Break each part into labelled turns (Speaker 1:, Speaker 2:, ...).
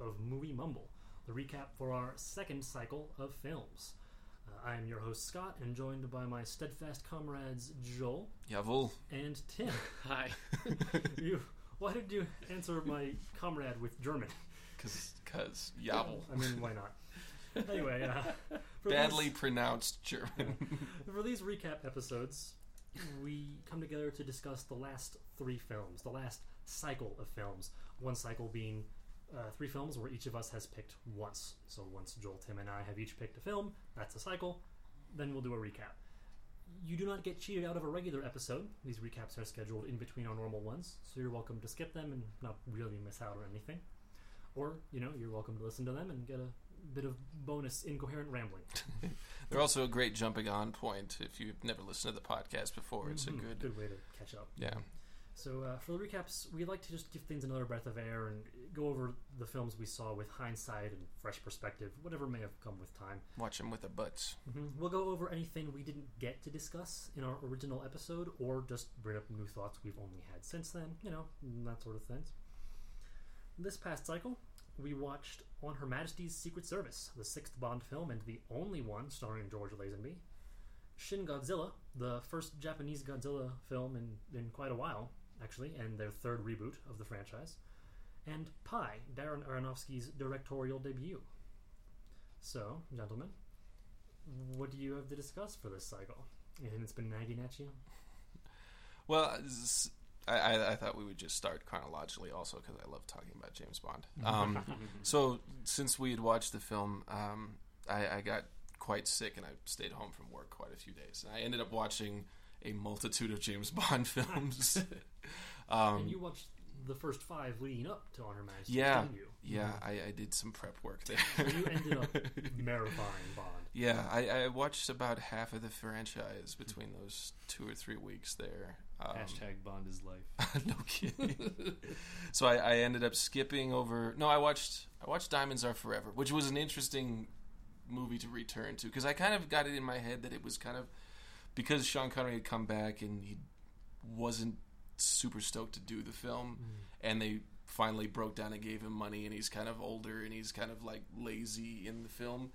Speaker 1: of Movie Mumble, the recap for our second cycle of films. Uh, I am your host Scott, and joined by my steadfast comrades Joel
Speaker 2: Jawohl.
Speaker 1: and Tim.
Speaker 3: Hi.
Speaker 1: you, why did you answer my comrade with German?
Speaker 2: Cause, cause Jawohl.
Speaker 1: I mean, why not? Anyway, uh,
Speaker 2: Badly
Speaker 1: these-
Speaker 2: pronounced German.
Speaker 1: For these recap episodes, we come together to discuss the last three films, the last cycle of films. One cycle being uh, three films where each of us has picked once. So once Joel, Tim, and I have each picked a film, that's a cycle. Then we'll do a recap. You do not get cheated out of a regular episode. These recaps are scheduled in between our normal ones, so you're welcome to skip them and not really miss out on anything. Or, you know, you're welcome to listen to them and get a bit of bonus incoherent rambling.
Speaker 2: They're also a great jumping on point if you've never listened to the podcast before. It's a
Speaker 1: Mhm.
Speaker 2: good,
Speaker 1: good way to catch up.
Speaker 2: yeah.
Speaker 1: So uh, for the recaps, we like to just give things another breath of air and go over the films we saw with hindsight and fresh perspective, whatever may have come with time.
Speaker 2: Watch them with the butts.
Speaker 1: Mm-hmm. We'll go over anything we didn't get to discuss in our original episode, or just bring up new thoughts we've only had since then. You know, that sort of things. This past cycle, we watched On Her Majesty's Secret Service, the sixth Bond film and the only one starring George Lazenby. Shin Godzilla, the first Japanese Godzilla film in, in quite a while, actually, and their third reboot of the franchise. And Pi, Darren Aronofsky's directorial debut. So, gentlemen, what do you have to discuss for this cycle? And it's been nagging at you?
Speaker 2: Well, I, I, I thought we would just start chronologically, also because I love talking about James Bond. Um, so, since we had watched the film, um, I, I got quite sick and I stayed home from work quite a few days. And I ended up watching a multitude of James Bond films. um,
Speaker 1: and you watched the first five leading up to On Her Majesty's
Speaker 2: yeah,
Speaker 1: debut.
Speaker 2: yeah, I, I did some prep work there.
Speaker 1: You ended up marathoning Bond.
Speaker 2: Yeah, I, I watched about half of the franchise between those two or three weeks there. Um,
Speaker 3: Hashtag Bond is life.
Speaker 2: no kidding. so I, I ended up skipping over. No, I watched I watched Diamonds Are Forever, which was an interesting movie to return to because I kind of got it in my head that it was kind of because Sean Connery had come back and he wasn't super stoked to do the film, and they finally broke down and gave him money, and he's kind of older and he's kind of like lazy in the film.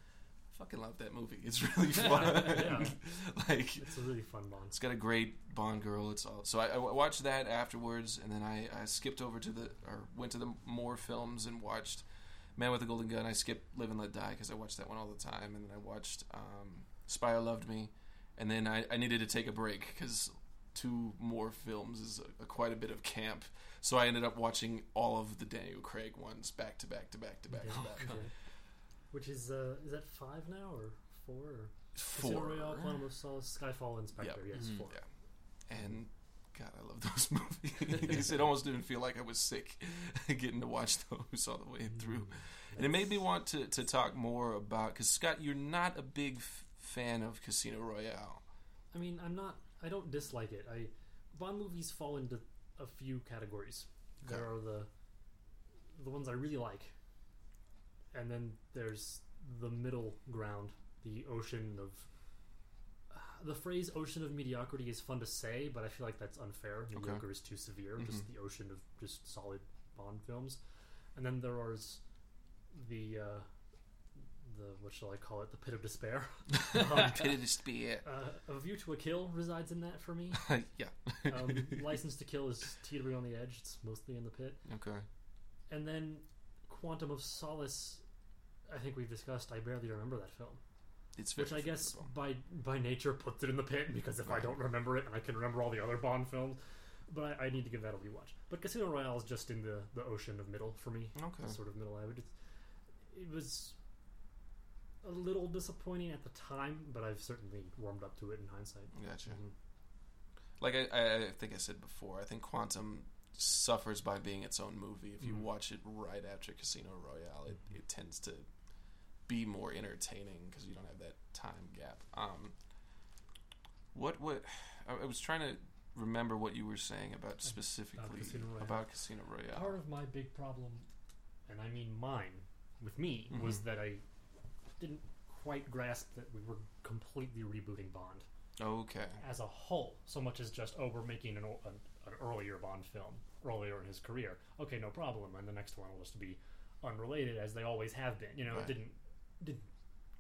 Speaker 2: I fucking love that movie. It's really fun.
Speaker 1: Yeah.
Speaker 2: like
Speaker 1: It's a really fun Bond.
Speaker 2: it's got a great Bond girl. It's all so I, I watched that afterwards, and then I, I skipped over to the or went to the Moore films and watched Man with a Golden Gun. I skipped Live and Let Die because I watched that one all the time, and then I watched um, Spy Who Loved Me, and then I, I needed to take a break because two more films is a, a quite a bit of camp. So I ended up watching all of the Daniel Craig ones back to back to back to back to back.
Speaker 1: Okay. Which is, uh, is that five now or four? Or Casino
Speaker 2: Four.
Speaker 1: Royale, Quantum of Solace, Skyfall, and Spectre.
Speaker 2: Yep.
Speaker 1: Yes,
Speaker 3: Mhm.
Speaker 1: four.
Speaker 2: Yeah. And God, I love those movies. it almost didn't feel like I was sick getting to watch those all the way through. And it made me want to, to talk more about because Scott, you're not a big f- fan of Casino Royale.
Speaker 1: I mean, I'm not. I don't dislike it. I Bond movies fall into a few categories.
Speaker 2: Okay.
Speaker 1: There are the the ones I really like, and then there's the middle ground, the ocean of. The phrase "ocean of mediocrity" is fun to say, but I feel like that's unfair. Mediocre is too severe. Just the ocean of just solid Bond films, and then there is the uh, the what shall I call it? The pit of despair. Um,
Speaker 2: Pity to spear.
Speaker 1: uh, a View to a Kill resides in that for me.
Speaker 2: yeah.
Speaker 1: Um, License to Kill is teetering on the edge. It's mostly in the pit.
Speaker 2: okay.
Speaker 1: And then Quantum of Solace, I think we've discussed. I barely remember that film,
Speaker 2: It's
Speaker 1: which I guess by by nature puts it in the pit because if I don't remember it and I can remember all the other Bond films, but I, I need to give that a rewatch. But Casino Royale is just in the the ocean of middle for me.
Speaker 2: Okay.
Speaker 1: Sort of middle average. It's, it was a little disappointing at the time, but I've certainly warmed up to it in hindsight.
Speaker 2: Gotcha.
Speaker 1: Mhm.
Speaker 2: Like I, I, think I said before, I think Quantum suffers by being its own movie. If you
Speaker 1: Mhm.
Speaker 2: watch it right after Casino Royale, it, it tends to be more entertaining because you don't have that time gap. Um, what what I, was trying to remember what you were saying about specifically
Speaker 1: Casino Royale.
Speaker 2: about Casino Royale.
Speaker 1: Part of my big problem, and I mean mine, with me, was
Speaker 2: Mhm.
Speaker 1: that I didn't quite grasp that we were completely rebooting Bond
Speaker 2: okay,
Speaker 1: as a whole, so much as just, oh, we're making an, o- an, an earlier Bond film earlier in his career. Okay, no problem. And the next one will just be unrelated as they always have been. You know,
Speaker 2: Right.
Speaker 1: it didn't didn't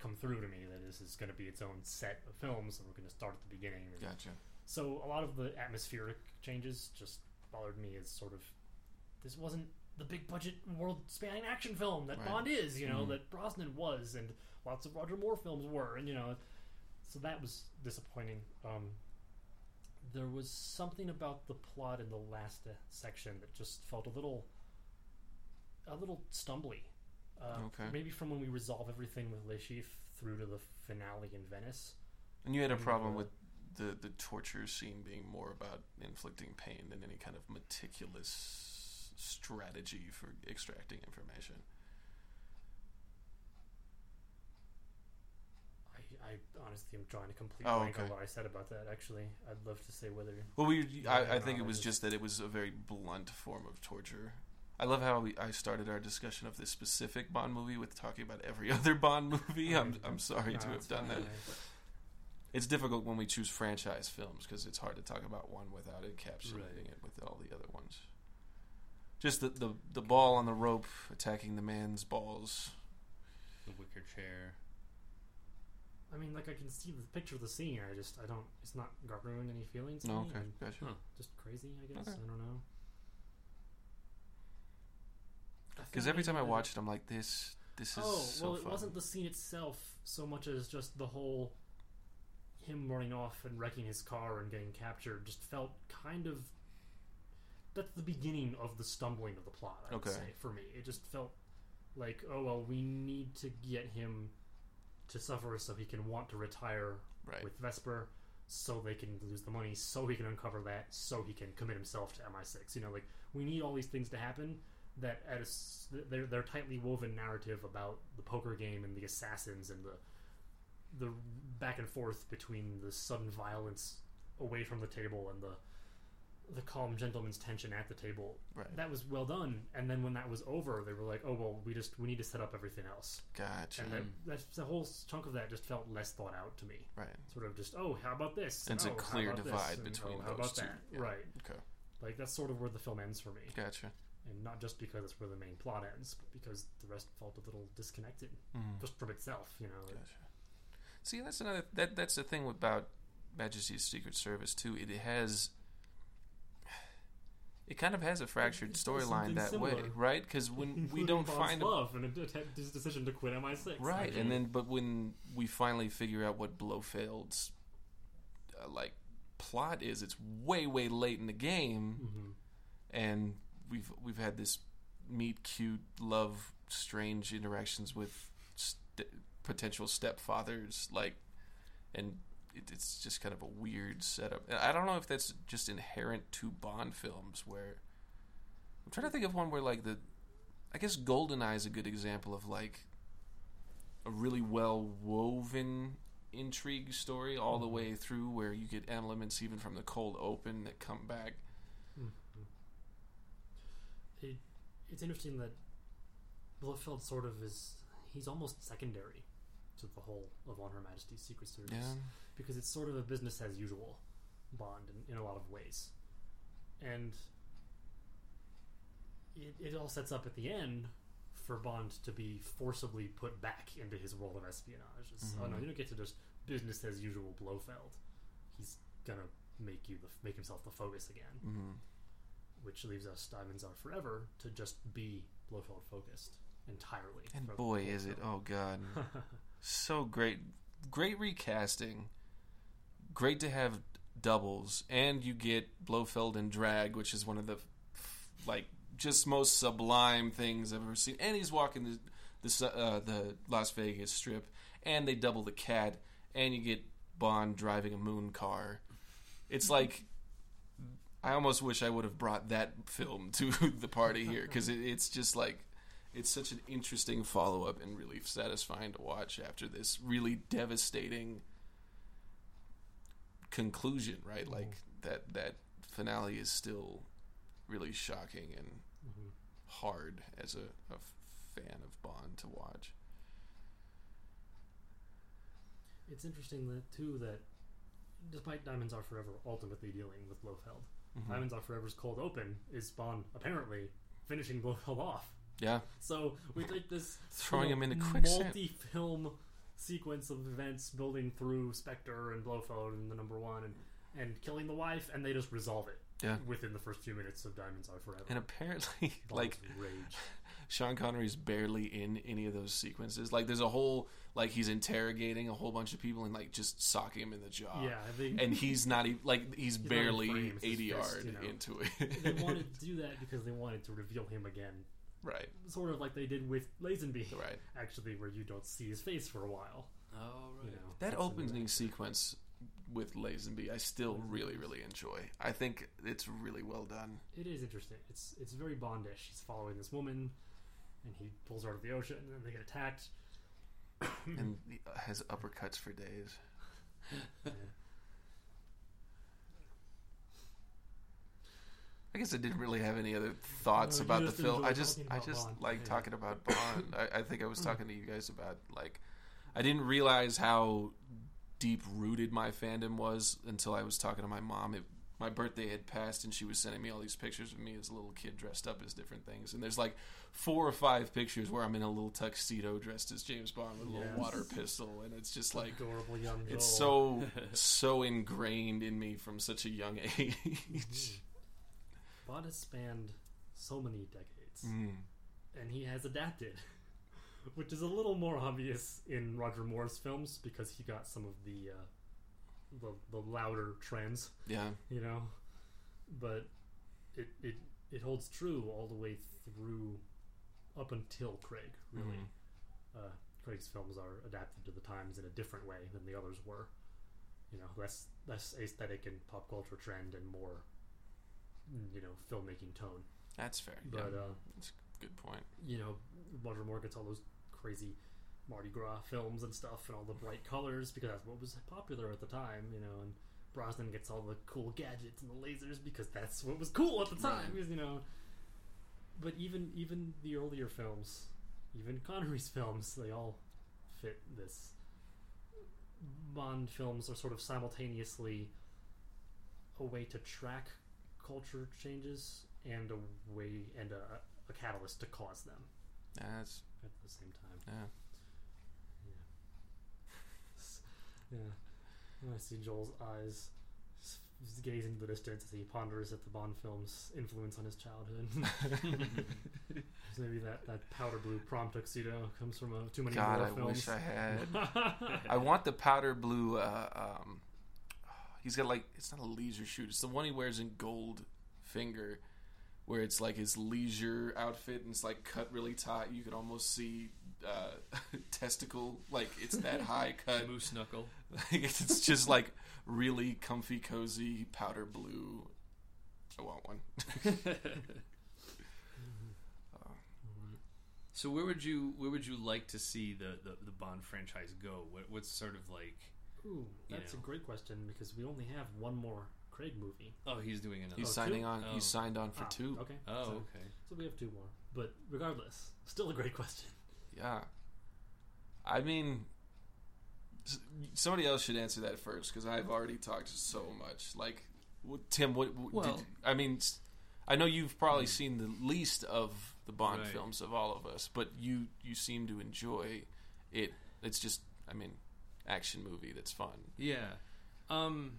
Speaker 1: come through to me that this is going to be its own set of films and we're going to start at the beginning. and-
Speaker 2: Gotcha.
Speaker 1: So a lot of the atmospheric changes just bothered me as sort of this wasn't the big budget world spanning action film that
Speaker 2: Right.
Speaker 1: Bond is, you know,
Speaker 2: Mhm.
Speaker 1: that Brosnan was and lots of Roger Moore films were and you know so that was disappointing. Um there was something about the plot in the last uh, section that just felt a little a little stumbly. Uh,
Speaker 2: Okay.
Speaker 1: Maybe from when we resolve everything with Le Chiffre through to the finale in Venice.
Speaker 2: And you had a problem with the the torture scene being more about inflicting pain than any kind of meticulous strategy for extracting information.
Speaker 1: I, I honestly am drawing a complete
Speaker 2: Oh,
Speaker 1: blank on what I said about that. Actually, I'd love to say whether.
Speaker 2: Well, we. I, I think it was just that it was a very blunt form of torture. I love how we, I started our discussion of this specific Bond movie with talking about every other Bond movie. I'm I'm sorry
Speaker 1: No,
Speaker 2: to have done
Speaker 1: fine.
Speaker 2: that. It's difficult when we choose franchise films because it's hard to talk about one without encapsulating it with all the other ones. Just the, the the ball on the rope attacking the man's balls.
Speaker 3: The wicker chair.
Speaker 1: I mean, like I can see the picture of the scene. I just I don't. It's not garnering any feelings.
Speaker 2: No, okay, gotcha.
Speaker 3: Huh.
Speaker 1: Just crazy, I guess.
Speaker 2: Okay.
Speaker 1: I don't know.
Speaker 2: Because every time I watch it, I'm like, this this is
Speaker 1: Oh
Speaker 2: so
Speaker 1: well, it
Speaker 2: fun.
Speaker 1: wasn't the scene itself so much as just the whole him running off and wrecking his car and getting captured. Just felt kind of. That's the beginning of the stumbling of the plot. I would
Speaker 2: Okay.
Speaker 1: say for me, it just felt like, oh well, we need to get him to suffer so he can want to retire
Speaker 2: right.
Speaker 1: with Vesper, so they can lose the money, so he can uncover that, so he can commit himself to MI6. You know, like we need all these things to happen. That at a, they're they're tightly woven narrative about the poker game and the assassins and the the back and forth between the sudden violence away from the table and the the calm gentleman's tension at the table.
Speaker 2: right.
Speaker 1: That was well done. And then when that was over, they were like, "Oh well, we just we need to set up everything else."
Speaker 2: Gotcha.
Speaker 1: And that, that's the whole chunk of that just felt less thought out to me
Speaker 2: right.
Speaker 1: sort of just oh how about this
Speaker 2: It's a
Speaker 1: oh, how
Speaker 2: clear divide
Speaker 1: And,
Speaker 2: between
Speaker 1: oh, how
Speaker 2: those
Speaker 1: about
Speaker 2: two.
Speaker 1: that
Speaker 2: Yeah.
Speaker 1: right
Speaker 2: Okay.
Speaker 1: like that's sort of where the film ends for me
Speaker 2: Gotcha.
Speaker 1: and not just because it's where the main plot ends but because the rest felt a little disconnected
Speaker 2: Mhm.
Speaker 1: just from itself you know
Speaker 2: Gotcha. See, that's another that that's the thing about Majesty's Secret Service too. It has it kind of has a fractured storyline that way, right? Because when we don't find a,
Speaker 1: love and his decision to quit MI6
Speaker 2: right,
Speaker 1: actually.
Speaker 2: and then but when we finally figure out what Blofeld's uh, like plot is, it's way way late in the game,
Speaker 1: Mhm.
Speaker 2: and we've we've had this meet cute love strange interactions with st- potential stepfathers like and it, it's just kind of a weird setup and i don't know if that's just inherent to bond films where i'm trying to think of one where like the i guess goldeneye is a good example of like a really well woven intrigue story all the
Speaker 1: Mhm.
Speaker 2: way through where you get elements even from the cold open that come back
Speaker 1: Mhm. It, it's interesting that Blofeld sort of is he's almost secondary to the whole of On Her Majesty's Secret Service
Speaker 2: yeah
Speaker 1: because it's sort of a business as usual Bond in, in a lot of ways, and it, it all sets up at the end for Bond to be forcibly put back into his role of espionage. It's, Oh no,
Speaker 2: Mhm.
Speaker 1: you don't get to just business as usual Blofeld. He's gonna make you the make himself the focus again
Speaker 2: hmm
Speaker 1: which leaves us Diamonds Are Forever to just be Blofeld focused entirely.
Speaker 2: and boy is it oh god so great great recasting. Great to have doubles and you get blofeld and drag which is one of the like just most sublime things i've ever seen. And he's walking the the, uh, the las vegas strip and they double the cat and you get bond driving a moon car. It's like i almost wish i would have brought that film to the party here because it, it's just like it's such an interesting follow up and really satisfying to watch after this really devastating conclusion, right? Like that that finale is still really shocking and
Speaker 1: Mhm.
Speaker 2: hard as a, a fan of Bond to watch.
Speaker 1: It's interesting that too that despite Diamonds Are Forever ultimately dealing with Blofeld,
Speaker 2: Mhm.
Speaker 1: Diamonds Are Forever's cold open is Bond apparently finishing Blofeld off
Speaker 2: Yeah,
Speaker 1: So we take this
Speaker 2: Throwing
Speaker 1: you
Speaker 2: him into quicksand.
Speaker 1: multi-film sequence of events building through Spectre and Blofeld and the number one and and killing the wife, and they just resolve it.
Speaker 2: Yeah.
Speaker 1: Within the first few minutes of Diamonds Are Forever.
Speaker 2: and apparently,
Speaker 1: Ball's
Speaker 2: like
Speaker 1: rage.
Speaker 2: Sean Connery's barely in any of those sequences. Like, there's a whole like he's interrogating a whole bunch of people and like just socking him in the jaw.
Speaker 1: yeah, they,
Speaker 2: and he's not even like he's,
Speaker 1: in
Speaker 2: barely eighty yard
Speaker 1: you know.
Speaker 2: into it.
Speaker 1: they wanted to do that because they wanted to reveal him again,
Speaker 2: right,
Speaker 1: sort of like they did with Lazenby.
Speaker 2: right.
Speaker 1: Actually, where you don't see his face for a while.
Speaker 3: Oh,
Speaker 1: You
Speaker 3: right.
Speaker 1: know,
Speaker 2: That opening sequence with Lazenby, I still really, really enjoy. I think it's really well done.
Speaker 1: It is interesting. It's it's very Bondish. He's following this woman, and he pulls her out of the ocean, and then they get attacked.
Speaker 2: and he has uppercuts for days.
Speaker 1: Yeah.
Speaker 2: I guess I didn't really have any other thoughts
Speaker 1: No,
Speaker 2: about the film. I just, I just
Speaker 1: Bond.
Speaker 2: like
Speaker 1: Yeah.
Speaker 2: talking about Bond. I, I think I was hmm. talking to you guys about like, I didn't realize how deep rooted my fandom was until I was talking to my mom. It, my birthday had passed, and she was sending me all these pictures of me as a little kid dressed up as different things. And there's like four or five pictures where I'm in a little tuxedo dressed as James Bond with a little
Speaker 1: Yes.
Speaker 2: water pistol, and it's just like
Speaker 1: adorable young.
Speaker 2: it's so so ingrained in me from such a young age. Mm-hmm.
Speaker 1: Bond has spanned so many decades,
Speaker 2: Mm.
Speaker 1: and he has adapted, which is a little more obvious in Roger Moore's films because he got some of the uh, the, the louder trends,
Speaker 2: Yeah,
Speaker 1: you know. But it it it holds true all the way through up until Craig. Really,
Speaker 2: Mhm.
Speaker 1: uh, Craig's films are adapted to the times in a different way than the others were. You know, less less aesthetic and pop culture trend, and more, mm, you know, filmmaking tone.
Speaker 2: that's fair.
Speaker 1: But
Speaker 2: yeah,
Speaker 1: uh,
Speaker 2: that's a good point.
Speaker 1: you know, Roger Moore gets all those crazy Mardi Gras films and stuff, and all the bright colors because that's what was popular at the time. You know, and Brosnan gets all the cool gadgets and the lasers because that's what was cool at the time.
Speaker 2: Right.
Speaker 1: You know, but even even the earlier films, even Connery's films, they all fit this. Bond films are sort of simultaneously a way to track culture changes and a way and a, a catalyst to cause them
Speaker 2: That's
Speaker 1: at the same time.
Speaker 2: yeah.
Speaker 1: Yeah. When I see Joel's eyes gazing into the distance as he ponders at the Bond film's influence on his childhood. Maybe that, that powder blue prom tuxedo comes from uh, too many
Speaker 2: God, I
Speaker 1: films.
Speaker 2: wish I had. I want the powder blue. Uh, um, he's got like it's not a leisure shoot. It's the one he wears in gold finger, where it's like his leisure outfit and it's like cut really tight. You can almost see uh, testicle, like it's that high cut.
Speaker 3: Moose knuckle.
Speaker 2: Like, it's just like really comfy, cozy powder blue. I want one.
Speaker 3: So where would you where would you like to see the, the, the Bond franchise go? What, what's sort of like?
Speaker 1: Ooh,
Speaker 3: You
Speaker 1: that's
Speaker 3: know.
Speaker 1: a great question because we only have one more Craig movie.
Speaker 3: Oh, he's doing another.
Speaker 2: He's
Speaker 1: Oh,
Speaker 2: signing
Speaker 1: two?
Speaker 2: on.
Speaker 3: Oh.
Speaker 2: He's signed on for
Speaker 1: Ah,
Speaker 2: two.
Speaker 1: Okay.
Speaker 3: oh,
Speaker 1: So,
Speaker 3: okay.
Speaker 1: so we have two more. But regardless, still a great question.
Speaker 2: Yeah. I mean, somebody else should answer that first because I've already talked so much. Like, Tim, what? what
Speaker 3: Well-
Speaker 2: did, I mean, I know you've probably seen the least of the Bond
Speaker 3: Right.
Speaker 2: films of all of us, but you you seem to enjoy it. It's just, I mean, action movie that's fun.
Speaker 3: Yeah. Um.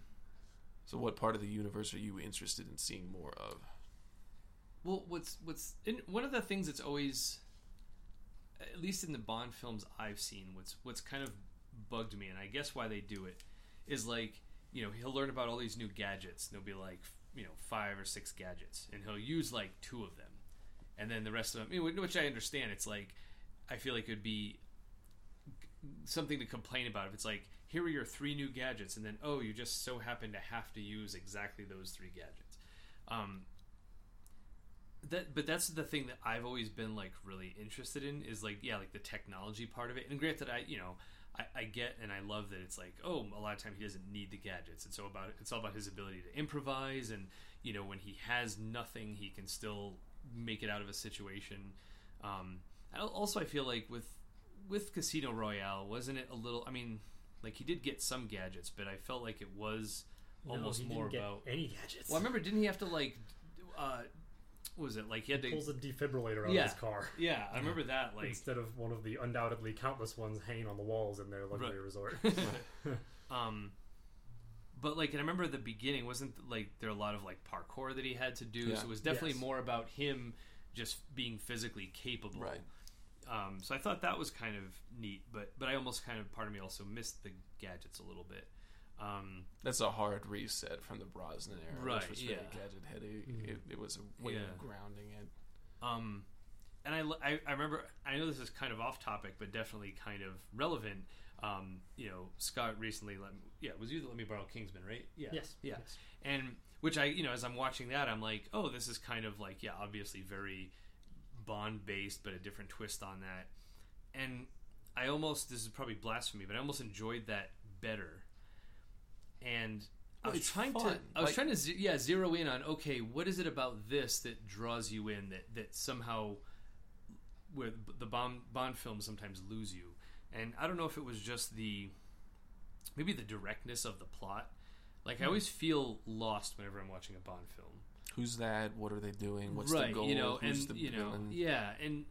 Speaker 2: So, what part of the universe are you interested in seeing more of?
Speaker 3: Well, what's what's in, one of the things that's always, at least in the Bond films I've seen, what's what's kind of bugged me, and I guess why they do it, is like you know he'll learn about all these new gadgets. And there'll be like you know five or six gadgets, and he'll use like two of them, and then the rest of them, which I understand. It's like I feel like it would be something to complain about. If it's like here are your three new gadgets, and then oh you just so happen to have to use exactly those three gadgets. Um, that but that's the thing that I've always been like really interested in is like yeah like the technology part of it. And granted I you know I, I get and I love that it's like oh a lot of time he doesn't need the gadgets. It's all about it's all about his ability to improvise and you know when he has nothing he can still make it out of a situation. Um, also I feel like with with Casino Royale wasn't it a little I mean like he did get some gadgets but I felt like it was
Speaker 1: No,
Speaker 3: almost
Speaker 1: he
Speaker 3: more
Speaker 1: didn't get
Speaker 3: about
Speaker 1: any gadgets.
Speaker 3: well, I remember, didn't he have to like, uh, what was it like he had to
Speaker 1: Pulls a defibrillator out
Speaker 3: Yeah.
Speaker 1: of his car
Speaker 3: yeah I remember that like
Speaker 1: instead of one of the undoubtedly countless ones hanging on the walls in their luxury
Speaker 3: Right.
Speaker 1: resort.
Speaker 3: um but like and I remember the beginning wasn't like there a lot of like parkour that he had to do
Speaker 2: Yeah.
Speaker 3: so it was definitely
Speaker 1: Yes.
Speaker 3: more about him just being physically capable
Speaker 2: Right.
Speaker 3: Um, so I thought that was kind of neat but but I almost kind of part of me also missed the gadgets a little bit um,
Speaker 2: That's a hard reset from the Brosnan era,
Speaker 3: Right,
Speaker 2: which was very
Speaker 3: yeah.
Speaker 2: gadget heavy.
Speaker 1: Mhm.
Speaker 2: It, it was a way
Speaker 3: Yeah.
Speaker 2: of grounding it.
Speaker 3: Um, and I, I, I remember, I know this is kind of off topic, but definitely kind of relevant. Um, you know, Scott recently let me, yeah, it was you that let me borrow Kingsman, right? Yeah.
Speaker 1: yes.
Speaker 3: Yeah.
Speaker 1: Yes.
Speaker 3: And which I, you know, as I'm watching that, I'm like, oh, this is kind of like, yeah, obviously very Bond based, but a different twist on that. And I almost, this is probably blasphemy, but I almost enjoyed that better. And I was trying
Speaker 2: fun.
Speaker 3: to, I was
Speaker 2: Like-
Speaker 3: trying to, yeah, zero in on, okay, what is it about this that draws you in that, that somehow, where the Bond, Bond films sometimes lose you. And I don't know if it was just the, maybe the directness of the plot. Like I hmm. always feel lost whenever I'm watching a Bond film.
Speaker 2: Who's that? What are they doing? What's
Speaker 3: right,
Speaker 2: the goal?
Speaker 3: you know,
Speaker 2: Who's
Speaker 3: and
Speaker 2: the
Speaker 3: you know,
Speaker 2: villain?
Speaker 3: yeah, and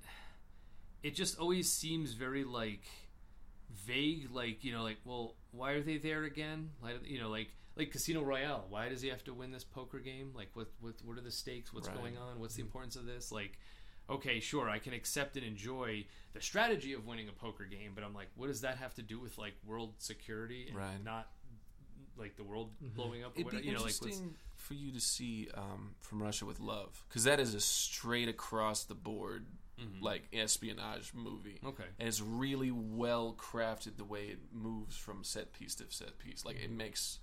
Speaker 3: it just always seems very like vague. Like you know, like well, why are they there again? Like you know, like like Casino Royale. Why does he have to win this poker game? Like what what what are the stakes? What's
Speaker 2: Right.
Speaker 3: going on? What's the importance of this? Like. Okay, sure, I can accept and enjoy the strategy of winning a poker game, but I'm like, what does that have to do with like world security and
Speaker 2: Right.
Speaker 3: not like the world
Speaker 1: Mhm.
Speaker 3: blowing up? or
Speaker 2: It'd be
Speaker 3: you know,
Speaker 2: interesting
Speaker 3: what's,
Speaker 2: for you to see um, from Russia with Love because that is a straight across the board
Speaker 3: Mhm.
Speaker 2: like espionage movie,
Speaker 3: okay,
Speaker 2: and it's really well crafted the way it moves from set piece to set piece. Like it makes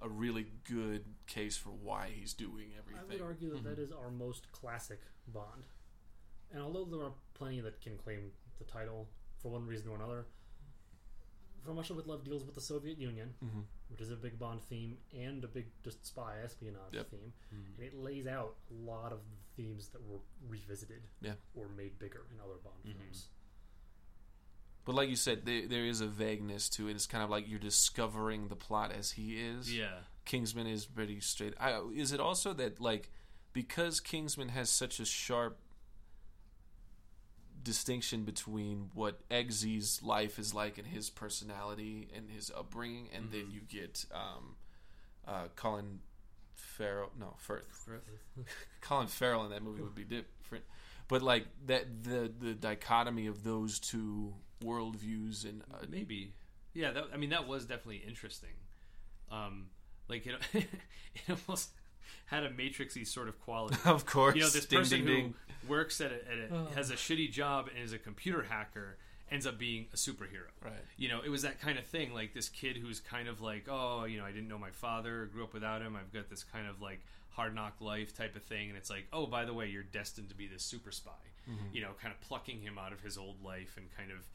Speaker 2: a really good case for why he's doing everything.
Speaker 1: I would argue that
Speaker 3: Mm-hmm.
Speaker 1: that is our most classic Bond. And although there are plenty that can claim the title for one reason or another, From Russia with Love deals with the Soviet Union,
Speaker 2: Mhm.
Speaker 1: Which is a big Bond theme and a big just spy espionage
Speaker 2: Yep.
Speaker 1: theme,
Speaker 3: Mhm.
Speaker 1: and it lays out a lot of the themes that were revisited
Speaker 2: Yeah.
Speaker 1: or made bigger in other Bond
Speaker 3: Mhm.
Speaker 1: films.
Speaker 2: But like you said, there, there is a vagueness to it. It's kind of like you're discovering the plot as he is.
Speaker 3: yeah,
Speaker 2: Kingsman is pretty straight. I, is it also that like because Kingsman has such a sharp distinction between what Eggsy's life is like and his personality and his upbringing, and then
Speaker 3: Mhm.
Speaker 2: you get um, uh, Colin Farrell. No, Firth. Colin Farrell in that movie would be different. But like that, the the dichotomy of those two worldviews and uh,
Speaker 3: maybe. Yeah, that, I mean that was definitely interesting. Um, like it, it almost had a matrixy sort of quality.
Speaker 2: of course,
Speaker 3: you know, this
Speaker 2: ding,
Speaker 3: person
Speaker 2: ding,
Speaker 3: who
Speaker 2: ding.
Speaker 3: Works at a, at a
Speaker 1: Oh.
Speaker 3: has a shitty job and is a computer hacker ends up being a superhero.
Speaker 2: right.
Speaker 3: You know, it was that kind of thing. Like this kid who's kind of like, oh, you know, I didn't know my father, grew up without him. I've got this kind of like hard knock life type of thing, and it's like, oh, by the way, you're destined to be this super spy.
Speaker 2: Mm-hmm.
Speaker 3: You know, kind of plucking him out of his old life and kind of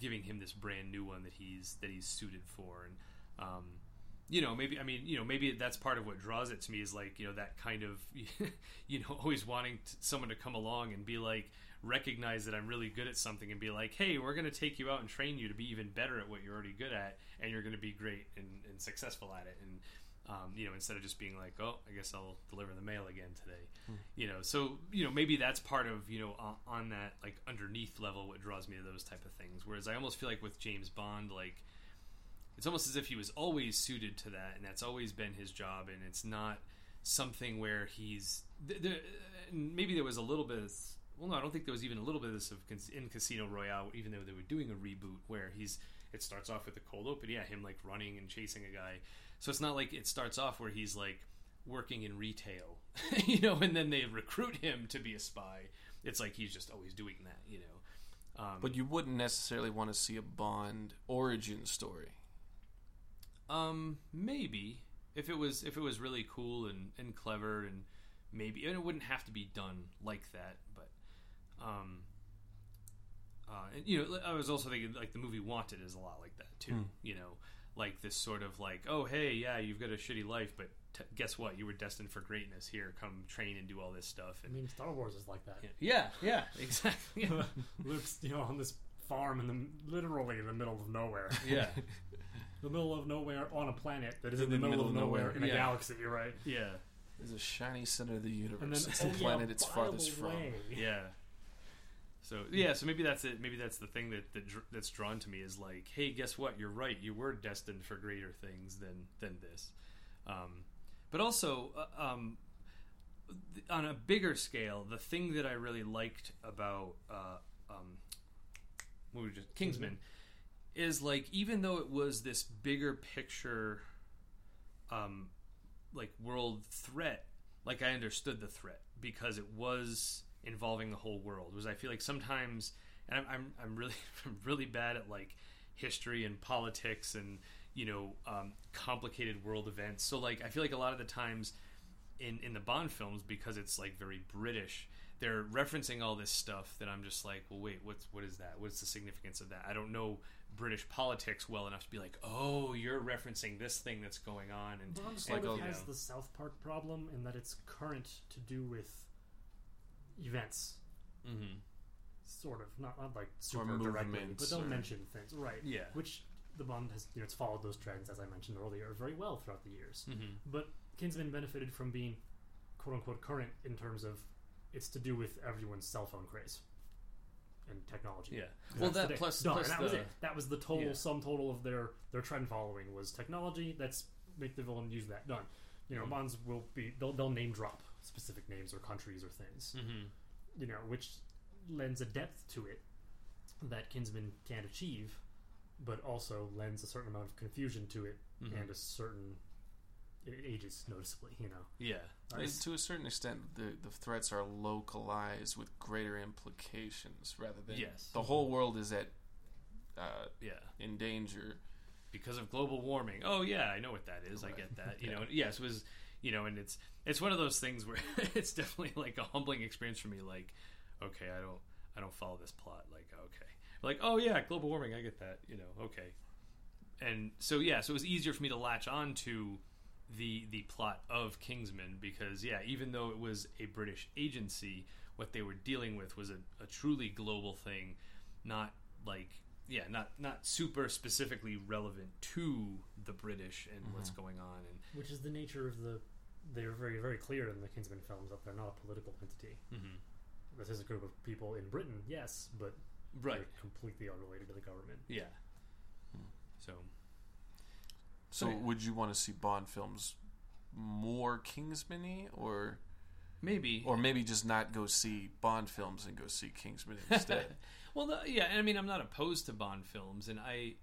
Speaker 3: giving him this brand new one that he's that he's suited for, and um, you know, maybe I mean, you know, maybe that's part of what draws it to me is like, you know, that kind of, you know, always wanting t someone to come along and be like, recognize that I'm really good at something and be like, hey, we're going to take you out and train you to be even better at what you're already good at, and you're going to be great and, and successful at it, and um, you know, instead of just being like, oh, I guess I'll deliver the mail again today, you know. So you know, maybe that's part of you know on, on that like underneath level what draws me to those type of things. Whereas I almost feel like with James Bond, like it's almost as if he was always suited to that, and that's always been his job, and it's not something where he's th- maybe there was a little bit. Of, well, no, I don't think there was even a little bit of this of in Casino Royale, even though they were doing a reboot where he's. It starts off with the cold open, yeah, him like running and chasing a guy. So it's not like it starts off where he's like working in retail, you know, and then they recruit him to be a spy. It's like he's just always doing that, you know. Um,
Speaker 2: But you wouldn't necessarily want to see a Bond origin story.
Speaker 3: Um, maybe if it was if it was really cool and, and clever and maybe and it wouldn't have to be done like that, but um, uh, and, you know, I was also thinking like the movie Wanted is a lot like that too.
Speaker 2: Hmm.
Speaker 3: You know, like this sort of like, oh hey, yeah, you've got a shitty life, but t- guess what? You were destined for greatness. Here, come train and do all this stuff.
Speaker 1: I mean, Star Wars is like that.
Speaker 3: yeah, yeah, exactly. Yeah.
Speaker 1: Luke's, you know, on this farm in the literally in the middle of nowhere.
Speaker 3: yeah.
Speaker 1: the middle of nowhere on a planet that is
Speaker 2: In
Speaker 1: in, the,
Speaker 2: the
Speaker 1: middle,
Speaker 2: middle
Speaker 1: of
Speaker 2: of
Speaker 1: nowhere,
Speaker 2: nowhere.
Speaker 1: in a
Speaker 3: Yeah.
Speaker 1: galaxy. Right?
Speaker 3: Yeah.
Speaker 2: There's a shiny center of the universe.
Speaker 1: And then
Speaker 2: it's
Speaker 1: oh,
Speaker 2: the
Speaker 1: yeah,
Speaker 2: planet it's farthest
Speaker 1: the
Speaker 2: from.
Speaker 3: yeah. So yeah, so maybe that's it. Maybe that's the thing that, that that's drawn to me is like, hey, guess what? You're right. You were destined for greater things than than this. Um, but also, uh, um, th- on a bigger scale, the thing that I really liked about uh, um, what we just Kingsman is like, even though it was this bigger picture, um, like world threat, like I understood the threat because it was involving the whole world. Was I feel like sometimes, and I'm I'm, I'm really I'm really bad at like history and politics and you know um, complicated world events. So like I feel like a lot of the times in in the Bond films because it's like very British. They're referencing all this stuff that I'm just like, well, wait, what's what is that? What's the significance of that? I don't know British politics well enough to be like, oh, you're referencing this thing that's going on, and
Speaker 1: Bond
Speaker 3: and,
Speaker 1: sort
Speaker 2: like
Speaker 1: of
Speaker 3: you
Speaker 1: has
Speaker 3: know.
Speaker 1: the South Park problem in that it's current to do with events,
Speaker 3: Mhm.
Speaker 1: sort of not not like super directly, but they'll
Speaker 2: or-
Speaker 1: mention things, right?
Speaker 3: Yeah.
Speaker 1: Which the Bond has, you know, it's followed those trends as I mentioned earlier very well throughout the years.
Speaker 3: Mhm.
Speaker 1: But Kingsman benefited from being quote unquote current in terms of it's to do with everyone's cell phone craze and technology.
Speaker 3: Yeah.
Speaker 1: That's
Speaker 3: Well,
Speaker 1: the
Speaker 3: that
Speaker 1: day.
Speaker 3: plus,
Speaker 1: Done.
Speaker 3: plus
Speaker 1: that
Speaker 3: the,
Speaker 1: was it. That was the total
Speaker 3: Yeah.
Speaker 1: sum total of their their trend following was technology. Let's make the villain use that. Done. You know,
Speaker 3: Mhm.
Speaker 1: Bonds will be they'll, they'll name drop specific names or countries or things.
Speaker 3: Mhm.
Speaker 1: You know, which lends a depth to it that Kingsman can't achieve, but also lends a certain amount of confusion to it
Speaker 3: Mhm.
Speaker 1: and a certain it ages noticeably. You know,
Speaker 3: Yeah.
Speaker 2: I mean, to a certain extent, the the threats are localized with greater implications rather than
Speaker 3: Yes.
Speaker 2: the whole world is at uh,
Speaker 3: Yeah.
Speaker 2: in danger.
Speaker 3: because of global warming. Oh yeah, I know what that is. I get that. You
Speaker 2: Yeah.
Speaker 3: know, yes, it was you know, and it's it's one of those things where it's definitely like a humbling experience for me. Like, okay, I don't I don't follow this plot. Like, okay, like oh yeah, global warming. I get that. You know, okay, and so yeah, so it was easier for me to latch on to the the plot of Kingsman because yeah, even though it was a British agency, what they were dealing with was a, a truly global thing, not like yeah, not not super specifically relevant to the British and mm-hmm. what's going on and
Speaker 1: which is the nature of the. They're very very clear in the Kingsman films that they're not a political entity. Mm-hmm. This is a group of people in Britain, yes, but
Speaker 3: right,
Speaker 1: completely unrelated to the government.
Speaker 3: yeah. Hmm. So
Speaker 2: So,
Speaker 3: So-
Speaker 2: would you want to see Bond films more Kingsman-y, or
Speaker 3: maybe
Speaker 2: or maybe just not go see Bond films and go see Kingsman instead?
Speaker 3: well, no, yeah, and I mean, I'm not opposed to Bond films, and I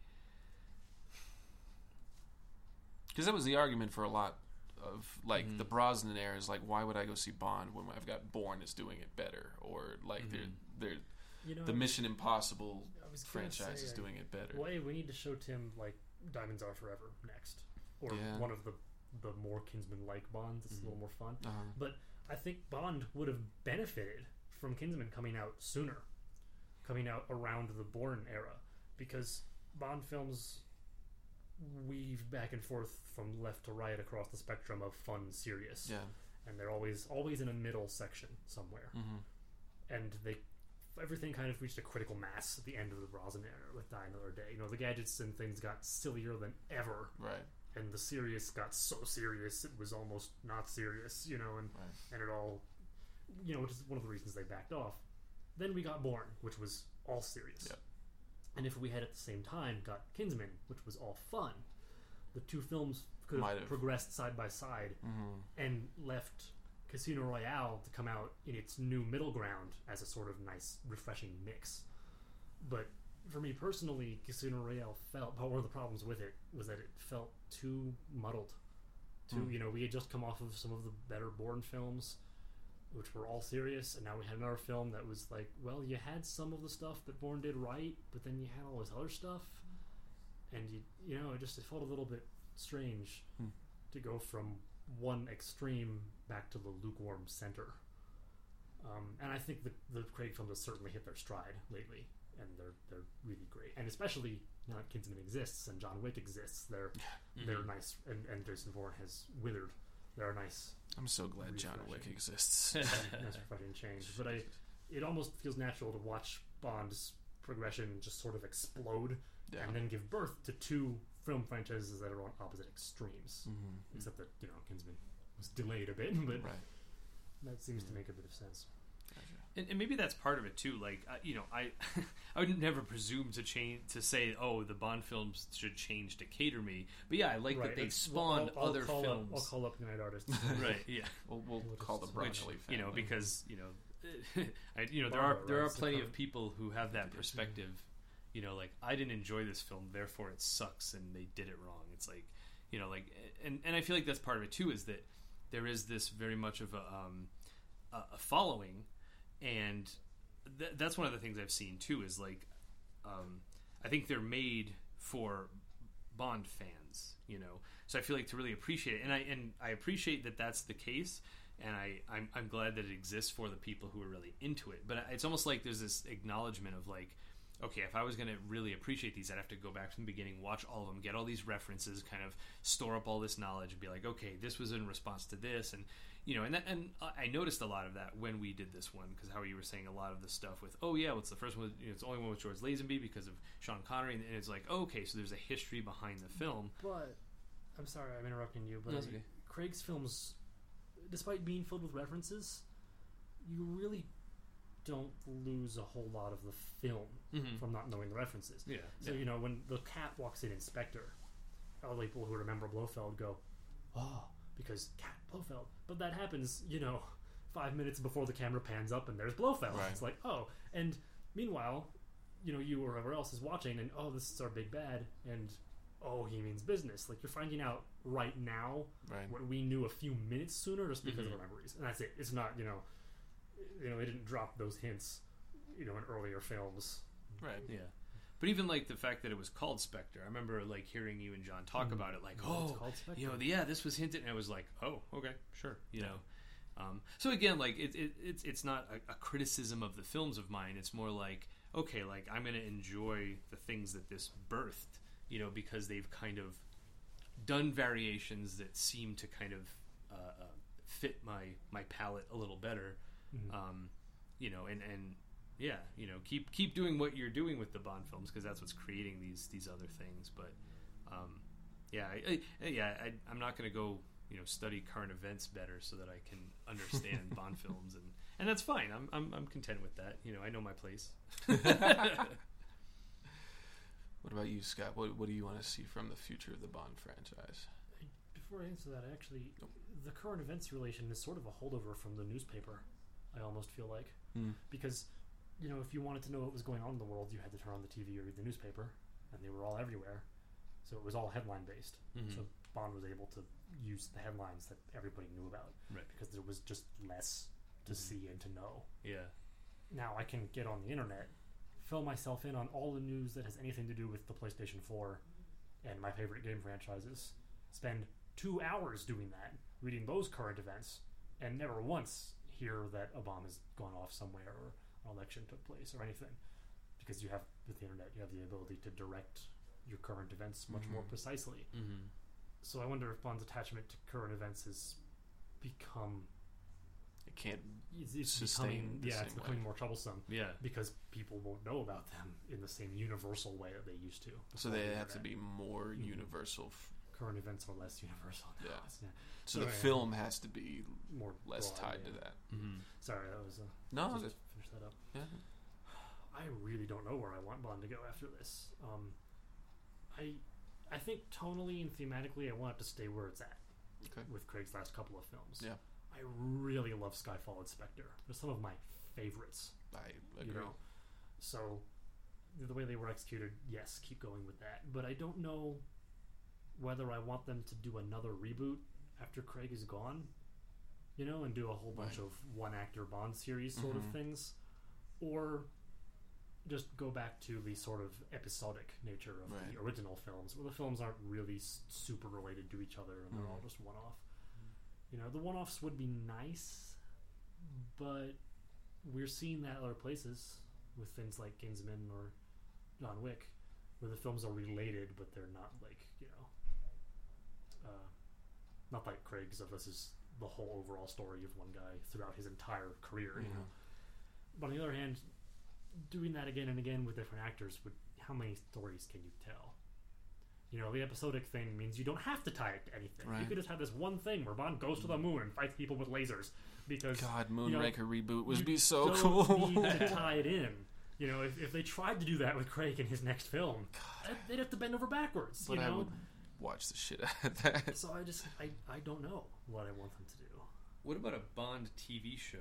Speaker 2: Because that was the argument for a lot of like
Speaker 3: Mhm.
Speaker 2: the Brosnan era is like, why would I go see Bond when I've got Bourne is doing it better, or like
Speaker 3: Mhm.
Speaker 2: they're they're
Speaker 1: You know,
Speaker 2: the Mission Impossible
Speaker 1: I was
Speaker 2: franchise
Speaker 1: say,
Speaker 2: is
Speaker 1: I-
Speaker 2: doing it better.
Speaker 1: Well, hey, we need to show Tim like Diamonds Are Forever next, or
Speaker 2: Yeah.
Speaker 1: one of the the more Kingsman-like Bonds. It's
Speaker 3: Mhm.
Speaker 1: a little more fun.
Speaker 2: Uh-huh.
Speaker 1: But I think Bond would have benefited from Kingsman coming out sooner, coming out around the Bourne era, because Bond films weave back and forth from left to right across the spectrum of fun, serious,
Speaker 2: Yeah.
Speaker 1: and they're always always in a middle section somewhere.
Speaker 2: hmm
Speaker 1: and they everything kind of reached a critical mass at the end of the Brosnan era with Die Another Day. You know, the gadgets and things got sillier than ever,
Speaker 2: Right.
Speaker 1: and the serious got so serious it was almost not serious. You know, and
Speaker 2: Right.
Speaker 1: and it all, you know, which is one of the reasons they backed off. Then we got Bourne, which was all serious.
Speaker 2: Yep.
Speaker 1: And if we had at the same time got Kingsman, which was all fun, the two films could have
Speaker 2: have.
Speaker 1: progressed side by side
Speaker 2: hmm
Speaker 1: and left Casino Royale to come out in its new middle ground as a sort of nice, refreshing mix. But for me personally, Casino Royale felt, but one of the problems with it was that it felt too muddled. Too,
Speaker 2: Hmm.
Speaker 1: you know, we had just come off of some of the better Bourne films, which were all serious, and now we had another film that was like, well, you had some of the stuff that Bourne did right, but then you had all this other stuff, and you, you know, it just it felt a little bit strange
Speaker 2: Hmm.
Speaker 1: to go from one extreme back to the lukewarm center. Um, and I think the the Craig films have certainly hit their stride lately, and they're they're really great. And especially now that Kingsman exists and John Wick exists, they're they're
Speaker 3: Mhm.
Speaker 1: nice. And, and Jason Bourne has withered. They're nice,
Speaker 2: I'm so glad John Wick exists.
Speaker 1: nice refreshing change. But I, it almost feels natural to watch Bond's progression just sort of explode
Speaker 2: yeah.
Speaker 1: and then give birth to two film franchises that are on opposite extremes.
Speaker 2: hmm
Speaker 1: Except that you know Kingsman was delayed a bit, but
Speaker 2: Right.
Speaker 1: that seems to make a bit of sense.
Speaker 3: and, and maybe that's part of it too. Like I you know, I I would never presume to change to say, oh, the Bond films should change to cater me. But yeah, I like that they
Speaker 1: it's-
Speaker 3: spawned
Speaker 1: I'll- I'll
Speaker 3: other
Speaker 1: call
Speaker 3: films.
Speaker 1: Up, I'll call up United Artists.
Speaker 3: right? Yeah.
Speaker 2: We'll, we'll
Speaker 1: We'll
Speaker 2: call the
Speaker 1: just
Speaker 2: Broccoli
Speaker 3: Which
Speaker 2: family.
Speaker 3: you know because you know, I, you know there are
Speaker 1: Barbara
Speaker 3: there are plenty
Speaker 1: code.
Speaker 3: of people who have that perspective. You know, like I didn't enjoy this film, therefore it sucks, and they did it wrong. It's like, you know, like, and and I feel like that's part of it too. Is that there is this very much of a um, a, following, and th- that's one of the things I've seen too. Is like, um, I think they're made for Bond fans, you know. So I feel like to really appreciate it, and I and I appreciate that that's the case, and I I'm, I'm glad that it exists for the people who are really into it. But it's almost like there's this acknowledgement of like, okay, if I was going to really appreciate these, I'd have to go back from the beginning, watch all of them, get all these references, kind of store up all this knowledge, and be like, okay, this was in response to this, and you know, and that, and I noticed a lot of that when we did this one because how you were saying a lot of the stuff with, oh yeah, what's the first one? You know, it's the only one with George Lazenby because of Sean Connery, and it's like, oh, okay, so there's a history behind the film.
Speaker 1: But I'm sorry, I'm interrupting you. But
Speaker 2: No, okay.
Speaker 1: Craig's films, despite being filled with references, you really don't lose a whole lot of the film
Speaker 3: Mm-hmm.
Speaker 1: from not knowing the references.
Speaker 3: Yeah.
Speaker 1: So you know when the cat walks in Inspector, all the people who remember Blofeld go, "Oh," because Cat Blofeld. But that happens, you know, five minutes before the camera pans up and there's Blofeld.
Speaker 2: Right.
Speaker 1: It's like, oh. And meanwhile, you know, you or whoever else is watching, and oh, this is our big bad, and oh, he means business. Like you're finding out right now
Speaker 2: Right.
Speaker 1: what we knew a few minutes sooner just because
Speaker 3: Mhm.
Speaker 1: of the memories, and that's it. It's not, you know, you know, they didn't drop those hints, you know, in earlier films.
Speaker 2: Right.
Speaker 3: Yeah. But even like the fact that it was called Spectre, I remember like hearing you and John talk
Speaker 1: Mhm.
Speaker 3: about it, like, oh,
Speaker 1: Spectre.
Speaker 3: you know, the, yeah, this was hinted, and I was like, oh, okay, sure, you know. Um, so again, like it, it, it's it's not a, a criticism of the films of mine. It's more like, okay, like I'm going to enjoy the things that this birthed, you know, because they've kind of done variations that seem to kind of uh, uh, fit my my palette a little better.
Speaker 1: Mhm.
Speaker 3: Um, you know, and and yeah, you know, keep keep doing what you're doing with the Bond films because that's what's creating these these other things. But um, yeah, I, I, yeah, I, I'm not going to go you know study current events better so that I can understand Bond films and and that's fine. I'm, I'm I'm content with that. You know, I know my place.
Speaker 2: What about you, Scott? What What do you want to see from the future of the Bond franchise?
Speaker 1: Before I answer that, actually, the current events relation is sort of a holdover from the newspaper. I almost feel like
Speaker 2: Hmm.
Speaker 1: because you know if you wanted to know what was going on in the world, you had to turn on the TV or read the newspaper, and they were all everywhere. So it was all headline based.
Speaker 3: Mhm.
Speaker 1: So Bond was able to use the headlines that everybody knew about
Speaker 3: Right.
Speaker 1: because there was just less to
Speaker 3: Mhm.
Speaker 1: see and to know.
Speaker 3: Yeah.
Speaker 1: Now I can get on the internet, fill myself in on all the news that has anything to do with the PlayStation 4 and my favorite game franchises. Spend two hours doing that, reading those current events, and never once hear that a bomb has gone off somewhere or an election took place or anything. Because you have, with the internet, you have the ability to direct your current events much more
Speaker 2: Mhm.
Speaker 1: precisely.
Speaker 3: Mm-hmm.
Speaker 1: So I wonder if Bond's attachment to current events has become
Speaker 2: It can't.
Speaker 1: it's, it's
Speaker 2: Sustain
Speaker 1: becoming yeah it's becoming
Speaker 2: way.
Speaker 1: more troublesome
Speaker 3: Yeah.
Speaker 1: because people won't know about them in the same universal way that they used to.
Speaker 2: So they
Speaker 1: the
Speaker 2: have to be more
Speaker 1: Mhm.
Speaker 2: universal. F-
Speaker 1: current events are less universal. now.
Speaker 2: Yeah.
Speaker 1: It's, yeah.
Speaker 2: so the
Speaker 1: Sorry,
Speaker 2: film has to be
Speaker 1: more
Speaker 2: less
Speaker 1: broad,
Speaker 2: tied
Speaker 1: yeah.
Speaker 2: to that.
Speaker 3: Mm-hmm.
Speaker 1: Sorry, that was a,
Speaker 2: No,
Speaker 1: just
Speaker 2: that,
Speaker 1: finish that up.
Speaker 2: yeah.
Speaker 1: I really don't know where I want Bond to go after this. Um, I I think tonally and thematically, I want it to stay where it's at.
Speaker 2: Okay.
Speaker 1: With Craig's last couple of films.
Speaker 2: Yeah.
Speaker 1: I really love Skyfall and Spectre. They're some of my favorites.
Speaker 2: I
Speaker 1: you
Speaker 2: agree.
Speaker 1: know. So the way they were executed, yes, keep going with that. But I don't know whether I want them to do another reboot after Craig is gone, you know, and do a whole bunch
Speaker 2: Right.
Speaker 1: of one actor Bond series sort of
Speaker 2: Mhm.
Speaker 1: things, or just go back to the sort of episodic nature of
Speaker 2: Right.
Speaker 1: the original films, where the films aren't really s- super related to each other and they're all
Speaker 2: Mhm.
Speaker 1: just one off. You know, the one offs would be nice, but we're seeing that other places with things like Kingsman or John Wick, where the films are related, but they're not like not like Craig's of this is the whole overall story of one guy throughout his entire career. You know, but on the other hand, doing that again and again with different actors would how many stories can you tell? You know, the episodic thing means you don't have to tie it to anything. You could just have this one thing where Bond goes to the moon and fights people with lasers because
Speaker 2: God,
Speaker 1: you know,
Speaker 2: Moonraker reboot would be so
Speaker 1: don't
Speaker 2: cool.
Speaker 1: need to tie it in. You know, if, if they tried to do that with Craig in his next film, they'd have to bend over backwards.
Speaker 2: but
Speaker 1: you
Speaker 2: I
Speaker 1: know,
Speaker 2: would watch the shit out of that.
Speaker 1: so I just I, I don't know what I want them to do.
Speaker 3: What about a Bond TV show?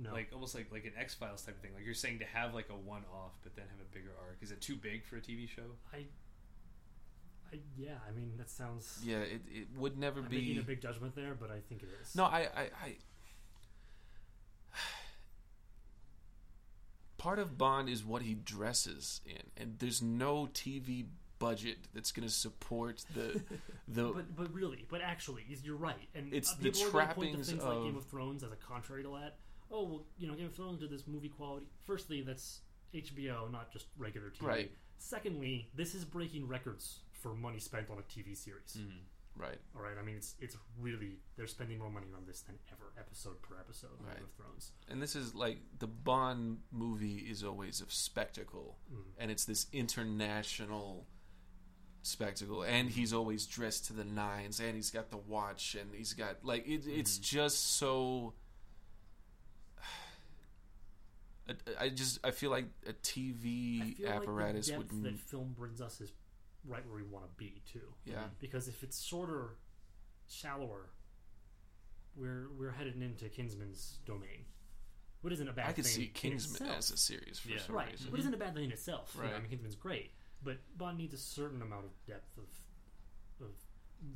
Speaker 1: No,
Speaker 3: Like almost like like an X Files type of thing. Like you're saying to have like a one off, but then have a bigger arc. Is it too big for a TV show?
Speaker 1: I, I yeah, I mean that sounds.
Speaker 2: Yeah, it, it would never
Speaker 1: I'm
Speaker 2: be.
Speaker 1: making a big judgment there, but I think it is.
Speaker 2: No, I, I, I. Part of Bond is what he dresses in, and there's no TV budget that's going to support the the.
Speaker 1: But but really, but actually, you're right. And
Speaker 2: It's
Speaker 1: uh,
Speaker 2: the
Speaker 1: people are gonna point to
Speaker 2: trappings
Speaker 1: things like
Speaker 2: of-
Speaker 1: Game of Thrones as a contrary to that. Oh well, you know, Game of Thrones did this movie quality. Firstly, that's HBO, not just regular TV.
Speaker 2: Right.
Speaker 1: Secondly, this is breaking records for money spent on a TV series.
Speaker 2: right,
Speaker 1: All right, I mean, it's it's really they're spending more money on this than ever, episode per episode. of
Speaker 2: Right.
Speaker 1: Game of Thrones.
Speaker 2: and this is like the Bond movie is always of spectacle,
Speaker 1: Mm.
Speaker 2: and it's this international spectacle, and he's always dressed to the nines, and he's got the watch, and he's got like it, it's mm-hmm. just so. I- I just I feel like a TV apparatus
Speaker 1: like
Speaker 2: would
Speaker 1: that film brings us is right where we want to be too.
Speaker 2: yeah
Speaker 1: Because if it's shorter, shallower, we're we're headed into Kingsman's domain. What isn't a bad
Speaker 2: I could
Speaker 1: thing
Speaker 2: see
Speaker 1: in
Speaker 2: Kingsman as a series for
Speaker 3: Yeah.
Speaker 2: some
Speaker 1: right.
Speaker 2: reason.
Speaker 1: What isn't a bad thing in itself. You know, I mean, Kingsman's great, but Bond needs a certain amount of depth of of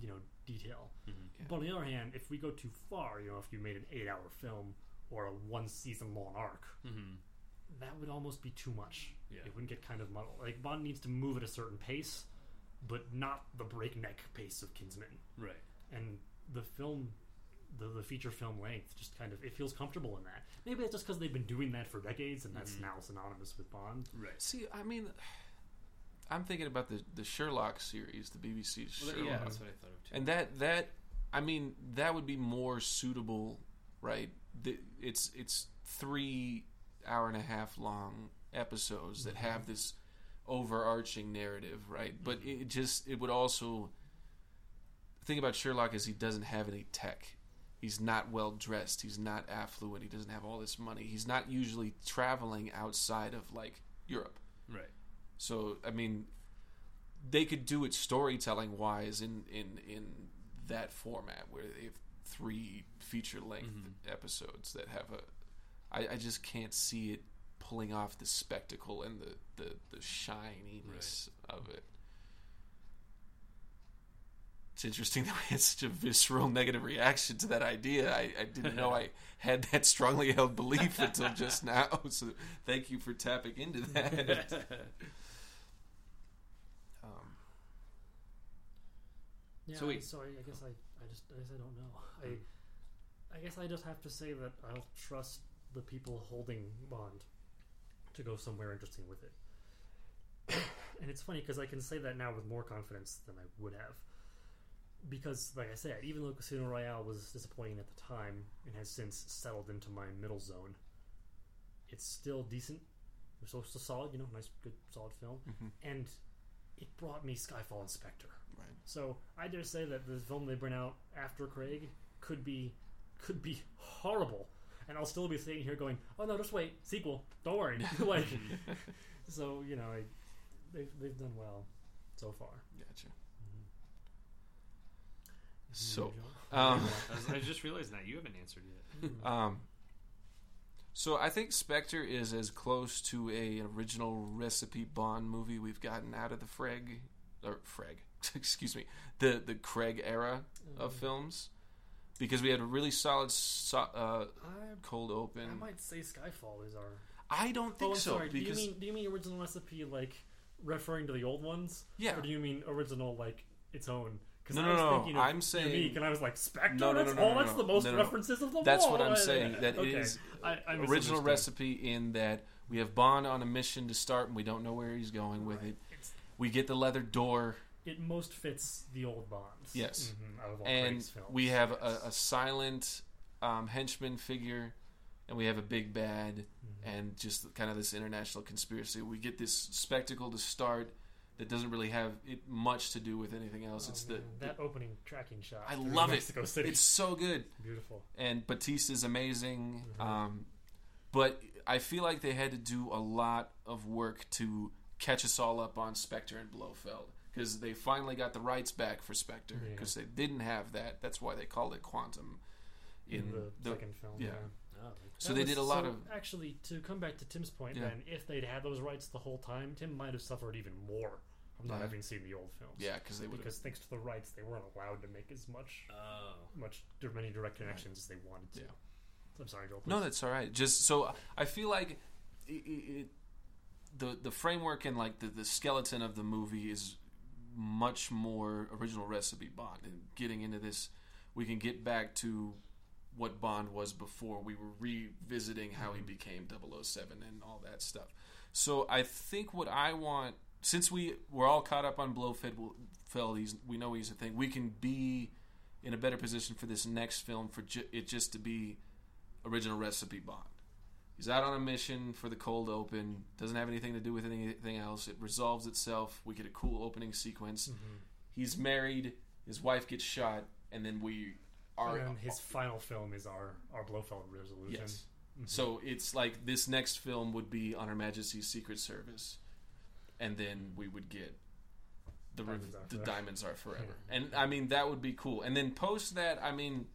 Speaker 1: you know detail.
Speaker 2: Yeah.
Speaker 1: But on the other hand, if we go too far, you know, if you made an eight-hour film or a one-season long arc,
Speaker 3: Mm-hmm.
Speaker 1: that would almost be too much.
Speaker 3: Yeah.
Speaker 1: It wouldn't get kind of muddled. Like Bond needs to move at a certain pace, but not the breakneck pace of Kingsman.
Speaker 3: Right.
Speaker 1: And the film, the, the feature film length, just kind of it feels comfortable in that. Maybe that's just because they've been doing that for decades, and that's
Speaker 3: Mhm.
Speaker 1: now synonymous with Bond.
Speaker 3: Right.
Speaker 2: See, I mean, I'm thinking about the the Sherlock series, the BBC
Speaker 3: Well,
Speaker 2: Sherlock,
Speaker 3: yeah, that's what I thought of too.
Speaker 2: and that that I mean that would be more suitable, right? The, it's it's three hour and a half long episodes that mm-hmm. have this overarching narrative, right? But mm-hmm. it just it would also the thing about Sherlock is he doesn't have any tech. He's not well dressed. He's not affluent. He doesn't have all this money. He's not usually traveling outside of like Europe.
Speaker 3: right.
Speaker 2: So I mean, they could do it storytelling wise in in in that format where they have three feature length mm-hmm. episodes that have a. I, I just can't see it pulling off the spectacle and the the, the shininess of it. It's interesting that we had such a visceral negative reaction to that idea. I, I didn't know I had that strongly held belief until just now. So thank you for tapping into that.
Speaker 1: Yeah.
Speaker 3: So wait-
Speaker 1: so I, I guess I, I just I guess I don't know. I I guess I just have to say that I'll trust the people holding Bond to go somewhere interesting with it. and it's funny because I can say that now with more confidence than I would have. Because, like I said, even though Casino Royale was disappointing at the time and has since settled into my middle zone, it's still decent. It's also solid, you know, nice, good, solid film.
Speaker 2: mhm,
Speaker 1: And it brought me Skyfall and Spectre.
Speaker 2: Right.
Speaker 1: So I dare say that the film they bring out after Craig could be could be horrible, and I'll still be sitting here going, "Oh no, just wait, sequel. Don't worry." like, so you know, I, they've they've done well so far.
Speaker 2: Gotcha.
Speaker 1: Mm-hmm.
Speaker 2: So, um,
Speaker 3: I, was, I just realized that you haven't answered yet.
Speaker 1: Joe?
Speaker 2: um, so I think Spectre is as close to a original recipe Bond movie we've gotten out of the Freg or Freg, excuse me, the the Craig era of
Speaker 1: Um,
Speaker 2: films, because we had a really solid so, uh, cold open.
Speaker 1: I might say Skyfall is our.
Speaker 2: I don't
Speaker 1: Oh,
Speaker 2: think
Speaker 1: I'm
Speaker 2: so
Speaker 1: sorry. Do you mean do you mean original recipe like referring to the old ones?
Speaker 2: yeah,
Speaker 1: Or do you mean original like its own? Because
Speaker 2: No,
Speaker 1: I
Speaker 2: no,
Speaker 1: was
Speaker 2: no,
Speaker 1: thinking of
Speaker 2: I'm saying-
Speaker 1: unique, and I was like Spectre.
Speaker 2: No, no, no,
Speaker 1: that's
Speaker 2: no,
Speaker 1: all.
Speaker 2: no,
Speaker 1: that's
Speaker 2: no.
Speaker 1: the most
Speaker 2: No, no.
Speaker 1: references of the
Speaker 2: That's what I'm saying. That
Speaker 1: okay.
Speaker 2: is
Speaker 1: I, I
Speaker 2: original recipe in that we have Bond on a mission to start and we don't know where he's going with it. We get the leather door
Speaker 1: it most fits the old Bonds.
Speaker 2: Yes.
Speaker 1: Mhm, out of all
Speaker 2: and we have
Speaker 1: yes.
Speaker 2: a, a silent um, henchman figure, and we have a big bad,
Speaker 1: Mhm.
Speaker 2: and just kind of this international conspiracy. We get this spectacle to start. that doesn't really have it much to do with anything else.
Speaker 1: Oh,
Speaker 2: it's the,
Speaker 1: man, that opening tracking shot.
Speaker 2: I love it.
Speaker 1: Mexico City.
Speaker 2: it's so good.
Speaker 1: beautiful.
Speaker 2: and Bautista's amazing.
Speaker 1: Mhm.
Speaker 2: Um, but I feel like they had to do a lot of work to catch us all up on Spectre and Blofeld because they finally got the rights back for Spectre
Speaker 1: Yeah.
Speaker 2: because they didn't have that. That's why they called it Quantum in
Speaker 1: the,
Speaker 2: the
Speaker 1: second film.
Speaker 2: yeah.
Speaker 1: Yeah.
Speaker 3: Oh,
Speaker 2: so
Speaker 1: That
Speaker 2: they did a lot
Speaker 1: so
Speaker 2: of
Speaker 1: actually to come back to Tim's point.
Speaker 2: Yeah.
Speaker 1: Then, if they'd had those rights the whole time, Tim might have suffered even more from not
Speaker 2: Yeah.
Speaker 1: having seen the old films.
Speaker 2: yeah because they
Speaker 1: Because thanks to the rights, they weren't allowed to make as much,
Speaker 3: oh.
Speaker 1: much many direct connections as they wanted to.
Speaker 2: Yeah.
Speaker 1: I'm sorry, Joel.
Speaker 2: No, that's all right. Just so I feel like it, it, it, the the framework and like the, the skeleton of the movie is much more original recipe Bond. And getting into this, we can get back to what Bond was before. We were revisiting how he mm-hmm. became 007 and all that stuff. So I think what I want, since we we're all caught up on Blofeld, Feld, he's, we know he's a thing. We can be in a better position for this next film for ju- it just to be original recipe Bond. He's out on a mission for the cold open. Doesn't have anything to do with anything else. It resolves itself. We get a cool opening sequence.
Speaker 1: Mhm.
Speaker 2: He's married. His wife gets shot, and then we are.
Speaker 1: and his final film is our our Blofeld resolution.
Speaker 2: yes.
Speaker 1: Mhm.
Speaker 2: So it's like this next film would be on Her Majesty's Secret Service, and then we would get the rev-
Speaker 1: Diamonds Are
Speaker 2: the
Speaker 1: Forever.
Speaker 2: diamonds are forever.
Speaker 1: Yeah.
Speaker 2: And I mean that would be cool. And then post that, I mean,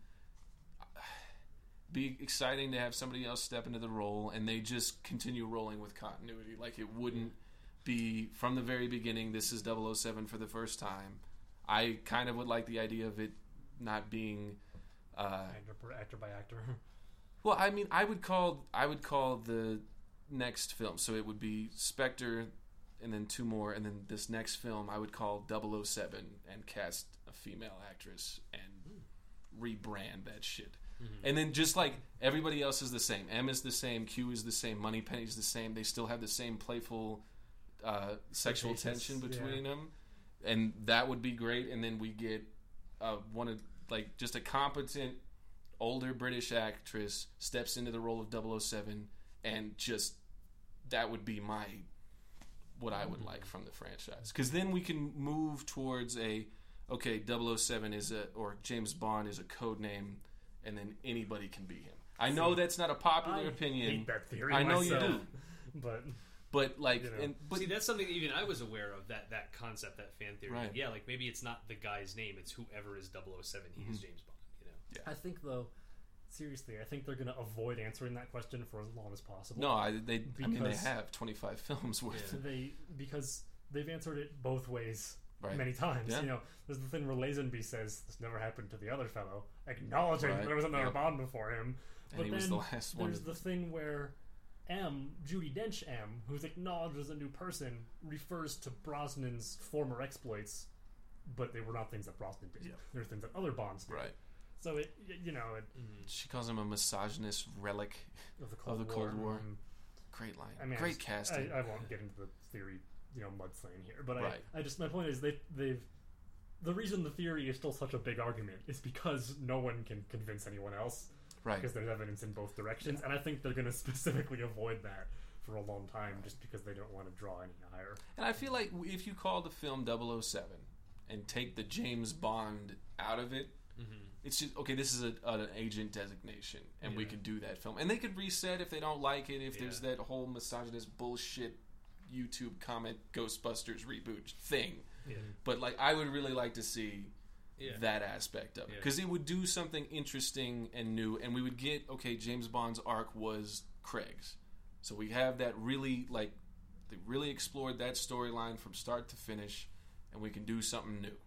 Speaker 2: be exciting to have somebody else step into the role, and they just continue rolling with continuity. Like it wouldn't be from the very beginning. This is 007 for the first time. I kind of would like the idea of it not being. Uh,
Speaker 1: actor, by actor.
Speaker 2: well, I mean, I would call I would call the next film. So it would be Spectre, and then two more, and then this next film I would call 007 and cast a female actress and rebrand that shit. And then just like everybody else is the same. M is the same. Q is the same. Moneypenny is the same. They still have the same playful uh, sexual tension between
Speaker 1: yeah.
Speaker 2: them, and that would be great. And then we get uh, one of like just a competent older British actress steps into the role of 007 and just that would be my what I would like from the franchise because then we can move towards a okay 007 is a or James Bond is a code name and then anybody can be him. I know
Speaker 1: See,
Speaker 2: that's not a popular
Speaker 1: I
Speaker 2: opinion,
Speaker 1: hate that theory.
Speaker 2: I know you do.
Speaker 1: but
Speaker 2: but like
Speaker 1: You know.
Speaker 2: and but
Speaker 3: See, that's something that even I was aware of that that concept, that fan theory.
Speaker 2: Right.
Speaker 3: Yeah, like maybe it's not the guy's name; it's whoever is 007. He
Speaker 2: Mm-hmm.
Speaker 3: is James Bond. You know.
Speaker 1: I think though, seriously, I think they're going to avoid answering that question for as long as possible.
Speaker 2: no, I they I mean they
Speaker 1: Because-
Speaker 2: have 25 films worth.
Speaker 1: they because they've answered it both ways
Speaker 2: Right.
Speaker 1: many times.
Speaker 2: Yeah.
Speaker 1: You know, there's the thing where Lazenby says this never happened to the other fellow, acknowledging
Speaker 2: Right.
Speaker 1: there was another
Speaker 2: Yep.
Speaker 1: Bond before him.
Speaker 2: And
Speaker 1: But
Speaker 2: he
Speaker 1: then
Speaker 2: was the last one.
Speaker 1: there's the thing where M, Judi Dench M, who's acknowledged as a new person, refers to Brosnan's former exploits, but they were not things that Brosnan did.
Speaker 2: Yeah.
Speaker 1: They were things that other Bonds did.
Speaker 2: Right.
Speaker 1: So it, you know, it,
Speaker 2: She calls him a misogynist relic.
Speaker 1: of the Cold,
Speaker 2: Of the Cold War.
Speaker 1: mm,
Speaker 2: Great line.
Speaker 1: I mean, I
Speaker 2: Great
Speaker 1: just-
Speaker 2: casting.
Speaker 1: I, I won't get into the theory, you know, mudslinging here, but
Speaker 2: Right.
Speaker 1: I, I just my point is they they've the reason the theory is still such a big argument is because no one can convince anyone else
Speaker 2: right.
Speaker 1: because there's evidence in both directions, and I think they're going to specifically avoid that for a long time just because they don't want to draw any higher.
Speaker 2: And I feel like if you call the film 007 and take the James Bond out of it, mm-hmm. it's just okay. This is a, an agent designation, and we
Speaker 1: Yeah.
Speaker 2: could do that film, and they could reset if they don't like it. If there's that whole misogynist bullshit YouTube comment Ghostbusters reboot thing,
Speaker 1: Yeah.
Speaker 2: but like I would really like to see
Speaker 3: Yeah.
Speaker 2: that aspect of it
Speaker 3: Yeah.
Speaker 2: because it would do something interesting and new, and we would get okay. James Bond's arc was Craig's, so we have that really like they really explored that storyline from start to finish, and we can do something new.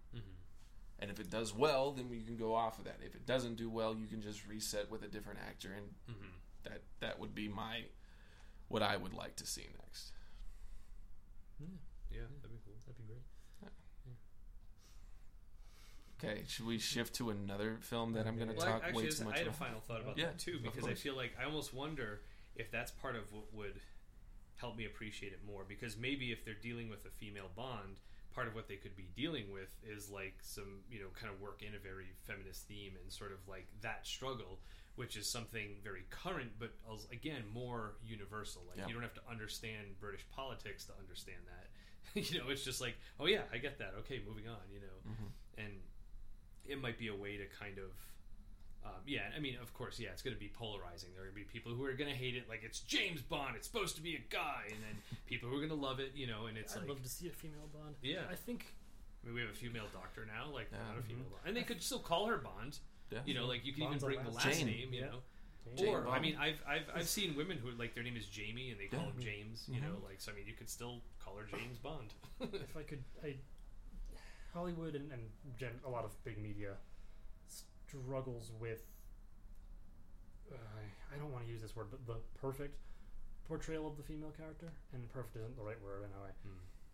Speaker 2: And if it does well, then we can go off of that. If it doesn't do well, you can just reset with a different actor, and
Speaker 3: Mm-hmm.
Speaker 2: that that would be my what I would like to see next.
Speaker 3: Yeah, that'd be cool.
Speaker 1: That'd be great.
Speaker 2: Okay, should we shift to another film that I'm going to
Speaker 3: Well,
Speaker 2: talk
Speaker 3: actually,
Speaker 2: way too much
Speaker 3: I had a
Speaker 2: about?
Speaker 3: final thought about
Speaker 2: Yeah,
Speaker 3: that too because I feel like I almost wonder if that's part of what would help me appreciate it more. Because maybe if they're dealing with a female Bond, part of what they could be dealing with is like some you know kind of work in a very feminist theme and sort of like that struggle, which is something very current, but again more universal. Like
Speaker 2: Yeah.
Speaker 3: you don't have to understand British politics to understand that. you know, it's just like, oh yeah, I get that. Okay, moving on. You know,
Speaker 2: Mm-hmm.
Speaker 3: and it might be a way to kind of. Um, yeah, I mean, of course, yeah, it's going to be polarizing. There are going to be people who are going to hate it, like it's James Bond, it's supposed to be a guy, and then people who are going to love it, you know, and it's
Speaker 1: I'd
Speaker 3: like,
Speaker 1: love to see a female Bond.
Speaker 3: Yeah.
Speaker 1: I think
Speaker 3: I mean, we have a female doctor now, like
Speaker 2: Yeah.
Speaker 3: not a female Bond, and they could still call her Bond.
Speaker 2: Yeah.
Speaker 3: You know, like you can
Speaker 1: Bond's
Speaker 3: even bring the
Speaker 1: last
Speaker 3: last
Speaker 2: Jane.
Speaker 3: name, you
Speaker 1: Yeah.
Speaker 3: know.
Speaker 2: Jane
Speaker 3: or I mean, I've I've I've seen women who like their name is Jamie and they call
Speaker 2: Yeah.
Speaker 3: him James. You know, like so. I mean, you could still call her James Bond.
Speaker 1: if I could, I Hollywood and, and gen, a lot of big media struggles with. Uh, I don't want to use this word, but the perfect portrayal of the female character, and perfect isn't the right word anyway.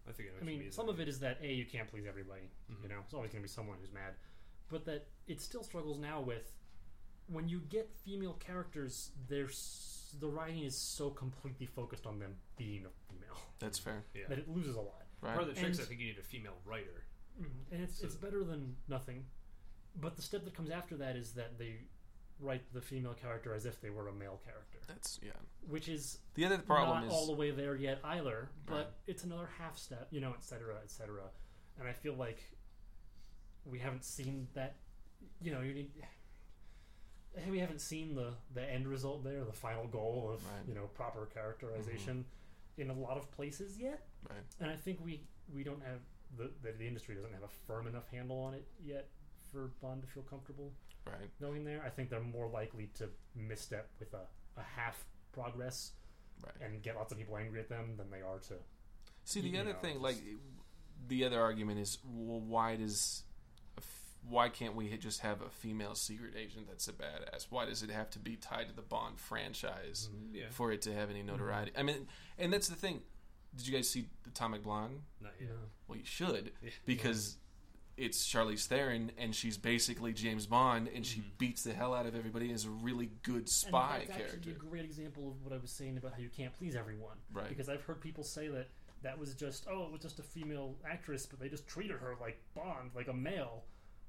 Speaker 3: I think
Speaker 1: I mean, some of it is that a you can't please everybody.
Speaker 3: Mhm.
Speaker 1: You know, it's always going to be someone who's mad, but that it still struggles now with when you get female characters. There's the writing is so completely focused on them being a female
Speaker 2: That's fair.
Speaker 3: yeah.
Speaker 1: that it loses a lot.
Speaker 2: Right.
Speaker 3: Part of the trick is I think you need a female writer. Mm-hmm.
Speaker 1: and it's
Speaker 3: So-
Speaker 1: it's better than nothing. But the step that comes after that is that they write the female character as if they were a male character,
Speaker 2: That's yeah.
Speaker 1: which is
Speaker 2: The other problem
Speaker 1: not
Speaker 2: is
Speaker 1: all the way there yet either. But
Speaker 2: Right.
Speaker 1: it's another half step, you know, et cetera, et cetera. And I feel like we haven't seen that. You know, you need. We haven't seen the the end result there, the final goal of
Speaker 2: Right.
Speaker 1: you know proper characterization mm-hmm. in a lot of places yet.
Speaker 2: right.
Speaker 1: And I think we we don't have the, the the industry doesn't have a firm enough handle on it yet for Bond to feel comfortable
Speaker 2: Right.
Speaker 1: going there. I think they're more likely to misstep with a, a half progress
Speaker 2: Right.
Speaker 1: and get lots of people angry at them than they are to.
Speaker 2: See, the other
Speaker 1: know,
Speaker 2: thing,
Speaker 1: just-
Speaker 2: like, the other argument is, well, why does, why can't we just have a female secret agent that's a badass? Why does it have to be tied to the Bond franchise mm-hmm.
Speaker 3: Yeah,
Speaker 2: for it to have any notoriety? Mm-hmm. I mean, and that's the thing. Did you guys see Atomic Blonde?
Speaker 3: not yet.
Speaker 1: know,
Speaker 2: Well, you should
Speaker 3: Yeah.
Speaker 2: because it's Charlize Theron, and she's basically James Bond, and she
Speaker 3: Mhm.
Speaker 2: beats the hell out of everybody as a really good
Speaker 1: and
Speaker 2: spy
Speaker 1: that's
Speaker 2: character.
Speaker 1: actually a great example of what I was saying about how you can't please everyone.
Speaker 2: Right.
Speaker 1: Because I've heard people say that that was just oh it was just a female actress, but they just treated her like Bond, like a male,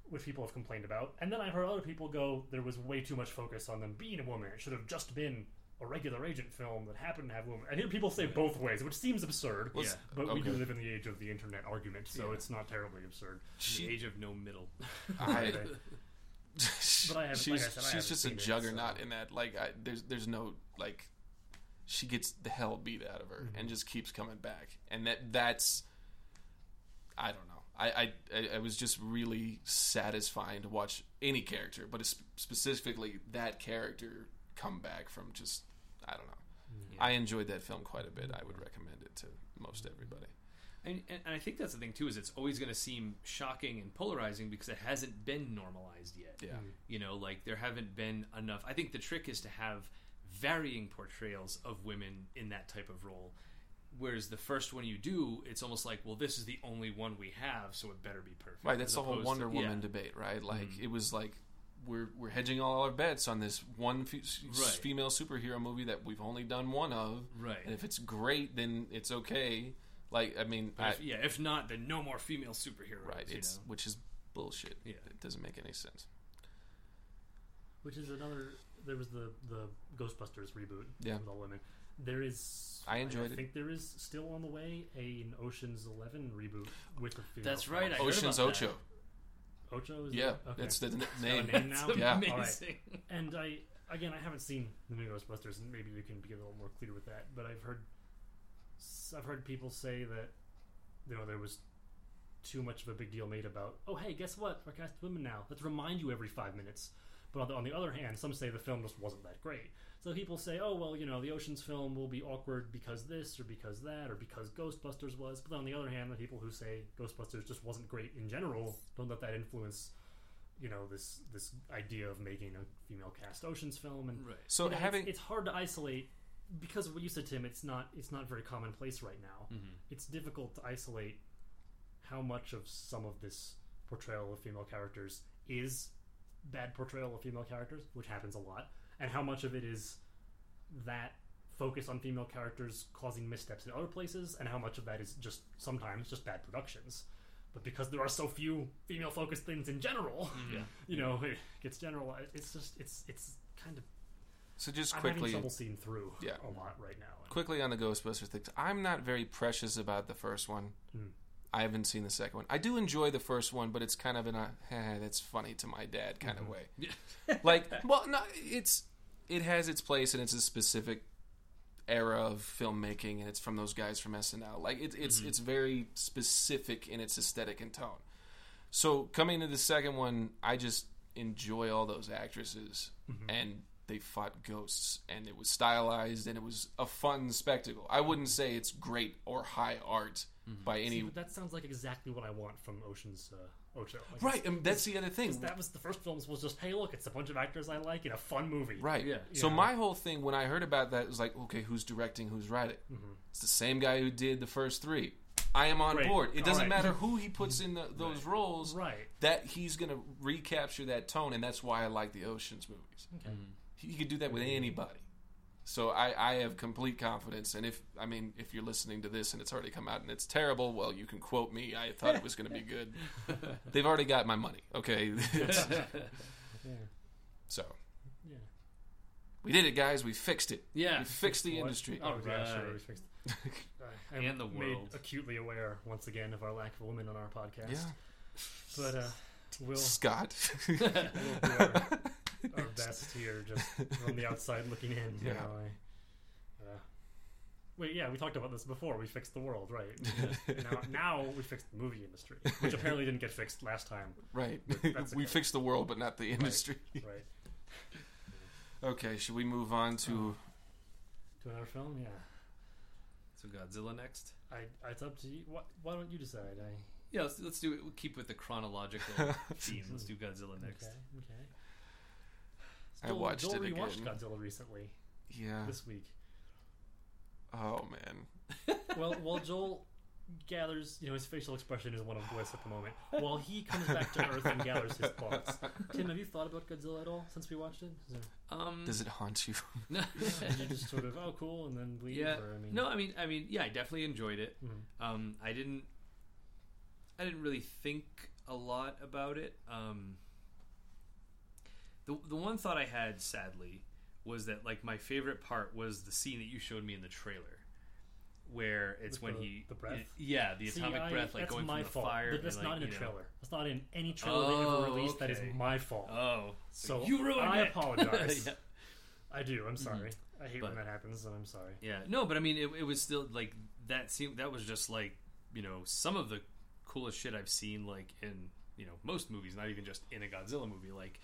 Speaker 1: which people have complained about. And then I've heard other people go there was way too much focus on them being a woman. It should have just been a regular agent film that happened to have women. I hear people say both ways, which seems absurd.
Speaker 2: Well,
Speaker 3: Yeah.
Speaker 2: s-
Speaker 1: But we do live in the age of the internet argument, so
Speaker 2: Yeah.
Speaker 1: it's not terribly absurd.
Speaker 3: the age of no middle.
Speaker 2: I,
Speaker 1: But
Speaker 2: but
Speaker 1: I haven't-
Speaker 2: she's
Speaker 1: like I said, I
Speaker 2: she's
Speaker 1: haven't
Speaker 2: just a
Speaker 1: seen it,
Speaker 2: juggernaut
Speaker 1: so-
Speaker 2: in that. Like, I, there's there's no like, she gets the hell beat out of her
Speaker 1: Mm-hmm.
Speaker 2: and just keeps coming back, and that that's, I don't know. I, I I- I was just really satisfying to watch any character, but it's specifically that character come back from just I don't know.
Speaker 3: Yeah.
Speaker 2: I enjoyed that film quite a bit. I would recommend it to most everybody.
Speaker 3: And, and, and I think that's the thing too is it's always going to seem shocking and polarizing because it hasn't been normalized yet.
Speaker 2: Yeah.
Speaker 3: You know, like there haven't been enough. I think the trick is to have varying portrayals of women in that type of role. Whereas the first one you do, it's almost like, well, this is the only one we have, so it better be perfect.
Speaker 2: Right, that's
Speaker 3: As
Speaker 2: the whole
Speaker 3: opposed to-
Speaker 2: Wonder Woman
Speaker 3: yeah.
Speaker 2: debate, right? Like
Speaker 3: Mhm.
Speaker 2: it was like we're we're hedging all our bets on this one fe-
Speaker 3: Right.
Speaker 2: female superhero movie that we've only done one of,
Speaker 3: Right.
Speaker 2: and if it's great, then it's okay. Like I mean, I,
Speaker 3: if, yeah, if not, then no more female superheroes.
Speaker 2: right?
Speaker 3: you
Speaker 2: It's
Speaker 3: know?
Speaker 2: which is bullshit.
Speaker 3: Yeah.
Speaker 2: It doesn't make any sense.
Speaker 1: Which is another. There was the the Ghostbusters reboot
Speaker 2: Yeah.
Speaker 1: with all women. There is.
Speaker 2: I enjoyed
Speaker 1: I
Speaker 2: it.
Speaker 1: think there is still on the way a, an Ocean's Eleven reboot with a female.
Speaker 3: That's right, I
Speaker 1: cast.
Speaker 3: heard
Speaker 2: Ocean's
Speaker 3: about that.
Speaker 2: Ocho.
Speaker 1: Ocho. Is
Speaker 2: Yeah,
Speaker 1: that? Okay.
Speaker 2: that's the n- name.
Speaker 1: name now?
Speaker 3: That's
Speaker 2: Yeah.
Speaker 1: All right.
Speaker 3: amazing.
Speaker 1: And I again, I haven't seen the new Ghostbusters, and maybe we can be a little more clear with that. But I've heard, I've heard people say that you know there was too much of a big deal made about. Oh, hey, guess what? We're cast women now. Let's remind you every five minutes. But on the, on the other hand, some say the film just wasn't that great. So people say, oh well, you know, the Ocean's film will be awkward because this or because that or because Ghostbusters was. But on the other hand, the people who say Ghostbusters just wasn't great in general don't let that influence, you know, this this idea of making a female cast Ocean's film. And
Speaker 3: Right.
Speaker 2: So
Speaker 1: you know, it's-
Speaker 2: having
Speaker 1: it's, hard to isolate because of what you said, Tim. It's not it's not very commonplace right now.
Speaker 3: Mm-hmm.
Speaker 1: It's difficult to isolate how much of some of this portrayal of female characters is bad portrayal of female characters, which happens a lot, and how much of it is that focus on female characters causing missteps in other places, and how much of that is just sometimes just bad productions. But because there are so few female focused things in general,
Speaker 3: Yeah.
Speaker 1: you know, it gets generalized. It's just it's it's kind of
Speaker 2: So just
Speaker 1: I'm having
Speaker 2: quickly,
Speaker 1: trouble seeing through
Speaker 2: Yeah.
Speaker 1: a lot right now.
Speaker 2: quickly on the Ghostbusters thing. I'm not very precious about the first one.
Speaker 1: Hmm.
Speaker 2: I haven't seen the second one. I do enjoy the first one, but it's kind of in a eh, that's funny to my dad kind
Speaker 1: Mm-hmm.
Speaker 2: of way. Like, well, no, it's it has its place and it's a specific era of filmmaking, and it's from those guys from SNL. Like, it, it's
Speaker 1: Mm-hmm.
Speaker 2: it's very specific in its aesthetic and tone. So coming to the second one, I just enjoy all those actresses,
Speaker 1: Mm-hmm.
Speaker 2: and they fought ghosts, and it was stylized, and it was a fun spectacle. I wouldn't say it's great or high art by any.
Speaker 1: See, but that sounds like exactly what I want from Ocean's uh, Ocho. Like,
Speaker 2: right, and that's the other thing.
Speaker 1: That was the first films was just hey look it's a bunch of actors I like in a fun movie.
Speaker 2: Right.
Speaker 3: Yeah.
Speaker 2: So
Speaker 1: Yeah.
Speaker 2: my whole thing when I heard about that was like, okay, who's directing, who's writing?
Speaker 1: Mm-hmm.
Speaker 2: It's the same guy who did the first three. I am on
Speaker 1: Great.
Speaker 2: board. It doesn't
Speaker 1: All right.
Speaker 2: matter who he puts in the, those roles.
Speaker 1: Right.
Speaker 2: That he's going to recapture that tone, and that's why I like the Ocean's movies.
Speaker 1: Okay.
Speaker 2: He could do that with anybody. So I, I have complete confidence, and if I mean if you're listening to this and it's already come out and it's terrible, well, you can quote me. I thought it was going to be good. They've already got my money. Okay,
Speaker 1: Yeah.
Speaker 2: so
Speaker 1: Yeah.
Speaker 2: we did it, guys. We fixed it.
Speaker 3: Yeah.
Speaker 2: we fixed the
Speaker 1: What?
Speaker 2: industry.
Speaker 1: Oh yeah, sure. We fixed. I am
Speaker 3: And the
Speaker 1: made
Speaker 3: world.
Speaker 1: acutely aware once again of our lack of women on our podcast.
Speaker 2: Yeah,
Speaker 1: But uh, we'll
Speaker 2: Scott.
Speaker 1: We'll do our, our best here, just from the outside looking in. You
Speaker 2: Yeah.
Speaker 1: know, I, uh, wait, yeah, we talked about this before. We fixed the world, right? now, now we fixed the movie industry, which apparently didn't get fixed last time,
Speaker 2: right.
Speaker 1: That's
Speaker 2: we fixed the world, but not the industry.
Speaker 1: right?
Speaker 2: Okay, should we move on to?
Speaker 1: To another film, yeah.
Speaker 3: So Godzilla next.
Speaker 1: I, it's up to you. What, why don't you decide? I
Speaker 3: Yeah, let's, let's do it. We'll keep with the chronological theme. Let's do Godzilla next.
Speaker 1: okay, okay.
Speaker 2: I watched
Speaker 1: Joel
Speaker 2: it
Speaker 1: rewatched
Speaker 2: again.
Speaker 1: Godzilla recently
Speaker 2: Yeah.
Speaker 1: this week.
Speaker 2: Oh man.
Speaker 1: Well, while Joel gathers, you know, his facial expression is one of bliss at the moment. While he comes back to Earth and gathers his thoughts, Tim, have you thought about Godzilla at all since we watched it? Is there,
Speaker 3: Um,
Speaker 2: Does it haunt you?
Speaker 3: no,
Speaker 1: you just sort of, oh, cool, and then leave?
Speaker 3: yeah.
Speaker 1: Or, I mean,
Speaker 3: No, I mean, I mean, yeah, I definitely enjoyed it.
Speaker 1: Mhm.
Speaker 3: Um, I didn't, I didn't really think a lot about it. Um, the the one thought I had, sadly, was that like my favorite part was the scene that you showed me in the trailer, where it's
Speaker 1: With
Speaker 3: when
Speaker 1: the-
Speaker 3: he
Speaker 1: the breath?
Speaker 3: yeah, the
Speaker 1: See,
Speaker 3: atomic
Speaker 1: I-
Speaker 3: breath like
Speaker 1: that's
Speaker 3: going
Speaker 1: my
Speaker 3: from the
Speaker 1: fault.
Speaker 3: fire.
Speaker 1: But that's
Speaker 3: and,
Speaker 1: not in a
Speaker 3: you know-
Speaker 1: trailer. That's not in any trailer they
Speaker 3: Oh,
Speaker 1: ever released. That is my fault.
Speaker 3: Oh,
Speaker 1: So
Speaker 3: you ruined
Speaker 1: I
Speaker 3: it.
Speaker 1: apologize.
Speaker 3: yeah.
Speaker 1: I do. I'm sorry. Mm-hmm. I hate
Speaker 3: But-
Speaker 1: when that happens, and I'm sorry.
Speaker 3: Yeah, no, but I mean, it, it was still like that. scene that was just like you know some of the coolest shit I've seen like in you know most movies, not even just in a Godzilla movie. Like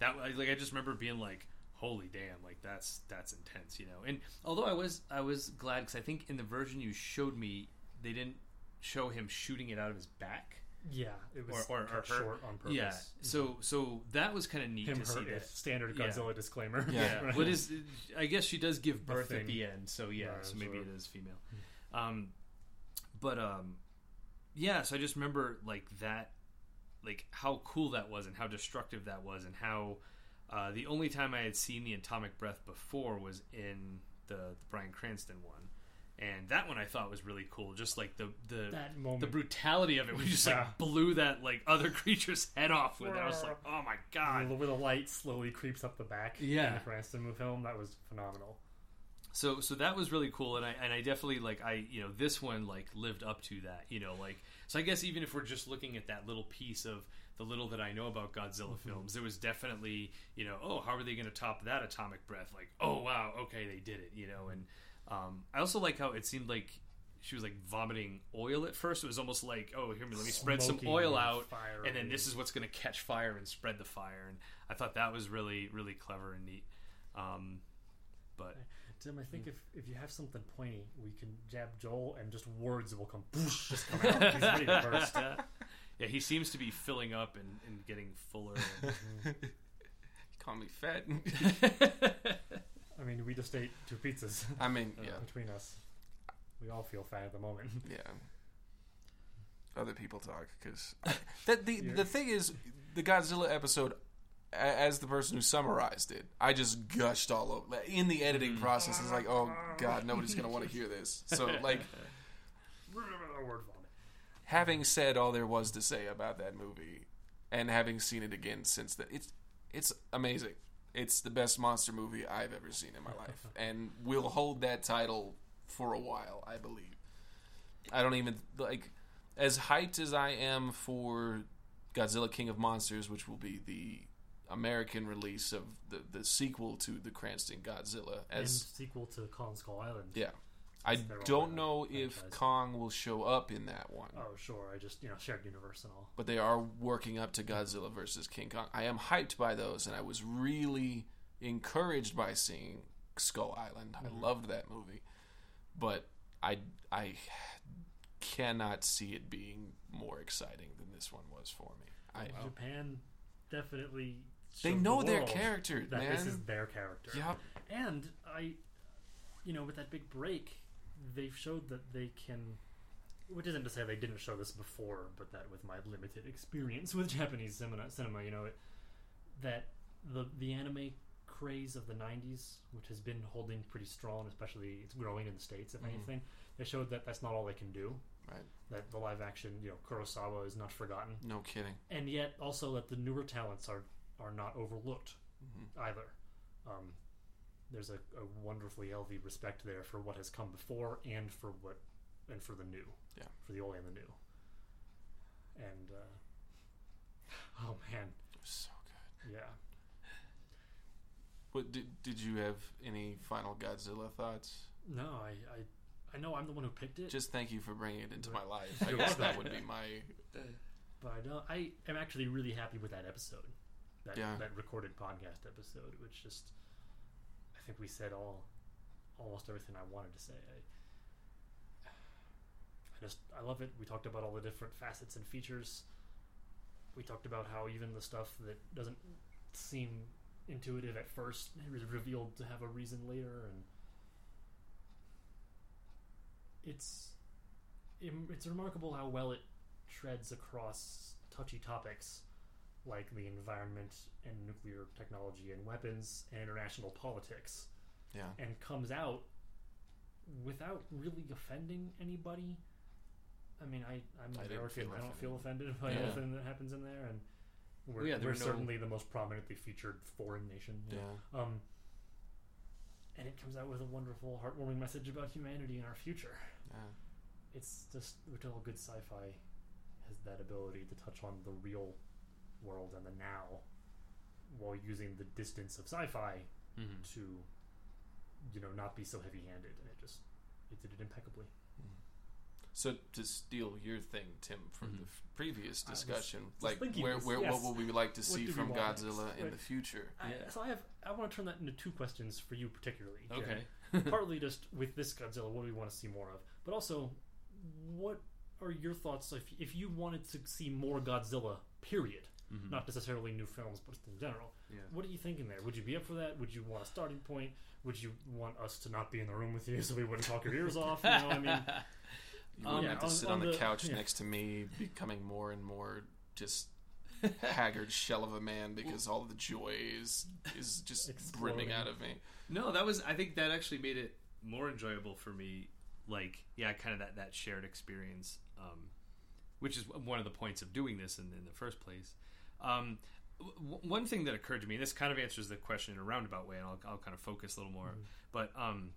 Speaker 3: that, like I just remember being like, "Holy damn!" Like that's that's intense, you know. And although I was I was glad because I think in the version you showed me, they didn't show him shooting it out of his back.
Speaker 1: Yeah, it was
Speaker 3: Or- or- or
Speaker 1: short on purpose.
Speaker 3: Yeah, so so that was kind of neat
Speaker 1: him
Speaker 3: to see that.
Speaker 1: standard
Speaker 3: Yeah.
Speaker 1: Godzilla disclaimer.
Speaker 2: Yeah.
Speaker 1: Right.
Speaker 3: What is? I guess she does give birth at the end, so yeah,
Speaker 1: Right,
Speaker 3: so maybe
Speaker 1: sure.
Speaker 3: it is female. Um, but um, yeah. So I just remember like that, like how cool that was, and how destructive that was, and how uh, the only time I had seen the atomic breath before was in the, the Bryan Cranston one. And that one I thought was really cool, just like the the
Speaker 1: that moment.
Speaker 3: the brutality of it. We just
Speaker 1: Yeah.
Speaker 3: like blew that like other creature's head off with it. I was like, oh my god!
Speaker 1: where the light slowly creeps up the back.
Speaker 3: Yeah.
Speaker 1: in the Cranston film that was phenomenal.
Speaker 3: so so that was really cool and i and i definitely like i you know this one like lived up to that you know like so i guess even if we're just looking at that little piece of the little that i know about godzilla films there was definitely you know oh how are they going to top that atomic breath? Like oh wow okay they did it you know and um, i also like how it seemed like she was like vomiting oil at first. It was almost like oh here let me spread some oil out
Speaker 1: fire
Speaker 3: and then this is what's going to catch fire and spread the fire and i thought that was really really clever and neat. Um, but
Speaker 1: Tim, I think mm. if, if you have something pointy, we can jab Joel and just words will come, boosh, just come out. He's ready to burst.
Speaker 3: yeah, he seems to be filling up and, and getting fuller.
Speaker 2: You call me fat.
Speaker 1: I mean, we just ate two pizzas
Speaker 2: I mean, uh, yeah,
Speaker 1: between us. We all feel fat at the moment.
Speaker 2: yeah. Other people talk because that the
Speaker 1: Yeah.
Speaker 2: the thing is the Godzilla episode. As the person who summarized it, I just gushed all over. In the editing mm. process, it's like, oh god, nobody's gonna want to hear this. So, like, having said all there was to say about that movie, and having seen it again since then, it's it's amazing. it's the best monster movie I've ever seen in my life, and will hold that title for a while, I believe. I don't even like as hyped as I am for Godzilla King of Monsters, which will be the American release of the the sequel to the Cranston Godzilla.
Speaker 1: and
Speaker 2: As
Speaker 1: sequel to Kong Skull Island.
Speaker 2: yeah, I don't know if
Speaker 1: franchise.
Speaker 2: Kong will show up in that one.
Speaker 1: Oh, sure. I just you know shared universe and all.
Speaker 2: but they are working up to Godzilla versus King Kong. I am hyped by those, and I was really encouraged by seeing Skull Island. I mm-hmm. loved that movie, but I I cannot see it being more exciting than this one was for me. I
Speaker 1: Japan definitely.
Speaker 2: They know
Speaker 1: the
Speaker 2: their character,
Speaker 1: That
Speaker 2: man.
Speaker 1: this is their character.
Speaker 2: Yep.
Speaker 1: And I, you know, with that big break, they've showed that they can. Which isn't to say they didn't show this before, but that with my limited experience with Japanese cinema, cinema you know, it, that the the anime craze of the '90s, which has been holding pretty strong, especially it's growing in the states. If
Speaker 2: Mhm.
Speaker 1: anything, they showed that that's not all they can do.
Speaker 2: Right.
Speaker 1: That the live action, you know, Kurosawa is not forgotten,
Speaker 2: No kidding.
Speaker 1: and yet also that the newer talents are are not overlooked
Speaker 2: Mhm.
Speaker 1: either. Um, there's a, a wonderfully healthy respect there for what has come before and for what and for the new.
Speaker 2: Yeah.
Speaker 1: For the old and the new. And uh, oh man,
Speaker 2: So good.
Speaker 1: yeah.
Speaker 2: What did did you have any final Godzilla thoughts?
Speaker 1: No, I, I I know I'm the one who picked it,
Speaker 2: Just thank you for bringing it into my life. I guess that would be my
Speaker 1: but I don't. I am actually really happy with that episode. That
Speaker 2: Yeah.
Speaker 1: that recorded podcast episode, which just I think we said all almost everything I wanted to say. I, I just I love it. We talked about all the different facets and features. We talked about how even the stuff that doesn't seem intuitive at first is revealed to have a reason later, and it's it's remarkable how well it treads across touchy topics like the environment and nuclear technology and weapons and international politics
Speaker 2: yeah.
Speaker 1: and comes out without really offending anybody. I mean, I, I'm
Speaker 2: I
Speaker 1: American.
Speaker 2: feel
Speaker 1: I don't feel offended by
Speaker 2: Yeah.
Speaker 1: anything that happens in there, and we're,
Speaker 3: yeah,
Speaker 1: we're
Speaker 3: were no-
Speaker 1: certainly the most prominently featured foreign nation.
Speaker 2: Yeah.
Speaker 1: Um, and it comes out with a wonderful, heartwarming message about humanity and our future.
Speaker 2: Yeah.
Speaker 1: It's just, which all good sci-fi has that ability to touch on the real world and the now, while using the distance of sci-fi
Speaker 3: Mhm.
Speaker 1: to, you know, not be so heavy-handed, and it just, it did it impeccably.
Speaker 2: So to steal your thing, Tim, from
Speaker 3: Mhm.
Speaker 2: the f- previous
Speaker 1: I was
Speaker 2: discussion,
Speaker 1: just
Speaker 2: like where,
Speaker 1: this,
Speaker 2: where
Speaker 1: yes.
Speaker 2: what would we like to see from
Speaker 1: want next?
Speaker 2: Godzilla in
Speaker 1: Right.
Speaker 2: the future?
Speaker 1: I,
Speaker 3: Yeah.
Speaker 1: so I have, I want to turn that into two questions for you particularly. Jim.
Speaker 3: Okay.
Speaker 1: partly just with this Godzilla, what do we want to see more of? But also, what are your thoughts if if you wanted to see more Godzilla? Period.
Speaker 3: Mhm.
Speaker 1: Not necessarily new films, but just in general.
Speaker 3: Yeah.
Speaker 1: What are you thinking there? Would you be up for that? Would you want a starting point? Would you want us to not be in the room with you so we wouldn't talk your ears off? You know, I mean,
Speaker 2: You
Speaker 3: Um,
Speaker 2: wouldn't
Speaker 1: yeah,
Speaker 2: have to
Speaker 1: on-
Speaker 2: sit
Speaker 1: on
Speaker 2: on, the,
Speaker 1: the-
Speaker 2: couch
Speaker 1: yeah.
Speaker 2: next to me, becoming more and more just haggard shell of a man because all the joy is is just brimming out of me.
Speaker 3: No, that was. I think that actually made it more enjoyable for me. Like, yeah, kind of that that shared experience, um, which is one of the points of doing this in, in the first place. Um, w- one thing that occurred to me, and this kind of answers the question in a roundabout way, and I'll, I'll kind of focus a little more. But um,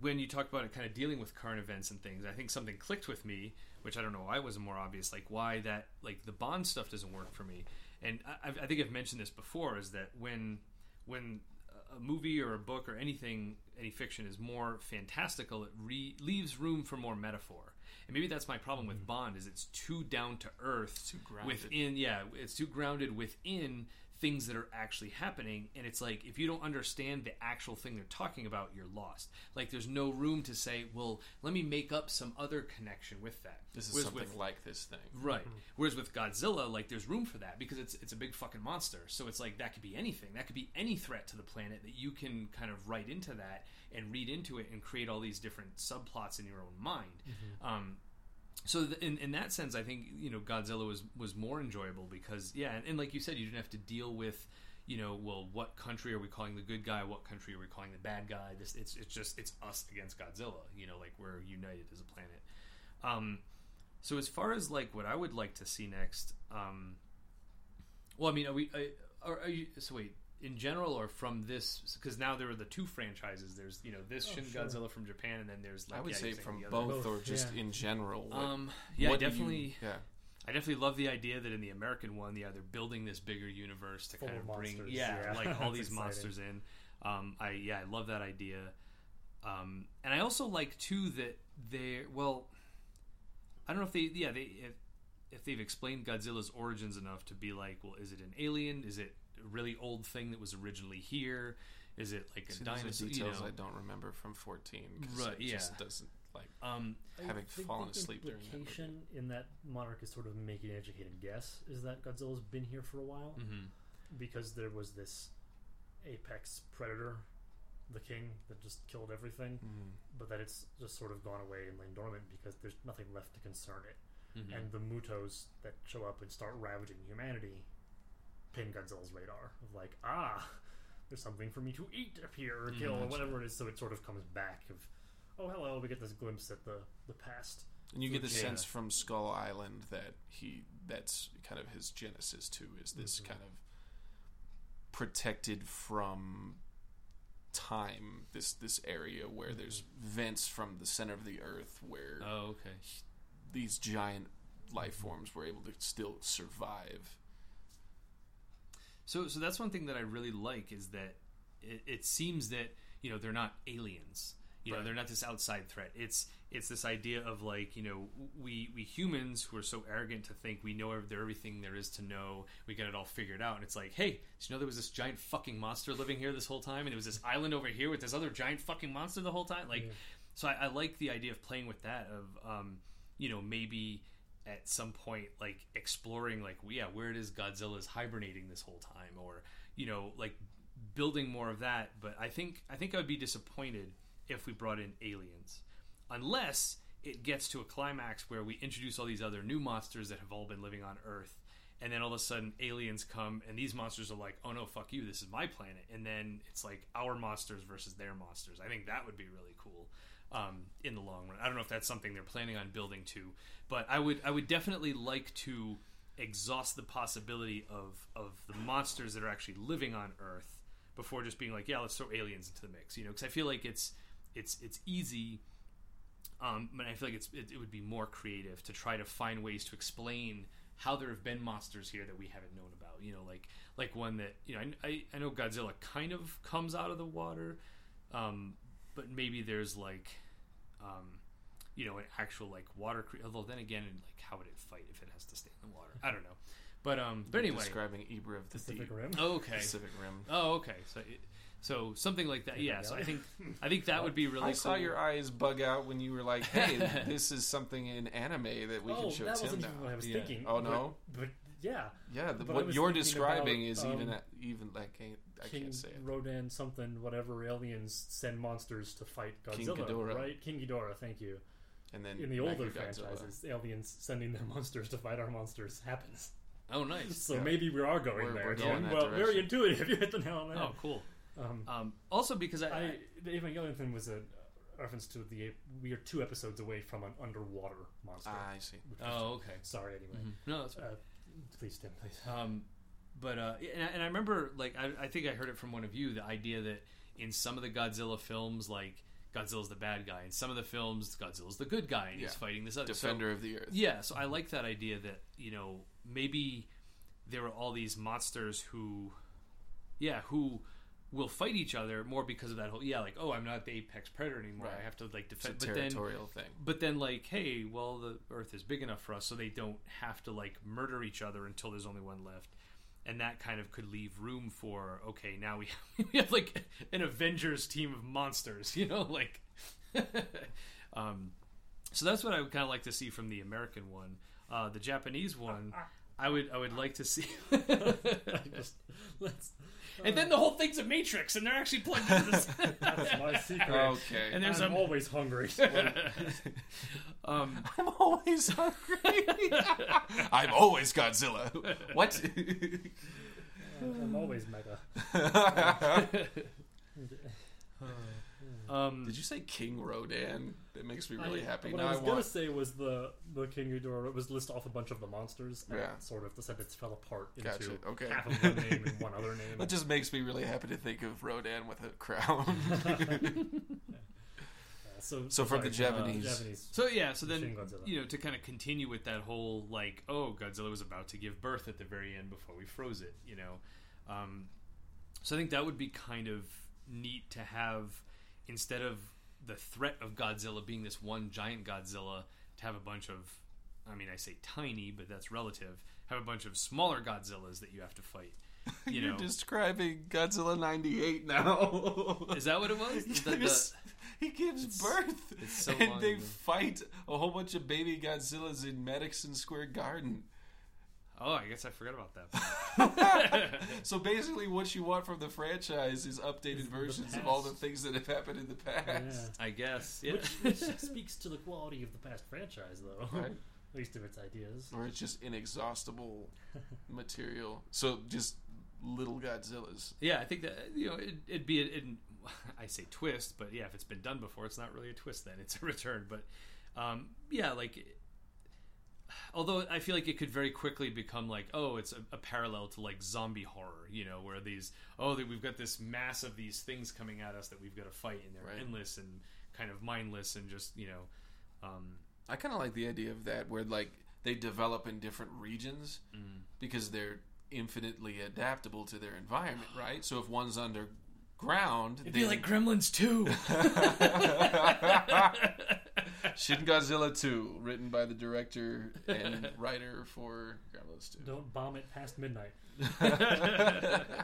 Speaker 3: when you talk about it, kind of dealing with current events and things, I think something clicked with me, which I don't know why wasn't more obvious, like why that like the Bond stuff doesn't work for me. And I, I think I've mentioned this before, is that when when a movie or a book or anything, any fiction is more fantastical, it re- leaves room for more metaphor. And maybe that's my problem with hmm. Bond is it's too down to earth
Speaker 2: Too grounded.
Speaker 3: within yeah, it's too grounded within things that are actually happening and it's like if you don't understand the actual thing they're talking about, you're lost. Like there's no room to say, well, let me make up some other connection with that.
Speaker 2: This is
Speaker 3: Whereas
Speaker 2: something
Speaker 3: with-
Speaker 2: like this thing.
Speaker 3: Right. Hmm. Whereas with Godzilla, like there's room for that because it's it's a big fucking monster. So it's like that could be anything. That could be any threat to the planet that you can kind of write into that and read into it and create all these different subplots in your own mind. Um, so th- in, in that sense, I think you know Godzilla was was more enjoyable because yeah, and, and like you said, you didn't have to deal with you know well what country are we calling the good guy, what country are we calling the bad guy. This it's it's just it's us against Godzilla. You know, like we're united as a planet. Um, so as far as like what I would like to see next, um, well, I mean, are we? Are, are you? So wait, in general or from this because now there are the two franchises. There's you know this
Speaker 1: Oh,
Speaker 3: Shin
Speaker 1: sure.
Speaker 3: Godzilla from Japan, and then there's like
Speaker 2: I would
Speaker 3: yeah,
Speaker 2: say from both,
Speaker 1: Both,
Speaker 2: or just
Speaker 1: yeah.
Speaker 2: in general. What,
Speaker 3: Um, yeah, I
Speaker 2: what you-
Speaker 3: definitely.
Speaker 2: yeah.
Speaker 3: I definitely love the idea that in the American one, yeah, they're building this bigger universe to
Speaker 1: Full
Speaker 3: kind
Speaker 1: of
Speaker 3: of bring, yeah,
Speaker 1: yeah.
Speaker 3: like all these
Speaker 1: exciting.
Speaker 3: monsters in. Um, I yeah, I love that idea. Um, and I also like too that they well, I don't know if they yeah they if, if they've explained Godzilla's origins enough to be like, well, is it an alien? Is it a really old thing that was originally here? Is it like a
Speaker 2: See, those are
Speaker 3: dinosaur? You
Speaker 2: details
Speaker 3: know,
Speaker 2: I don't remember from fourteen.
Speaker 3: Right,
Speaker 2: it just
Speaker 3: yeah.
Speaker 2: doesn't like.
Speaker 3: um,
Speaker 2: Having
Speaker 1: I think
Speaker 2: fallen
Speaker 1: the
Speaker 2: asleep during that
Speaker 1: implication in that Monarch is sort of making an educated guess is that Godzilla's been here for a while
Speaker 3: mhm.
Speaker 1: because there was this apex predator, the king, that just killed everything,
Speaker 2: mm,
Speaker 1: but that it's just sort of gone away and lain dormant because there's nothing left to concern it.
Speaker 3: Mhm.
Speaker 1: And the MUTOs that show up and start ravaging humanity pin Godzilla's radar of like, ah, there's something for me to eat up here or kill or
Speaker 2: Mhm.
Speaker 1: whatever it is. So it sort of comes back of, oh hello, we get this glimpse at the the past.
Speaker 2: And you get the
Speaker 1: Yeah.
Speaker 2: sense from Skull Island that he that's kind of his genesis too is this
Speaker 1: Mhm.
Speaker 2: kind of protected from time this this area where there's vents from the center of the earth where
Speaker 3: oh okay.
Speaker 2: these giant life forms were able to still survive.
Speaker 3: So, so that's one thing that I really like is that it, it seems that you know they're not aliens. You know, they're not this outside threat. It's it's this idea of like you know we we humans who are so arrogant to think we know ev- everything there is to know. We got it all figured out, and it's like, hey, did you know there was this giant fucking monster living here this whole time, and there was this island over here with this other giant fucking monster the whole time? Like,
Speaker 1: Yeah.
Speaker 3: so I, I like the idea of playing with that of um, you know maybe at some point like exploring like yeah where it is Godzilla's hibernating this whole time? Or you know like building more of that. But I think I think I would be disappointed if we brought in aliens. Unless it gets to a climax where we introduce all these other new monsters that have all been living on Earth and then all of a sudden aliens come and these monsters are like oh no fuck you this is my planet. And then it's like our monsters versus their monsters. I think that would be really cool um, in the long run. I don't know if that's something they're planning on building to, but I would I would definitely like to exhaust the possibility of of the monsters that are actually living on Earth before just being like, yeah, let's throw aliens into the mix, you know? Because I feel like it's it's it's easy. Um, but I feel like it's it, it would be more creative to try to find ways to explain how there have been monsters here that we haven't known about. You know, like like one that you know I, I, I know Godzilla kind of comes out of the water, um, but maybe there's like um, you know an actual like water cre- although then again like how would it fight if it has to stay in the water i don't know but um but anyway
Speaker 2: describing Ibra of the
Speaker 1: Pacific
Speaker 2: Deep,
Speaker 1: Rim.
Speaker 3: oh, okay
Speaker 2: Pacific Rim.
Speaker 3: oh okay so it, so something like that yeah so i think i think that would be really
Speaker 2: I saw
Speaker 3: cool.
Speaker 2: your eyes bug out when you were like, "Hey, this is something in anime that we
Speaker 1: oh,
Speaker 2: can show
Speaker 1: that
Speaker 2: Tim
Speaker 1: wasn't
Speaker 2: now."
Speaker 1: even what I was
Speaker 3: Yeah.
Speaker 1: thinking.
Speaker 2: Oh, no?
Speaker 1: but, yeah,
Speaker 2: Yeah, the,
Speaker 1: But
Speaker 2: what you're describing
Speaker 1: about,
Speaker 2: is
Speaker 1: um,
Speaker 2: even at, even like I I
Speaker 1: King
Speaker 2: can't say it.
Speaker 1: Rodan something whatever aliens send monsters to fight
Speaker 2: King
Speaker 1: Godzilla,
Speaker 2: Ghidorah.
Speaker 1: right? King Ghidorah, thank you.
Speaker 2: And then
Speaker 1: In the older franchises, aliens sending their monsters to fight our monsters happens.
Speaker 3: oh nice
Speaker 1: So
Speaker 2: Yeah.
Speaker 1: maybe we are going
Speaker 2: We're-
Speaker 1: there.
Speaker 2: we're going that
Speaker 1: well, very intuitive. You hit the nail on the head.
Speaker 3: oh
Speaker 1: head.
Speaker 3: cool
Speaker 1: Um,
Speaker 3: um also because i,
Speaker 1: I,
Speaker 3: I
Speaker 1: the Evangelion thing was a reference to the we are two episodes away from an underwater monster.
Speaker 2: Ah, I see.
Speaker 3: oh okay
Speaker 1: sorry. Anyway,
Speaker 3: Mhm. no that's
Speaker 1: uh, please, Tim, please.
Speaker 3: Um, but uh, and, I, and I remember, like, I, I think I heard it from one of you, the idea that in some of the Godzilla films, like Godzilla's the bad guy. In some of the films, Godzilla's the good guy, and he's fighting this other so-
Speaker 2: Defender of the Earth.
Speaker 3: yeah, so I like that idea that you know maybe there are all these monsters who, yeah, who will fight each other more because of that whole yeah, like oh I'm not the apex predator anymore.
Speaker 2: Right.
Speaker 3: I have to like
Speaker 2: It's a
Speaker 3: defend. But then
Speaker 2: territorial thing.
Speaker 3: but then like hey well the earth is big enough for us so they don't have to like murder each other until there's only one left and that kind of could leave room for okay now we we have like an avengers team of monsters you know like um so that's what i would kind of like to see from the american one. Uh the japanese one i would i would like to see
Speaker 1: Just, let's,
Speaker 3: and then the whole thing's a matrix and they're actually plugged into this
Speaker 1: that's my secret.
Speaker 2: Okay.
Speaker 3: and there's
Speaker 1: I'm
Speaker 3: a
Speaker 1: always hungry.
Speaker 3: um
Speaker 2: I'm always hungry. I'm always Godzilla. What?
Speaker 1: I'm always meta.
Speaker 3: Um,
Speaker 2: Did you say King Rodan? That makes me really
Speaker 1: I-
Speaker 2: happy.
Speaker 1: What
Speaker 2: Now
Speaker 1: I was
Speaker 2: I
Speaker 1: gonna say was the the King Ghidorah. It was list off a bunch of the monsters. And
Speaker 2: Yeah.
Speaker 1: Sort of the sentence fell apart into
Speaker 2: Gotcha, okay.
Speaker 1: half of one name and one other name.
Speaker 2: That just makes me really happy to think of Rodan with a crown.
Speaker 1: Uh, so,
Speaker 2: So from the
Speaker 1: sorry, uh,
Speaker 2: Japanese-
Speaker 1: Japanese.
Speaker 3: so yeah, so then you know to kind of continue with that whole like, oh, Godzilla was about to give birth at the very end before we froze it. You know, um, so I think that would be kind of neat to have instead of the threat of Godzilla being this one giant Godzilla, to have a bunch of, I mean, I say tiny, but that's relative. Have a bunch of smaller Godzillas that you have to fight. You
Speaker 2: You're
Speaker 3: know,
Speaker 2: describing Godzilla '98 now.
Speaker 3: is that what it was? The- the-
Speaker 2: he gives
Speaker 3: It's-
Speaker 2: birth,
Speaker 3: it's so
Speaker 2: and they
Speaker 3: ago.
Speaker 2: fight a whole bunch of baby Godzillas in Madison Square Garden.
Speaker 3: Oh, I guess I forgot about that.
Speaker 2: So basically, what you want from the franchise is updated
Speaker 1: the
Speaker 2: versions of all the things that have happened in the past.
Speaker 1: Yeah.
Speaker 3: I guess, yeah.
Speaker 1: Which, which speaks to the quality of the past franchise, though.
Speaker 2: Right.
Speaker 1: At least of its ideas.
Speaker 2: Or it's just inexhaustible material. So just little Godzillas.
Speaker 3: Yeah, I think that you know it, it'd be an I say twist, but yeah, if it's been done before, it's not really a twist. Then it's a return. But um, yeah, like although I feel like it could very quickly become like oh, it's a, a parallel to like zombie horror, you know, where these oh that we've got this mass of these things coming at us that we've got to fight, and they're
Speaker 2: Right.
Speaker 3: endless and kind of mindless and just you know. Um,
Speaker 2: I kind of like the idea of that, where like they develop in different regions because they're infinitely adaptable to their environment, right? So if one's underground,
Speaker 3: it'd be like Gremlins too.
Speaker 2: Shin Godzilla 2, written by the director and writer for Gremlins 2.
Speaker 1: Don't bomb it past midnight.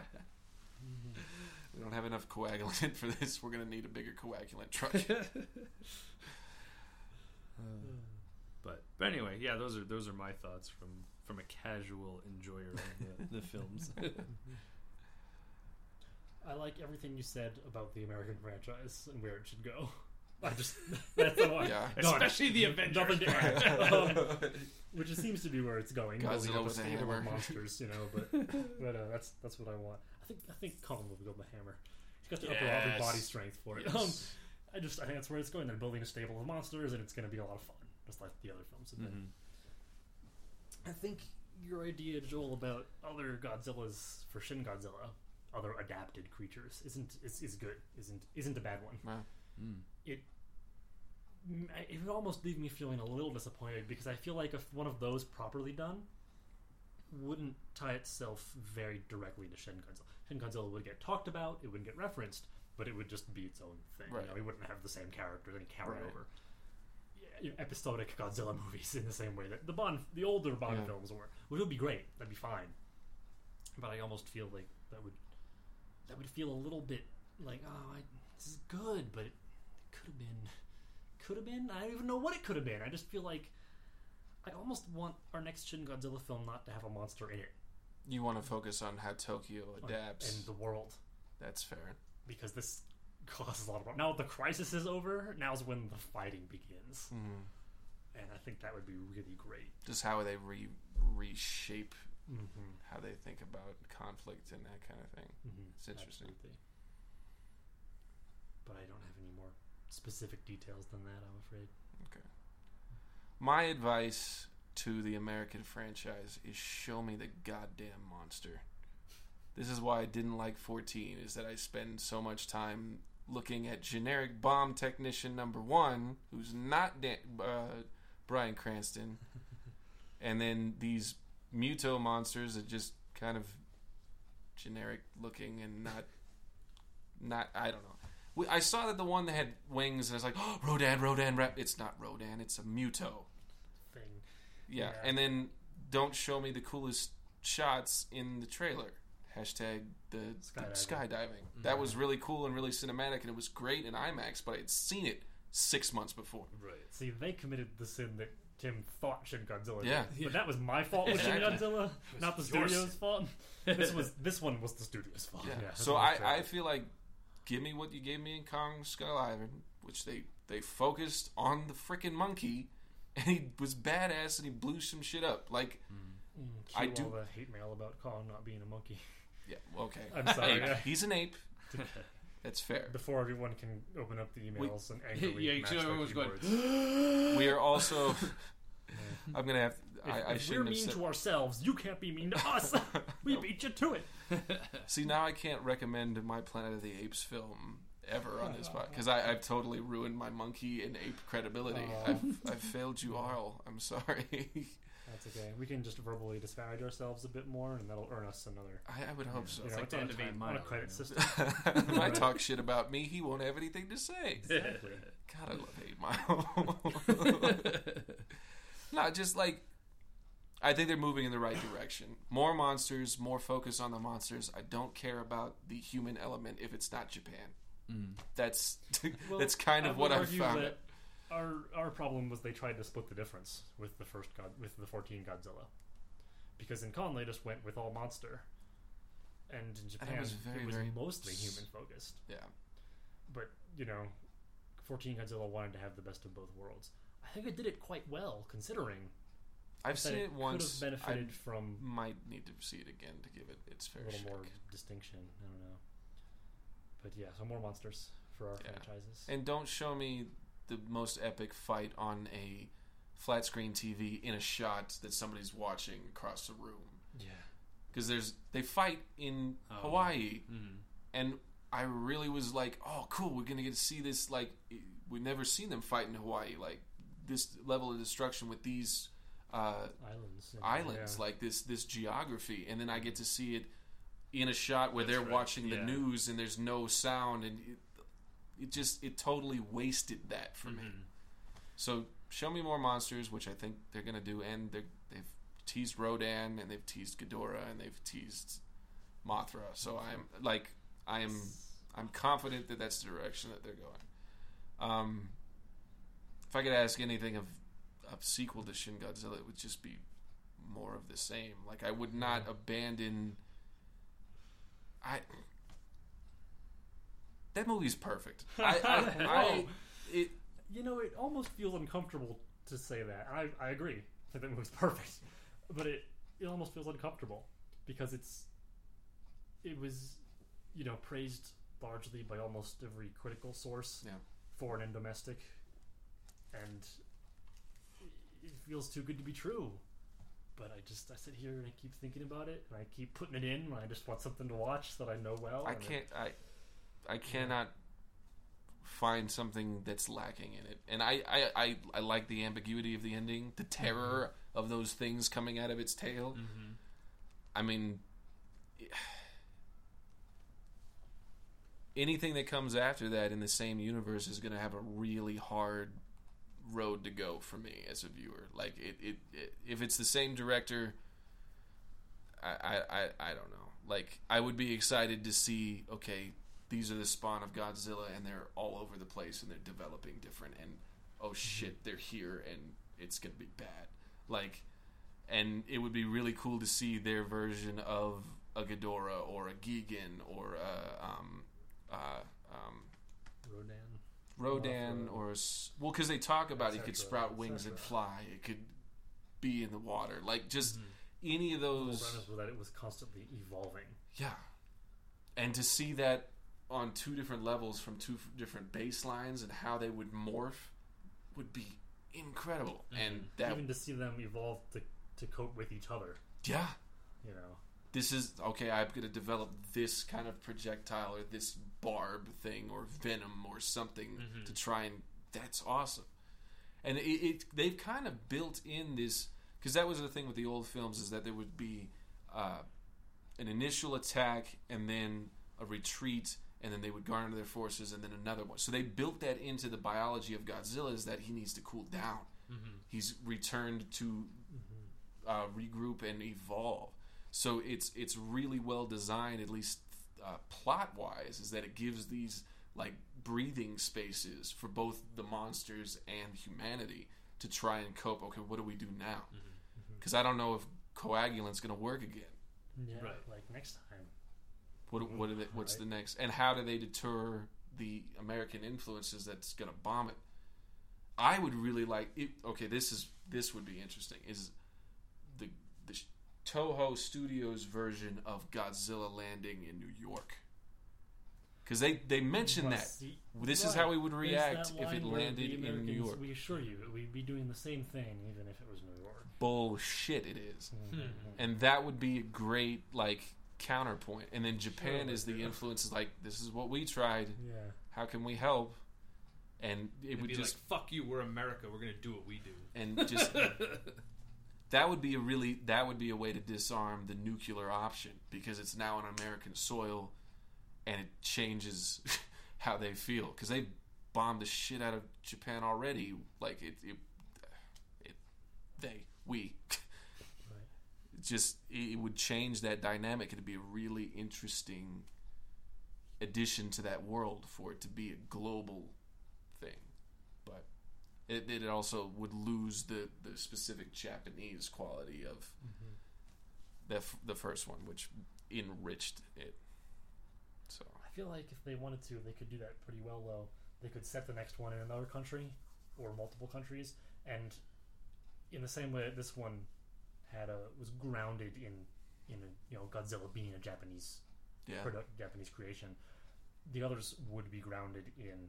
Speaker 2: We don't have enough coagulant for this. We're gonna need a bigger coagulant truck.
Speaker 3: Uh, but but anyway, yeah, those are those are my thoughts from from a casual enjoyer of the, the films.
Speaker 1: I like everything you said about the American franchise and where it should go. I just that's the one.
Speaker 2: Yeah.
Speaker 1: Done.
Speaker 3: Especially the Avengers.
Speaker 1: Nothing to add. Um, which it seems to be where it's going.
Speaker 2: Godzilla
Speaker 1: building up
Speaker 2: with a
Speaker 1: stable of
Speaker 2: hammer.
Speaker 1: monsters, you know. But but uh, that's that's what I want. I think I think Colin will go with the hammer. He's got the upper, upper body strength for it.
Speaker 2: Yes.
Speaker 1: Um, I just I think that's where it's going. They're building a stable of monsters, and it's going to be a lot of fun, just like the other films have been.
Speaker 3: Mhm.
Speaker 1: I think your idea, Joel, about other Godzillas for Shin Godzilla, other adapted creatures, isn't is, is good. Isn't isn't a bad one.
Speaker 2: Wow.
Speaker 3: Mm.
Speaker 1: It it would almost leave me feeling a little disappointed because I feel like if one of those properly done wouldn't tie itself very directly to Shin Godzilla. Shin Godzilla would get talked about, it wouldn't get referenced, but it would just be its own thing.
Speaker 2: Right.
Speaker 1: You know, it wouldn't have the same characters and carry
Speaker 2: Right.
Speaker 1: over. Yeah, you know, episodic Godzilla movies in the same way that the Bond, the older Bond
Speaker 2: Yeah.
Speaker 1: films were, which would be great. That'd be fine. But I almost feel like that would that would feel a little bit like oh, I, this is good, but it could have been, could have been. I don't even know what it could have been. I just feel like I almost want our next Shin Godzilla film not to have a monster in it
Speaker 2: You want to focus on how Tokyo adapts.
Speaker 1: and the world
Speaker 2: That's fair.
Speaker 1: because this causes a lot of problems. Now the crisis is over. Now's when the fighting begins,
Speaker 2: Mm.
Speaker 1: and I think that would be really great.
Speaker 2: Just how they re- reshape
Speaker 1: Mm-hmm.
Speaker 2: how they think about conflict and that kind of thing.
Speaker 1: Mm-hmm.
Speaker 2: It's interesting.
Speaker 1: But I don't have any more specific details than that. I'm afraid. Okay.
Speaker 2: My advice to the American franchise is show me the goddamn monster. This is why I didn't like 14 is that I spend so much time looking at generic bomb technician number 1 who's not Dan- uh, Bryan Cranston and then these MUTO monsters that just kind of generic looking and not not I don't know. We, I saw that the one that had wings, and I was like, "Oh, Rodan, Rodan, rep." It's not Rodan; it's a MUTO.
Speaker 1: Thing.
Speaker 2: Yeah.
Speaker 1: Yeah.
Speaker 2: and then don't show me the coolest shots in the trailer. Hashtag the the skydiving.
Speaker 1: Skydiving. Mm-hmm.
Speaker 2: That was really cool and really cinematic, and it was great in IMAX. But I had seen it six months before.
Speaker 1: Right. See, they committed the sin that Tim thought Shin Godzilla.
Speaker 2: Yeah.
Speaker 1: Did. But that was my fault with Shin Godzilla, not the studio's fault. this was this one was the studio's fault.
Speaker 2: Yeah.
Speaker 1: that's
Speaker 2: so I, I feel like give me what you gave me in Kong Skull Island, which they they focused on the freaking monkey, and he was badass and he blew some shit up. Like
Speaker 1: Mm,
Speaker 2: I do-
Speaker 1: all the hate mail about Kong not being a monkey.
Speaker 2: yeah, okay,
Speaker 1: I'm sorry.
Speaker 2: Ape. he's an ape. That's fair.
Speaker 1: Before everyone can open up the emails and angrily
Speaker 3: Yeah,
Speaker 1: match
Speaker 3: so
Speaker 1: their
Speaker 3: everyone's going,
Speaker 1: keyboards.
Speaker 2: We are also. I'm gonna have.
Speaker 1: If,
Speaker 2: I, I
Speaker 1: if we're mean
Speaker 2: said.
Speaker 1: to ourselves, you can't be mean to us. we beat you to it.
Speaker 2: See, now I can't recommend my Planet of the Apes film ever on this podcast because I've totally ruined my monkey and ape credibility.
Speaker 1: Oh.
Speaker 2: I've, I've failed you all. I'm sorry.
Speaker 1: That's okay. We can just verbally disparage ourselves a bit more, and that'll earn us another.
Speaker 2: I, I would hope so.
Speaker 1: You know,
Speaker 3: like
Speaker 1: it's
Speaker 3: the
Speaker 1: on,
Speaker 3: end of
Speaker 1: time, a credit
Speaker 3: you know.
Speaker 1: system.
Speaker 2: I talk shit about me, he won't have anything to say.
Speaker 1: Exactly.
Speaker 2: God, I love Eight Mile. Not just like I think they're moving in the right direction. More monsters, more focus on the monsters. I don't care about the human element if it's not Japan.
Speaker 3: Mm.
Speaker 2: That's
Speaker 1: Well,
Speaker 2: that's kind of
Speaker 1: would
Speaker 2: what I
Speaker 1: argue
Speaker 2: found.
Speaker 1: that Our our problem was they tried to split the difference with the first God with the 14 Godzilla, because in Kong they just went with all monster, and in
Speaker 2: And it
Speaker 1: Japan
Speaker 2: was very,
Speaker 1: it was
Speaker 2: very
Speaker 1: mostly
Speaker 2: s-
Speaker 1: human focused.
Speaker 2: Yeah.
Speaker 1: But you know, 14 Godzilla wanted to have the best of both worlds. I think it did it quite well considering
Speaker 2: I've seen it once.
Speaker 1: Could have
Speaker 2: I
Speaker 1: from
Speaker 2: might need to see it again to give it its fair.
Speaker 1: a little
Speaker 2: shake.
Speaker 1: more distinction. I don't know. But yeah, so more monsters for our
Speaker 2: Yeah.
Speaker 1: franchises.
Speaker 2: And don't show me the most epic fight on a flat screen TV in a shot that somebody's watching across the room.
Speaker 1: yeah.
Speaker 2: Because there's they fight in
Speaker 3: Oh.
Speaker 2: Hawaii,
Speaker 3: Mm.
Speaker 2: and I really was like, oh, cool, we're gonna get to see this. Like, we've never seen them fight in Hawaii, like this level of destruction with these uh,
Speaker 1: Islands. and-
Speaker 2: islands,
Speaker 1: yeah.
Speaker 2: like this this geography, and then I get to see it in a shot where
Speaker 3: That's
Speaker 2: they're
Speaker 3: right,
Speaker 2: watching the
Speaker 3: yeah.
Speaker 2: news and there's no sound, and it, it just it totally wasted that for me.
Speaker 3: Mhm.
Speaker 2: So show me more monsters, which I think they're gonna do, and they're, they've teased Rodan and they've teased Ghidorah and they've teased Mothra. So I'm like I am I'm confident that that's the direction that they're going. Um, if I could ask anything of a sequel to Shin Godzilla, it would just be more of the same. Like I would not abandon. I that movie's perfect. I, I, oh. I it
Speaker 1: You know, it almost feels uncomfortable to say that. I, I agree. Think that movie's perfect, but it it almost feels uncomfortable because it's it was you know praised largely by almost every critical source,
Speaker 2: Yeah.
Speaker 1: foreign and domestic, and it- it feels too good to be true. But I just I sit here and I keep thinking about it and I keep putting it in and I just want something to watch that I know well.
Speaker 2: I can't. I I cannot find something that's lacking in it, and I I, I, I like the ambiguity of the ending, the terror of those things coming out of its tail.
Speaker 3: Mhm.
Speaker 2: I mean, anything that comes after that in the same universe is going to have a really hard road to go for me as a viewer. Like it, it, it if it's the same director, I, I, I, I don't know. Like I would be excited to see. Okay, these are the spawn of Godzilla, and they're all over the place, and they're developing different. And oh shit, they're here, and it's gonna be bad. Like and it would be really cool to see their version of a Ghidorah or a Gigan or a um, uh, um,
Speaker 1: Rodan.
Speaker 2: Rodan or well, because they talk about it, could sprout wings and fly. It could be in the water, like just
Speaker 3: Mhm.
Speaker 2: any of those.
Speaker 1: was that it was constantly evolving.
Speaker 2: Yeah, and to see that on two different levels from two different baselines and how they would morph would be incredible. And that,
Speaker 1: Even to see them evolve to, to cope with each other,
Speaker 2: yeah,
Speaker 1: you know.
Speaker 2: This is okay. I'm going to develop this kind of projectile or this barb thing or venom or something
Speaker 3: Mhm.
Speaker 2: to try and. That's awesome. And it, it they've kind of built in this because that was the thing with the old films is that there would be uh, an initial attack and then a retreat and then they would garner their forces and then another one. So they built that into the biology of Godzilla is that he needs to cool down.
Speaker 3: Mhm.
Speaker 2: He's returned to uh, regroup and evolve. So it's it's really well designed, at least uh, plot wise, is that it gives these like breathing spaces for both the monsters and humanity to try and cope. Okay, what do we do now? Because I don't know if coagulant's going to work again.
Speaker 1: Yeah,
Speaker 3: Right.
Speaker 1: like next time.
Speaker 2: What what are they, what's
Speaker 1: Right.
Speaker 2: the next? And how do they deter the American influences that's going to bomb it? I would really like. It, okay, this is this would be interesting. Is the the Toho Studios version of Godzilla landing in New York? because they they mentioned that
Speaker 1: Plus, y-
Speaker 2: this is how we would react
Speaker 1: that
Speaker 2: if it
Speaker 1: line where
Speaker 2: landed
Speaker 1: the
Speaker 2: in New
Speaker 1: Americans,
Speaker 2: York.
Speaker 1: We assure you, we'd be doing the same thing even if it was New York.
Speaker 2: Bullshit, it is,
Speaker 3: Hmm.
Speaker 2: and that would be a great like counterpoint. And then Japan
Speaker 1: Sure,
Speaker 2: is the
Speaker 1: yeah.
Speaker 2: influence is like this is what we tried.
Speaker 1: Yeah.
Speaker 2: How can we help? And it
Speaker 3: It'd
Speaker 2: would
Speaker 3: be
Speaker 2: just
Speaker 3: like, "Fuck you, we're America. We're gonna do what we do."
Speaker 2: and just that would be a really that would be a way to disarm the nuclear option because it's now on American soil and it changes how they feel because they bombed the shit out of Japan already. Like it, it, it they we.
Speaker 1: Right.
Speaker 2: Just it would change that dynamic. It'd be a really interesting addition to that world for it to be a global it, it also would lose the, the specific Japanese quality of
Speaker 1: Mm-hmm.
Speaker 2: the, f- the first one, which enriched it. So
Speaker 1: I feel like if they wanted to, they could do that pretty well. Though they could set the next one in another country or multiple countries, and in the same way that this one had a was grounded in in a, you know Godzilla being a Japanese
Speaker 2: yeah,
Speaker 1: product, Japanese creation, the others would be grounded in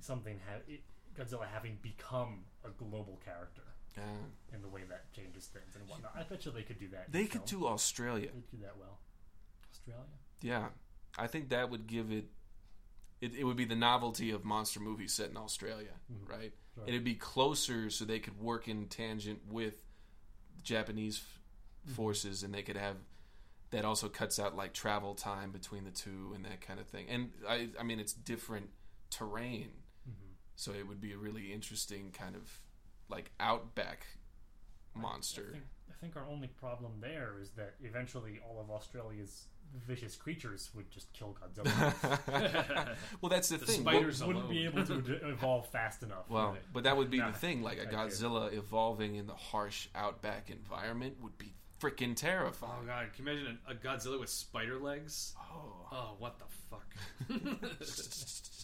Speaker 1: something ha- it, Godzilla having become a global character
Speaker 2: yeah.
Speaker 1: in the way that changes things and whatnot. I bet you they could do that.
Speaker 2: They could
Speaker 1: film.
Speaker 2: do Australia.
Speaker 1: They'd do that well. Australia.
Speaker 2: Yeah, I think that would give it. It, it would be the novelty of monster movies set in Australia,
Speaker 1: Mhm.
Speaker 2: right? It'd be closer, so they could work in tangent with Japanese f-
Speaker 1: Mhm.
Speaker 2: forces, and they could have that also cuts out like travel time between the two and that kind of thing. And I, I mean, it's different terrain. So it would be a really interesting kind of like outback monster.
Speaker 1: I think, I think our only problem there is that eventually all of Australia's vicious creatures would just kill Godzilla.
Speaker 2: well, that's the,
Speaker 3: The
Speaker 2: thing.
Speaker 3: spiders
Speaker 1: Wouldn't
Speaker 3: alone.
Speaker 1: be able to evolve fast enough.
Speaker 2: Well,
Speaker 3: Right.
Speaker 2: but that would be
Speaker 1: Nah,
Speaker 2: the thing. Like a
Speaker 1: I do.
Speaker 2: Godzilla evolving in the harsh outback environment would be freaking terrifying.
Speaker 3: Oh god, can you imagine a, a Godzilla with spider legs?
Speaker 2: Oh.
Speaker 3: Oh, what the fuck?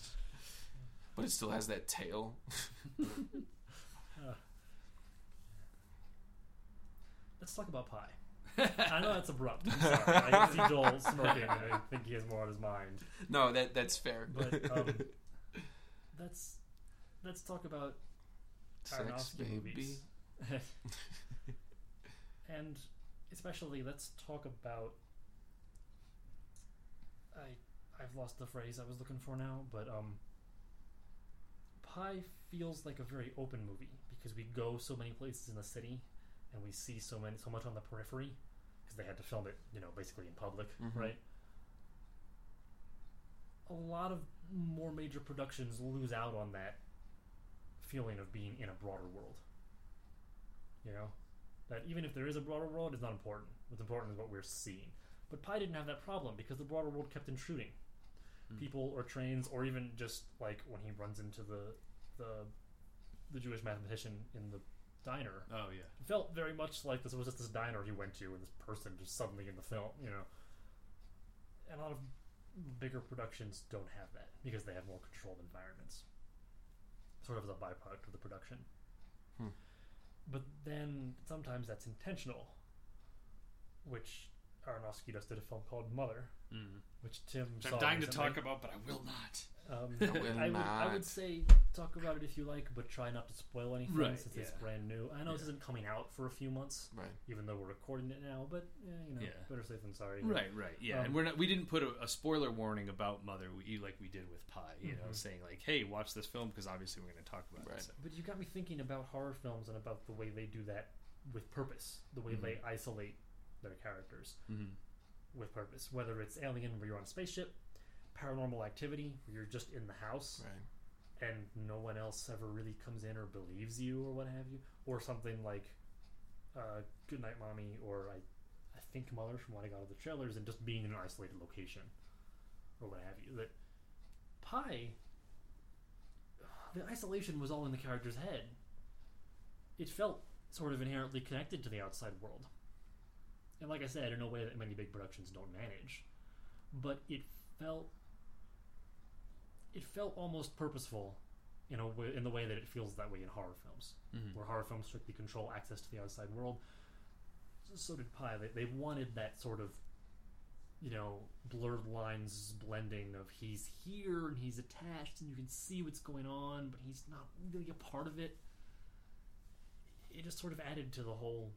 Speaker 2: but it still has that tail.
Speaker 1: Let's talk about Pi. I know that's abrupt. I'm sorry. I see Joel smoking, and I think he has more on his mind.
Speaker 2: No, that that's fair.
Speaker 1: But um, let's let's talk about
Speaker 2: Sex,
Speaker 1: Aronofsky
Speaker 2: baby.
Speaker 1: movies. and especially let's talk about I I've lost the phrase I was looking for now, but um Pi feels like a very open movie because we go so many places in the city and we see so many so much on the periphery because they had to film it, you know, basically in public,
Speaker 2: Mhm.
Speaker 1: right? A lot of more major productions lose out on that feeling of being in a broader world. You know? That even if there is a broader world, it's not important. What's important is what we're seeing. But Pi didn't have that problem because the broader world kept intruding.
Speaker 2: Hmm.
Speaker 1: People or trains or even just like when he runs into the the the Jewish mathematician in the diner.
Speaker 3: Oh yeah.
Speaker 1: It felt very much like this was just this diner he went to and this person just suddenly in the film, you know. And a lot of bigger productions don't have that because they have more controlled environments. Sort of as a byproduct of the production.
Speaker 2: Hmm.
Speaker 1: But then sometimes that's intentional, which Aronofsky just did a film called Mother,
Speaker 3: Mm.
Speaker 1: which Tim
Speaker 3: Which
Speaker 1: saw
Speaker 3: I'm dying to talk about, but I will not.
Speaker 1: Um,
Speaker 2: I will
Speaker 1: I would, I would say talk about it if you like, but try not to spoil anything
Speaker 3: Right,
Speaker 1: since it's brand new. I know this isn't coming out for a few months,
Speaker 2: Right.
Speaker 1: even though we're recording it now. But yeah, you know,
Speaker 3: Yeah.
Speaker 1: better safe than sorry.
Speaker 3: Right, right, yeah.
Speaker 1: Um,
Speaker 3: and we're not. We didn't put a, a spoiler warning about Mother, we, like we did with Pi. You know,
Speaker 1: Mhm.
Speaker 3: saying like, "Hey, watch this film," because obviously we're going to talk about
Speaker 2: Right.
Speaker 3: it. So.
Speaker 1: But you got me thinking about horror films and about the way they do that with purpose, the way they
Speaker 3: Mhm.
Speaker 1: isolate their characters
Speaker 3: Mm-hmm.
Speaker 1: with purpose. Whether it's Alien, where you're on a spaceship, Paranormal Activity, where you're just in the house.
Speaker 2: Right.
Speaker 1: and no one else ever really comes in or believes you or what have you, or something like uh, Goodnight Mommy or I, I think Mother from what I got of the trailers, and just being in an isolated location or what have you. That Pi, the isolation was all in the character's head. It felt sort of inherently connected to the outside world, and like I said, in a way that many big productions don't manage. But it felt it felt almost purposeful in a way, in the way that it feels that way in horror films,
Speaker 3: Mm-hmm.
Speaker 1: where horror films strictly control access to the outside world. So did Pi. They, they wanted that sort of you know, blurred lines blending of he's here and he's attached and you can see what's going on, but he's not really a part of it. It just sort of added to the whole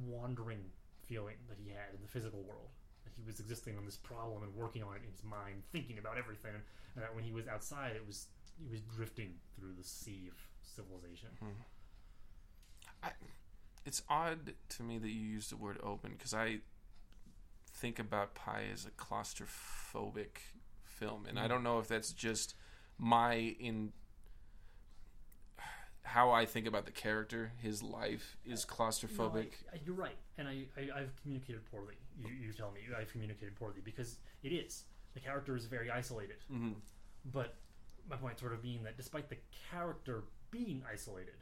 Speaker 1: wandering feeling that he had in the physical world. That he was existing on this problem and working on it in his mind, thinking about everything, and that when he was outside, it was he was drifting through the sea of civilization.
Speaker 2: It's odd to me that you use the word open because I think about Pi as a claustrophobic film, and I
Speaker 1: Mm.
Speaker 2: don't know if that's just my in how I think about the character. His life is claustrophobic.
Speaker 1: No, I, I- you're right, and I, I I've communicated poorly. You, you tell me I've communicated poorly because it is the character is very isolated.
Speaker 2: hmm
Speaker 1: But my point sort of being that despite the character being isolated,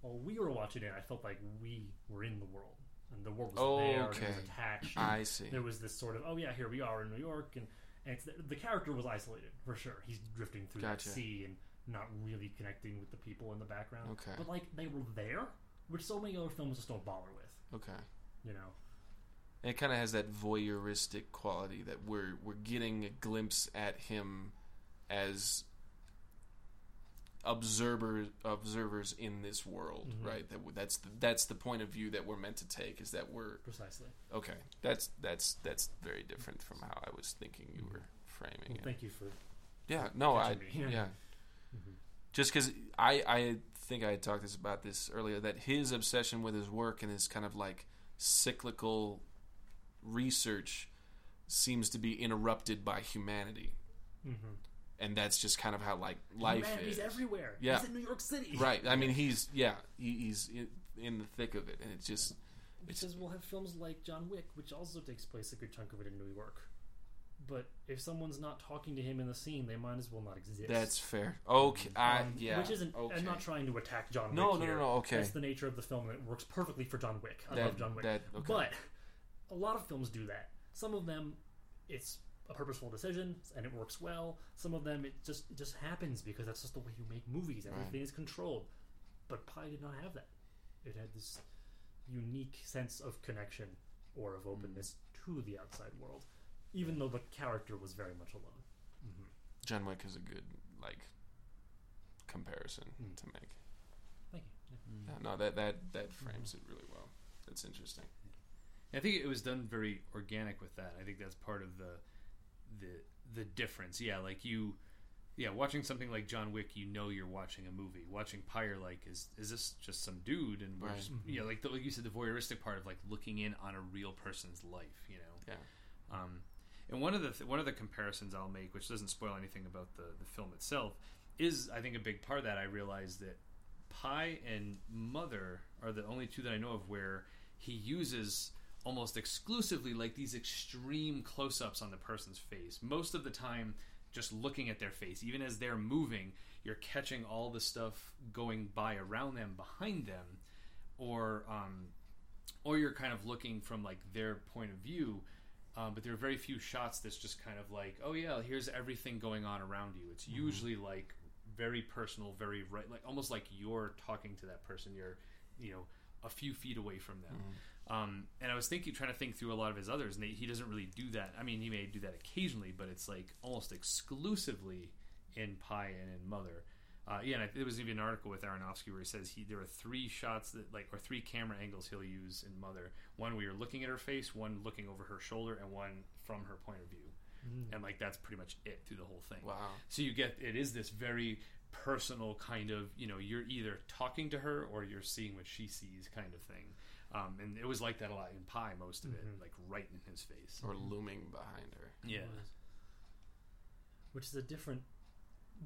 Speaker 1: while we were watching it, I felt like we were in the world and the world was there and it was
Speaker 2: Okay.
Speaker 1: attached.
Speaker 2: I see.
Speaker 1: there was this sort of oh yeah here we are in New York and, and it's the, the character was isolated for sure. He's drifting through
Speaker 2: Gotcha.
Speaker 1: that sea and not really connecting with the people in the background.
Speaker 2: Okay.
Speaker 1: But like they were there, which so many other films just don't bother with.
Speaker 2: Okay.
Speaker 1: You know.
Speaker 2: And it kind of has that voyeuristic quality that we're we're getting a glimpse at him as observers observers in this world,
Speaker 1: Mhm.
Speaker 2: right? That that's the, that's the point of view that we're meant to take is that we're
Speaker 1: Precisely.
Speaker 2: okay. That's that's that's very different from how I was thinking you were framing
Speaker 1: Well,
Speaker 2: it.
Speaker 1: thank you for.
Speaker 2: Yeah, no, I
Speaker 1: me.
Speaker 2: yeah.
Speaker 1: Mhm.
Speaker 2: Just because I I think I had talked this about this earlier that his obsession with his work and his kind of like cyclical research seems to be interrupted by humanity,
Speaker 1: Mm-hmm.
Speaker 2: and that's just kind of how like life
Speaker 1: Humanity's
Speaker 2: is.
Speaker 1: everywhere.
Speaker 2: Yeah.
Speaker 1: He's in New York City.
Speaker 2: Right. I mean, he's yeah, he, he's in, in the thick of it, and it's just
Speaker 1: Because we'll have films like John Wick, which also takes place a good chunk of it in New York. But if someone's not talking to him in the scene, they might as well not exist.
Speaker 2: that's fair. Okay, I
Speaker 1: Um,
Speaker 2: yeah.
Speaker 1: Which isn't.
Speaker 2: okay.
Speaker 1: I'm not trying to attack John
Speaker 2: No,
Speaker 1: Wick
Speaker 2: no, no,
Speaker 1: here.
Speaker 2: no. Okay,
Speaker 1: That's the nature of the film, and it works perfectly for John Wick. I
Speaker 2: that,
Speaker 1: love John Wick.
Speaker 2: That, okay.
Speaker 1: But a lot of films do that. Some of them, it's a purposeful decision and it works well. Some of them, it just it just happens because that's just the way you make movies.
Speaker 2: Right.
Speaker 1: Everything is controlled. But Pi did not have that. It had this unique sense of connection or of openness to the outside world, even though the character was very much alone. Mm-hmm.
Speaker 2: John Wick is a good like comparison
Speaker 1: Mm.
Speaker 2: to make.
Speaker 1: Thank you. Yeah.
Speaker 2: Yeah, no, that that that frames it really well. That's interesting.
Speaker 3: I think it was done very organic with that. I think that's part of the the the difference. Yeah, like you yeah, watching something like John Wick, you know you're watching a movie. Watching Pi, like, is is this just some dude? And we're
Speaker 2: Right.
Speaker 3: just, yeah, like the, like you said, the voyeuristic part of like looking in on a real person's life. You know.
Speaker 2: Yeah.
Speaker 3: Um, and one of the th- one of the comparisons I'll make, which doesn't spoil anything about the the film itself, is I think a big part of that. I realized that Pi and Mother are the only two that I know of where he uses almost exclusively like these extreme close-ups on the person's face. Most of the time, just looking at their face, even as they're moving, you're catching all the stuff going by around them, behind them, or um, or you're kind of looking from like their point of view. Um, but there are very few shots that's just kind of like, oh yeah, here's everything going on around you. It's usually like very personal, very right, like almost like you're talking to that person. You're, you know, a few feet away from them. Um, and I was thinking, trying to think through a lot of his others, and they, he doesn't really do that. I mean, he may do that occasionally, but it's like almost exclusively in Pi and in Mother. Uh, yeah, and I, there was even an article with Aronofsky where he says he there are three shots that like or three camera angles he'll use in Mother. One where you're looking at her face, one looking over her shoulder, and one from her point of view.
Speaker 1: Mm.
Speaker 3: And like that's pretty much it through the whole thing.
Speaker 2: Wow.
Speaker 3: So you get it is this very personal kind of you know you're either talking to her or you're seeing what she sees kind of thing. Um, and it was like that a lot in Pi, most of it,
Speaker 1: Mhm.
Speaker 3: like right in his face.
Speaker 2: Or looming behind her.
Speaker 3: Yeah.
Speaker 1: Which is a different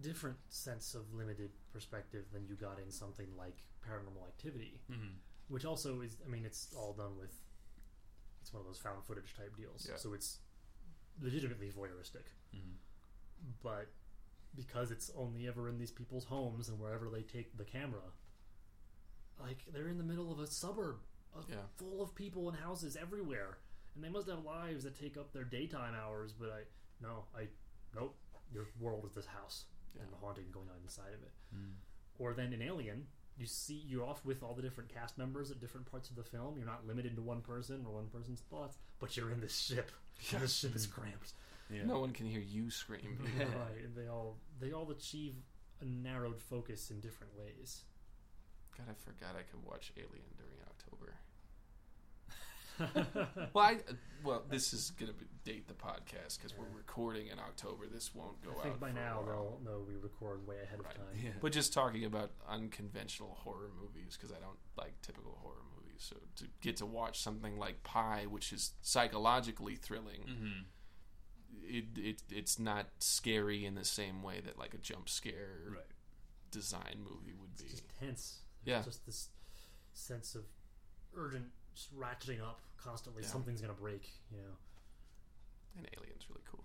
Speaker 1: different sense of limited perspective than you got in something like paranormal activity.
Speaker 3: Mm-hmm.
Speaker 1: Which also is I mean it's all done with it's one of those found footage type deals.
Speaker 2: Yeah.
Speaker 1: So it's legitimately voyeuristic.
Speaker 3: Mm-hmm.
Speaker 1: But because it's only ever in these people's homes and wherever they take the camera, like they're in the middle of a suburb of,
Speaker 2: Yeah.
Speaker 1: full of people and houses everywhere, and they must have lives that take up their daytime hours. But I no, I nope. Your world is this house and the haunting going on inside of it.
Speaker 3: Mm.
Speaker 1: Or then in Alien, you see you're off with all the different cast members at different parts of the film. You're not limited to one person or one person's thoughts, but you're in this ship. And the ship is cramped.
Speaker 3: Yeah.
Speaker 2: No one can hear you scream.
Speaker 1: right, and they all they all achieve a narrowed focus in different ways.
Speaker 2: God, I forgot I could watch Alien during October. Well, I, well, this is gonna be, date the podcast because we're recording in October. This won't go
Speaker 1: I think
Speaker 2: out
Speaker 1: by
Speaker 2: for
Speaker 1: now they'll know we record way ahead
Speaker 2: Right.
Speaker 1: of time.
Speaker 3: Yeah.
Speaker 2: But just talking about unconventional horror movies because I don't like typical horror movies. So to get to watch something like Pi, which is psychologically thrilling,
Speaker 3: Mm-hmm.
Speaker 2: it, it it's not scary in the same way that like a jump scare
Speaker 3: Right.
Speaker 2: design movie would
Speaker 1: It's
Speaker 2: be.
Speaker 1: just tense.
Speaker 2: Yeah.
Speaker 1: Just this sense of urgent, just ratcheting up constantly.
Speaker 2: Yeah.
Speaker 1: Something's gonna break, you know.
Speaker 2: And Alien's really cool.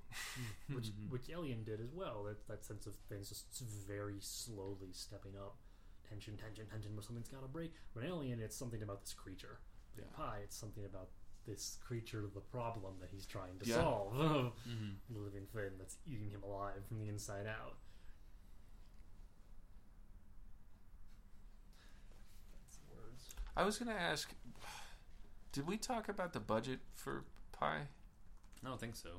Speaker 1: Which which Alien did as well. That that sense of things just very slowly stepping up. Tension, tension, tension, where something's gotta break. But Alien, it's something about this creature.
Speaker 2: Yeah.
Speaker 1: Pi, it's something about this creature, the problem that he's trying to
Speaker 2: Yeah.
Speaker 1: solve.
Speaker 3: Mm-hmm.
Speaker 1: the living thing that's eating him alive from the inside out.
Speaker 2: I was gonna ask, did we talk about the budget for Pi?
Speaker 3: I don't think so.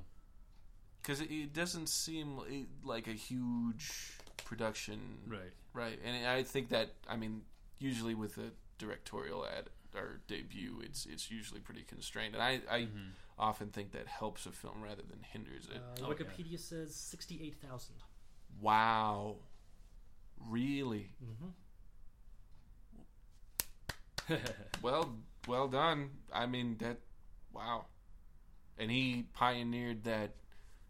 Speaker 2: Because it, it doesn't seem like a huge production,
Speaker 3: Right.
Speaker 2: right? And I think that I mean, usually with a directorial ad or debut, it's it's usually pretty constrained, and I I
Speaker 3: Mm-hmm.
Speaker 2: often think that helps a film rather than hinders it.
Speaker 1: Uh,
Speaker 3: Oh, yeah.
Speaker 1: Wikipedia says sixty-eight thousand.
Speaker 2: wow, really?
Speaker 1: Mm-hmm.
Speaker 2: Well, well done. I mean that. Wow, and he pioneered that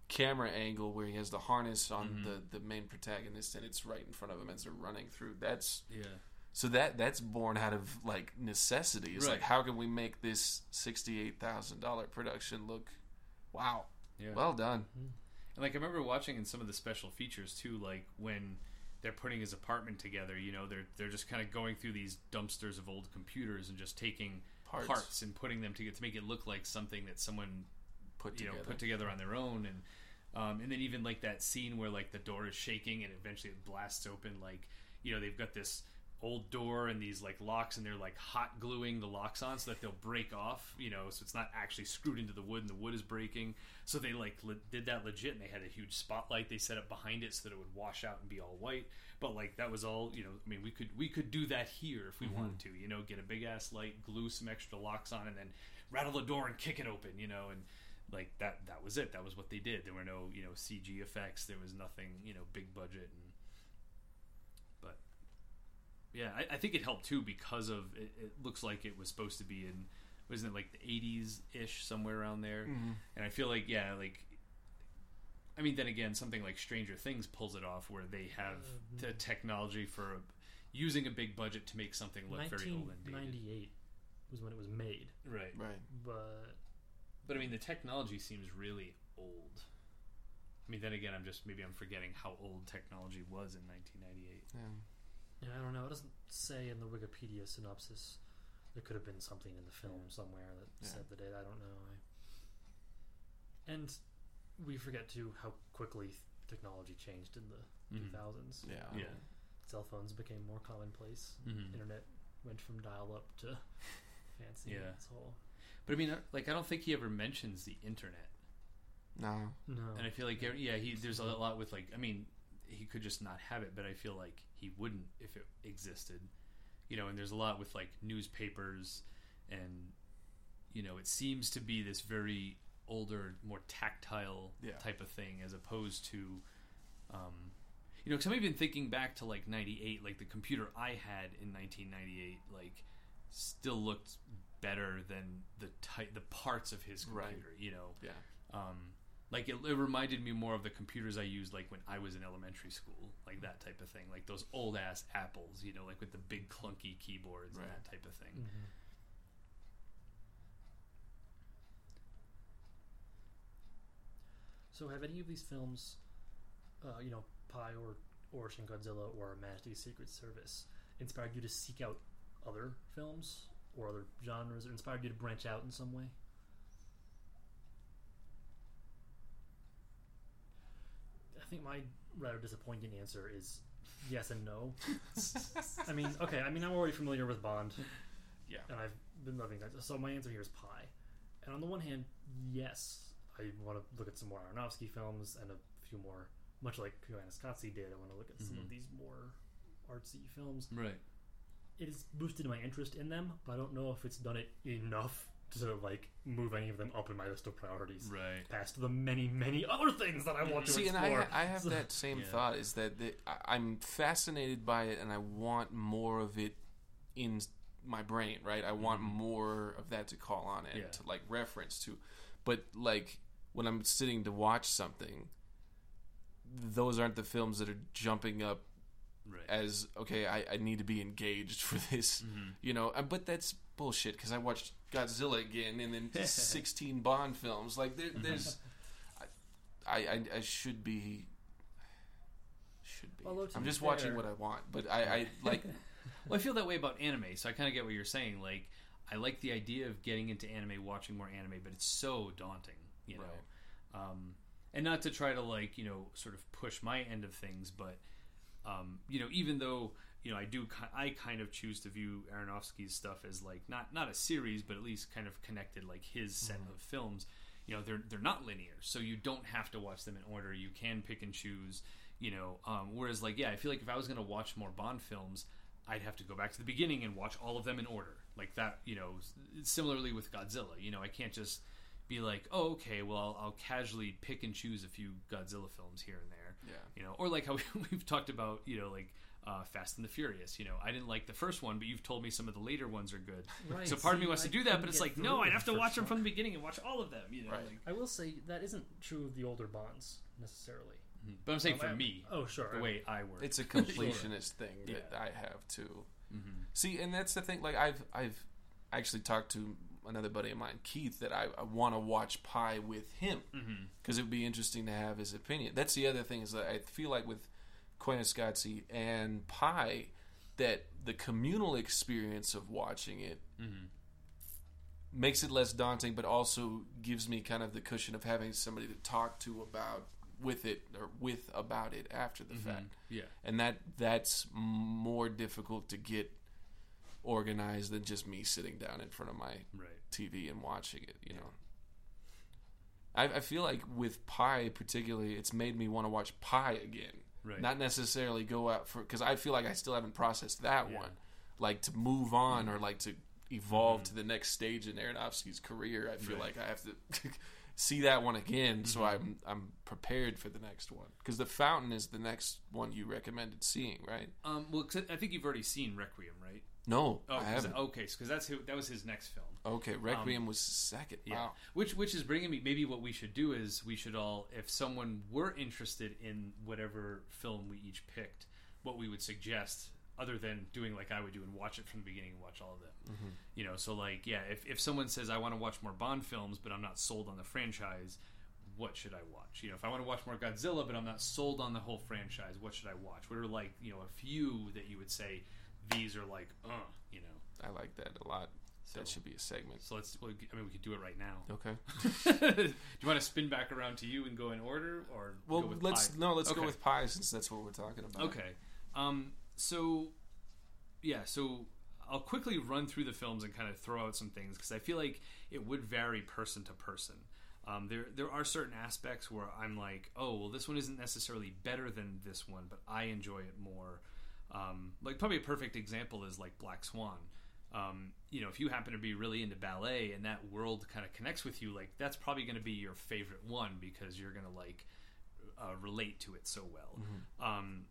Speaker 2: camera angle where he has the harness on
Speaker 3: Mhm.
Speaker 2: the the main protagonist, and it's right in front of him as they're running through. That's
Speaker 3: yeah.
Speaker 2: so that that's born out of like necessity. It's like how can we make this sixty eight thousand dollar production look? Wow,
Speaker 3: Yeah.
Speaker 2: well done.
Speaker 3: And like I remember watching in some of the special features too, like when they're putting his apartment together, you know, they're they're just kind of going through these dumpsters of old computers and just taking
Speaker 2: Parts,
Speaker 3: parts, and putting them together to make it look like something that someone
Speaker 2: put
Speaker 3: you
Speaker 2: together.
Speaker 3: know put together on their own and um, and then even like that scene where like the door is shaking and eventually it blasts open like you know they've got this old door and these like locks and they're like hot gluing the locks on so that they'll break off you know so it's not actually screwed into the wood and the wood is breaking. So they like le- did that legit and they had a huge spotlight. They set up behind it so that it would wash out and be all white. But like that was all you know i mean we could we could do that here if we mm-hmm. wanted to you know get a big ass light glue some extra locks on and then rattle the door and kick it open you know and like that that was it. That was what they did. There were no you know cg effects. There was nothing you know big budget and yeah i, I think it helped too because of it, it looks like it was supposed to be in wasn't it like the 80s ish somewhere around there
Speaker 2: Mhm.
Speaker 3: and i feel like yeah like i mean then again something like stranger things pulls it off where they have the technology for a, using a big budget to make something look very old and dated
Speaker 1: 1998 was when it was made,
Speaker 3: right
Speaker 2: Right.
Speaker 1: but
Speaker 3: But I mean, the technology seems really old. I mean, then again, I'm just maybe I'm forgetting how old technology was in 1998.
Speaker 2: Yeah.
Speaker 1: Yeah, I don't know. It doesn't say in the Wikipedia synopsis. There could have been something in the film somewhere that
Speaker 2: Yeah.
Speaker 1: said the date. I don't know. I... And we forget too how quickly technology changed in the
Speaker 3: Mhm.
Speaker 1: 2000s.
Speaker 2: Yeah.
Speaker 3: Yeah.
Speaker 1: Cell phones became more commonplace.
Speaker 3: Mhm.
Speaker 1: Internet went from dial-up to fancy.
Speaker 3: Yeah.
Speaker 1: It's all
Speaker 3: But I mean, uh, like, I don't think he ever mentions the internet,
Speaker 2: No.
Speaker 1: no.
Speaker 3: and I feel like yeah, he there's a lot with like I mean, he could just not have it, but I feel like he wouldn't if it existed, you know. And there's a lot with like newspapers, and you know, it seems to be this very older, more tactile
Speaker 2: Yeah.
Speaker 3: type of thing as opposed to, um, you know, because I'm even thinking back to like '98, like the computer I had in 1998, like still looked better than the type, the parts of his
Speaker 2: Right.
Speaker 3: computer, you know.
Speaker 2: Yeah.
Speaker 3: Um, like it, it reminded me more of the computers I used like when I was in elementary school, like that type of thing, like those old ass apples, you know, like with the big clunky keyboards
Speaker 2: Right.
Speaker 3: and that type of thing.
Speaker 1: Mhm. So, have any of these films, uh, you know, Pi or or Shin Godzilla or Majesty's Secret Service, inspired you to seek out other films or other genres, or inspired you to branch out in some way? Think my rather disappointing answer is yes and no. I mean, okay. I mean, I'm already familiar with Bond.
Speaker 3: Yeah.
Speaker 1: and I've been loving that. So my answer here is Pi. And on the one hand, yes, I want to look at some more Aronofsky films and a few more, much like Koyaanisqatsi did. I want to look at some of
Speaker 3: Mhm.
Speaker 1: these more artsy films.
Speaker 3: Right.
Speaker 1: It has boosted my interest in them, but I don't know if it's done it enough to sort of like move any of them up in my list of priorities.
Speaker 3: Right.
Speaker 1: Past the many, many other things that I want to
Speaker 2: See, and. I, I have
Speaker 1: So-
Speaker 2: that same
Speaker 3: Yeah.
Speaker 2: thought. Is that the, I- I'm fascinated by it, and I want more of it in my brain. Right, I want mm-hmm. more of that to call on and
Speaker 3: Yeah.
Speaker 2: to like reference to. But like when I'm sitting to watch something, those aren't the films that are jumping up
Speaker 3: Right.
Speaker 2: as okay. I, I need to be engaged for this.
Speaker 3: Mhm.
Speaker 2: You know, uh, but that's bullshit because I watched Godzilla again and then 16 Bond films. Like there, there's, I, I, I should be, should be.
Speaker 1: Although
Speaker 2: I'm
Speaker 1: be
Speaker 2: just watching what I want, but I, I like.
Speaker 3: Well, I feel that way about anime, so I kind of get what you're saying. Like, I like the idea of getting into anime, watching more anime, but it's so daunting, you know. Um, and not to try to like you know sort of push my end of things, but um, you know, even though you know I do, I kind of choose to view Aronofsky's stuff as like not not a series, but at least kind of connected, like his set of films. You know, they're they're not linear, so you don't have to watch them in order. You can pick and choose. You know, um, whereas like yeah, I feel like if I was going to watch more Bond films, I'd have to go back to the beginning and watch all of them in order, like that. You know, similarly with Godzilla. You know, I can't just be like, oh, okay, well, I'll, I'll casually pick and choose a few Godzilla films here and there.
Speaker 2: Yeah.
Speaker 3: You know, or like how we, we've talked about, you know, like uh, Fast and the Furious. You know, I didn't like the first one, but you've told me some of the later ones are good.
Speaker 1: Right,
Speaker 3: so part of me
Speaker 1: see,
Speaker 3: wants to do that, but it's like, no, I'd have to watch them
Speaker 1: one.
Speaker 3: from the beginning and watch all of them. You know,
Speaker 2: Right.
Speaker 3: like,
Speaker 1: I will say that isn't true of the older Bonds necessarily.
Speaker 3: but I'm saying
Speaker 1: Um,
Speaker 3: for
Speaker 1: I-
Speaker 3: me,
Speaker 1: Oh, sure.
Speaker 3: the way I work,
Speaker 2: It's a completionist thing that
Speaker 3: Yeah.
Speaker 2: I have too.
Speaker 3: Mhm.
Speaker 2: See, and that's the thing. Like I've I've actually talked to another buddy of mine, Keith, that I, I want to watch Pi with him. Because it would be interesting to have his opinion. That's the other thing is that I feel like with Koyaanisqatsi and Pi, that the communal experience of watching it
Speaker 3: Mhm.
Speaker 2: makes it less daunting, but also gives me kind of the cushion of having somebody to talk to about with it or with about it after the fact,
Speaker 3: yeah,
Speaker 2: and that that's more difficult to get organized than just me sitting down in front of my
Speaker 3: right.
Speaker 2: TV and watching it. You know, I, I feel like with Pi particularly, it's made me want to watch Pi again.
Speaker 3: Right.
Speaker 2: Not necessarily go out for because I feel like I still haven't processed that
Speaker 3: Yeah.
Speaker 2: one. Like to move on or like to evolve
Speaker 3: Mhm.
Speaker 2: to the next stage in Aronofsky's career. I feel
Speaker 3: Right.
Speaker 2: like I have to see that one again, so
Speaker 3: Mhm.
Speaker 2: I'm I'm prepared for the next one. Because the Fountain is the next one you recommended seeing, right?
Speaker 3: Um, well, 'cause I think you've already seen Requiem, right?
Speaker 2: No,
Speaker 3: Oh,
Speaker 2: I haven't.
Speaker 3: okay, because that's who that was his next film.
Speaker 2: Okay, Requiem was second.
Speaker 3: Yeah.
Speaker 2: Wow.
Speaker 3: Which which is bringing me maybe what we should do is we should all if someone were interested in whatever film we each picked, what we would suggest other than doing like I would do and watch it from the beginning and watch all of them.
Speaker 2: Mm-hmm.
Speaker 3: You know, so like yeah, if if someone says I want to watch more Bond films but I'm not sold on the franchise, what should I watch? You know, if I want to watch more Godzilla but I'm not sold on the whole franchise, what should I watch? What are like, you know, a few that you would say these are like, uh, you know.
Speaker 2: I like that a lot.
Speaker 3: So,
Speaker 2: that should be a segment.
Speaker 3: so let's well, I mean we could do it right now.
Speaker 2: Okay.
Speaker 3: do you want to spin back around to you and go in order, or
Speaker 2: Well, let's
Speaker 3: Pi?
Speaker 2: no, let's go with Pi since that's what we're talking about.
Speaker 3: Okay. Um, so, yeah. So I'll quickly run through the films and kind of throw out some things because I feel like it would vary person to person. Um, there, there are certain aspects where I'm like, oh, well, this one isn't necessarily better than this one, but I enjoy it more. Um, like probably a perfect example is like Black Swan. Um, you know, if you happen to be really into ballet and that world kind of connects with you, like that's probably going to be your favorite one because you're going to like uh, relate to it so well. Um,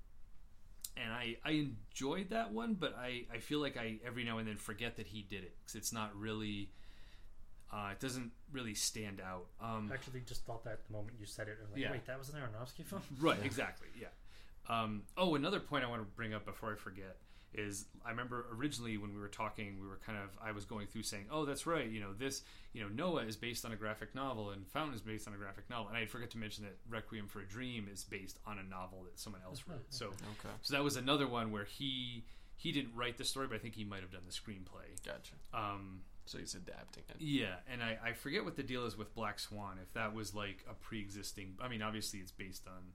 Speaker 3: and I, I enjoyed that one, but I, I feel like I every now and then forget that he did it because it's not really, uh, it doesn't really stand out. Um,
Speaker 1: Actually, just thought that the moment you said it. Like,
Speaker 3: Yeah.
Speaker 1: wait, that was an Aronofsky film?
Speaker 3: Right, exactly. Yeah. Um, oh, another point I want to bring up before I forget is I remember originally when we were talking, we were kind of I was going through saying, "Oh, that's right. You know this. You know Noah is based on a graphic novel, and Fountain is based on a graphic novel." And I forgot to mention that Requiem for a Dream is based on a novel that someone else wrote. So,
Speaker 2: Okay.
Speaker 3: so that was another one where he he didn't write the story, but I think he might have done the screenplay.
Speaker 2: Gotcha.
Speaker 3: Um,
Speaker 2: So he's adapting it.
Speaker 3: yeah, and I, I forget what the deal is with Black Swan. If that was like a pre-existing, I mean, obviously it's based on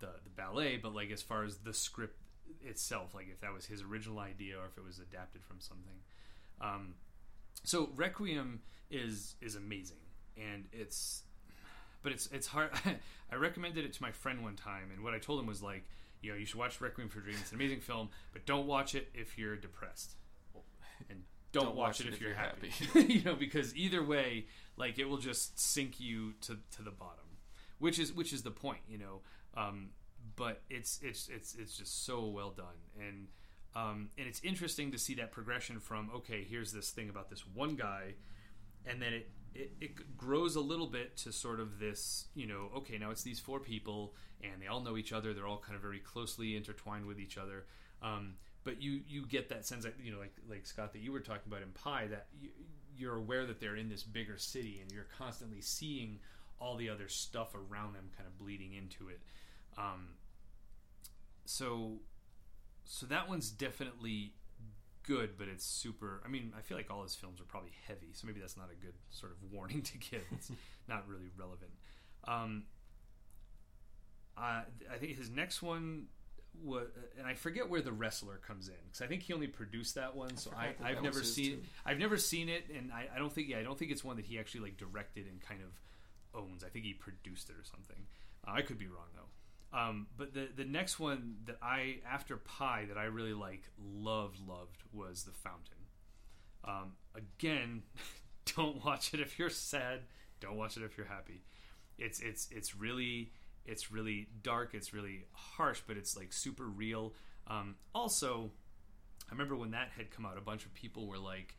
Speaker 3: the the ballet, but like as far as the script itself, like if that was his original idea or if it was adapted from something. Um, so Requiem is is amazing, and it's but it's it's hard. I recommended it to my friend one time, and what I told him was like, you know, you should watch Requiem for a Dream. It's an amazing film, but don't watch it if you're depressed, and don't,
Speaker 2: Don't
Speaker 3: watch, it if, you're, happy. you know, because either way, like it will just sink you to to the bottom, which is which is the point, you know. Um, but it's it's it's it's just so well done, and um, and it's interesting to see that progression from okay, here's this thing about this one guy, and then it, it it grows a little bit to sort of this, you know, okay, now it's these four people, and they all know each other. They're all kind of very closely intertwined with each other. Um, but you you get that sense that you know, like like Scott that you were talking about in Pi, that you, you're aware that they're in this bigger city, and you're constantly seeing all the other stuff around them kind of bleeding into it. Um, so so that one's definitely good, but it's super. I mean, I feel like all his films are probably heavy, so maybe that's not a good sort of warning to give. It's not really relevant. Um, I, I think his next one was, and I forget where the wrestler comes in because I think he only produced that one. So I, I've never seen.
Speaker 2: too.
Speaker 3: I've never seen it, and I, I don't think. Yeah, I don't think it's one that he actually like directed and kind of owns. I think he produced it or something. Uh, I could be wrong though. Um, but the the next one that I after Pi that I really like loved loved was The Fountain. Um, again, don't watch it if you're sad. Don't watch it if you're happy. It's it's it's really it's really dark. It's really harsh, but it's like super real. Um, also, I remember when that had come out, a bunch of people were like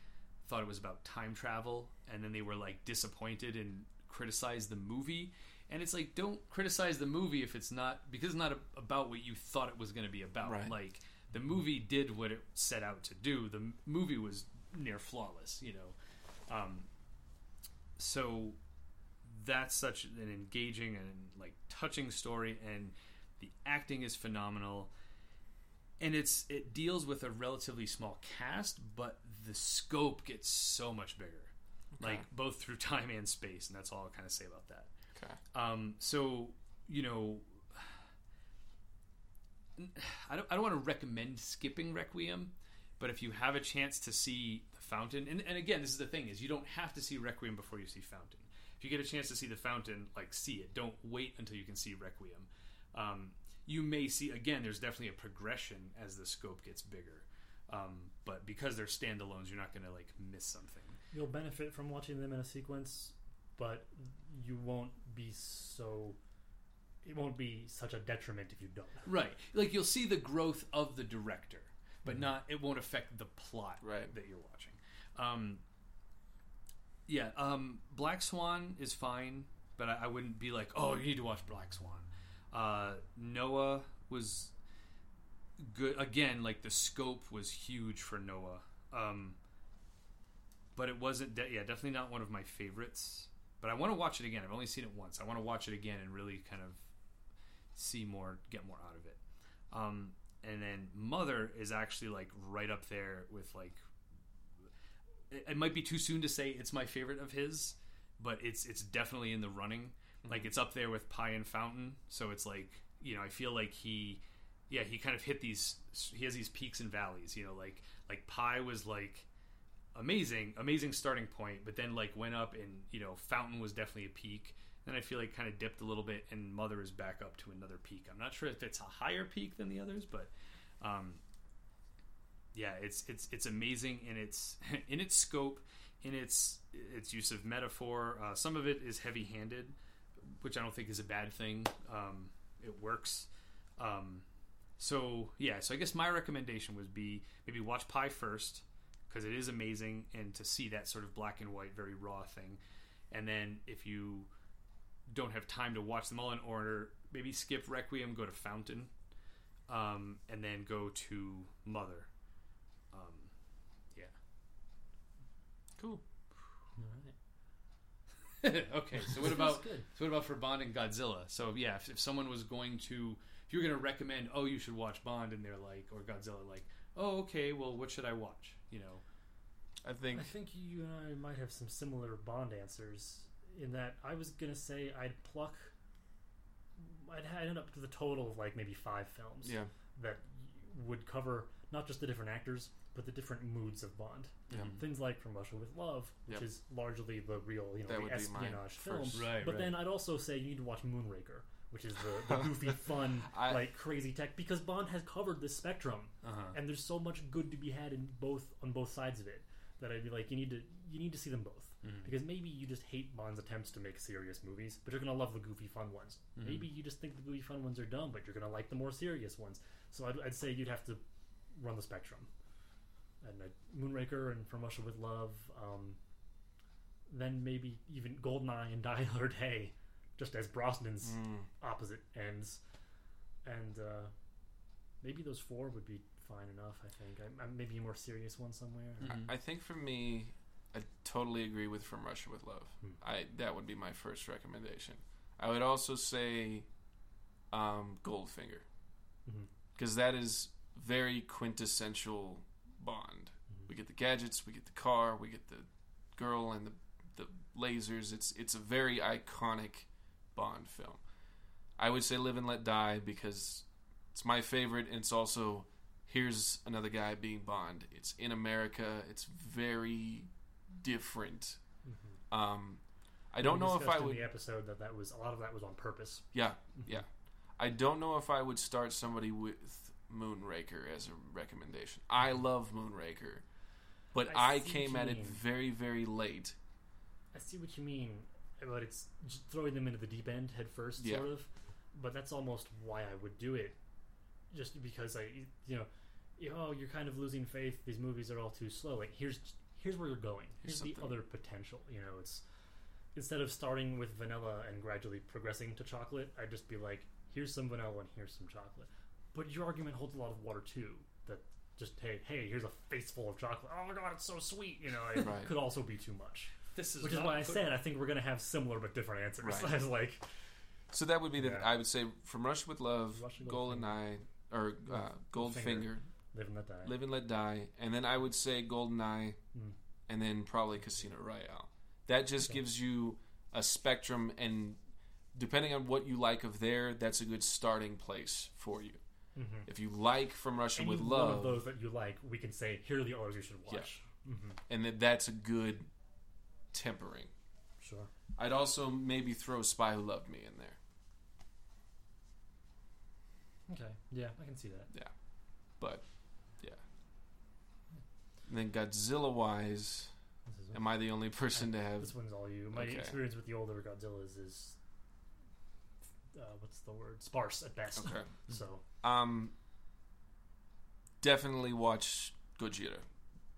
Speaker 3: thought it was about time travel, and then they were like disappointed and criticized the movie. And it's like, don't criticize the movie if it's not because it's not a, about what you thought it was going to be about.
Speaker 2: Right.
Speaker 3: Like the movie did what it set out to do. The movie was near flawless, you know. Um, so that's such an engaging and like touching story, and the acting is phenomenal. And it's it deals with a relatively small cast, but the scope gets so much bigger,
Speaker 2: Okay.
Speaker 3: like both through time and space, and that's all I'll kind of say about that.
Speaker 2: Okay.
Speaker 3: Um, so you know, I don't I don't want to recommend skipping Requiem, but if you have a chance to see the Fountain, and, and again, this is the thing is you don't have to see Requiem before you see Fountain. If you get a chance to see the Fountain, like see it. Don't wait until you can see Requiem. Um, you may see again. There's definitely a progression as the scope gets bigger. Um, but because they're standalones, you're not going to like miss something.
Speaker 1: You'll benefit from watching them in a sequence, but you won't be so. It won't be such a detriment if you don't.
Speaker 3: Right. Like you'll see the growth of the director, but not it won't affect the plot
Speaker 2: Right.
Speaker 3: that you're watching. Um, yeah, um, Black Swan is fine, but I, I wouldn't be like, oh, you need to watch Black Swan. Uh, Noah was good again. Like the scope was huge for Noah, um, but it wasn't. De- yeah, definitely not one of my favorites. But I want to watch it again. I've only seen it once. I want to watch it again and really kind of see more, get more out of it. Um, and then Mother is actually like right up there with like. It, it might be too soon to say it's my favorite of his, but it's it's definitely in the running. Like it's up there with Pi and Fountain. So it's like you know I feel like he, yeah, he kind of hit these. He has these peaks and valleys. You know, like like Pi was like amazing, amazing starting point, but then like went up and you know Fountain was definitely a peak. Then I feel like kind of dipped a little bit, and Mother is back up to another peak. I'm not sure if it's a higher peak than the others, but um, yeah, it's it's it's amazing in its in its scope, in its its use of metaphor. Uh, some of it is heavy handed, which I don't think is a bad thing. Um, it works. Um, so yeah, so I guess my recommendation would be maybe watch Pi first because it is amazing, and to see that sort of black and white, very raw thing, and then if you don't have time to watch them all in order, maybe skip Requiem, go to Fountain, um, and then go to Mother. Um, yeah.
Speaker 2: Cool.
Speaker 1: All right.
Speaker 3: okay, so what about so what about for Bond and Godzilla? So yeah, if, if someone was going to, if you're going to recommend, oh, you should watch Bond, and they're like, or Godzilla, like, oh, okay, well, what should I watch? You know,
Speaker 2: I think
Speaker 1: I think you and I might have some similar Bond answers in that I was gonna say I'd pluck. I'd, I'd end up with a total of like maybe five films
Speaker 2: yeah.
Speaker 1: that would cover not just the different actors, but the different moods of Bond.
Speaker 2: Yeah.
Speaker 1: Things like From Russia with Love, which
Speaker 2: Yep.
Speaker 1: is largely the real, you know,
Speaker 2: That
Speaker 1: the
Speaker 2: would be my
Speaker 1: espionage film.
Speaker 3: Right,
Speaker 1: But
Speaker 3: right.
Speaker 1: then I'd also say you need to watch Moonraker, which is the, the goofy, fun,
Speaker 2: I-
Speaker 1: like crazy tech, because Bond has covered this spectrum,
Speaker 3: Uh-huh.
Speaker 1: and there's so much good to be had in both on both sides of it that I'd be like, you need to you need to see them both.
Speaker 3: Mhm.
Speaker 1: Because maybe you just hate Bond's attempts to make serious movies, but you're gonna love the goofy, fun ones.
Speaker 3: Mhm.
Speaker 1: Maybe you just think the goofy, fun ones are dumb, but you're gonna like the more serious ones. So I'd, I'd say you'd have to run the spectrum. And uh, Moonraker and From Russia with Love, um, then maybe even Goldeneye and Die Another Day, just as Brosnan's
Speaker 2: Mm.
Speaker 1: opposite ends, and uh, maybe those four would be fine enough. I think I, I, maybe a more serious one somewhere.
Speaker 3: Mhm.
Speaker 2: I think for me, I totally agree with From Russia with Love.
Speaker 1: Hmm.
Speaker 2: I that would be my first recommendation. I would also say um, Goldfinger because that is very quintessential Bond.
Speaker 1: Mhm.
Speaker 2: We get the gadgets, we get the car, we get the girl and the the lasers. It's it's a very iconic Bond film. I would say Live and Let Die because it's my favorite and it's also here's another guy being Bond. It's in America. It's very different.
Speaker 1: Mhm.
Speaker 2: Um, I don't
Speaker 1: We
Speaker 2: know if I would.
Speaker 1: the episode that that was a lot of that was on purpose.
Speaker 2: Yeah,
Speaker 1: Mhm.
Speaker 2: yeah. I don't know if I would start somebody with Moonraker as a recommendation. I love Moonraker, but
Speaker 1: I
Speaker 2: I, came at it very, very late.
Speaker 1: I see what you mean, but it's just throwing them into the deep end head first,
Speaker 2: Yeah.
Speaker 1: sort of. But that's almost why I would do it, just because I, you know, you- oh, you're kind of losing faith. These movies are all too slow. Like here's here's where you're going.
Speaker 2: Here's
Speaker 1: Here's, the other potential. You know, it's instead of starting with vanilla and gradually progressing to chocolate, I'd just be like, here's some vanilla and here's some chocolate. But your argument holds a lot of water too. That just hey, hey, here's a face full of chocolate. Oh my god, it's so sweet. You know, it
Speaker 2: Right.
Speaker 1: could also be too much.
Speaker 3: This is
Speaker 1: Which is
Speaker 3: not
Speaker 1: why I said I think we're gonna have similar but different answers.
Speaker 2: Right.
Speaker 1: I was like,
Speaker 2: So that would be the.
Speaker 1: Yeah.
Speaker 2: I would say from Rush with Love,
Speaker 1: Russia,
Speaker 2: Goldeneye, or uh, Goldfinger,
Speaker 1: live and let die.
Speaker 2: Live and Let Die, and then I would say Goldeneye,
Speaker 1: Mm.
Speaker 2: and then probably Casino Royale. That just
Speaker 1: Okay.
Speaker 2: gives you a spectrum, and depending on what you like of there, that's a good starting place for you.
Speaker 1: Mm-hmm.
Speaker 2: If you like From Russia
Speaker 1: Any
Speaker 2: with
Speaker 1: one
Speaker 2: Love,
Speaker 1: of those that you like, we can say here are the others you should
Speaker 2: Yeah.
Speaker 1: watch. Mm-hmm.
Speaker 2: and that that's a good tempering.
Speaker 1: Sure.
Speaker 2: I'd also maybe throw Spy Who Loved Me in there.
Speaker 1: Okay. Yeah, I can see that. Yeah.
Speaker 2: But yeah. And then Godzilla wise, am I the only person to have
Speaker 1: this one's all you. My
Speaker 2: Okay.
Speaker 1: experience with the older Godzillas is, uh, what's the word? Sparse at best.
Speaker 2: Okay.
Speaker 1: So
Speaker 2: Um definitely watch Gojira,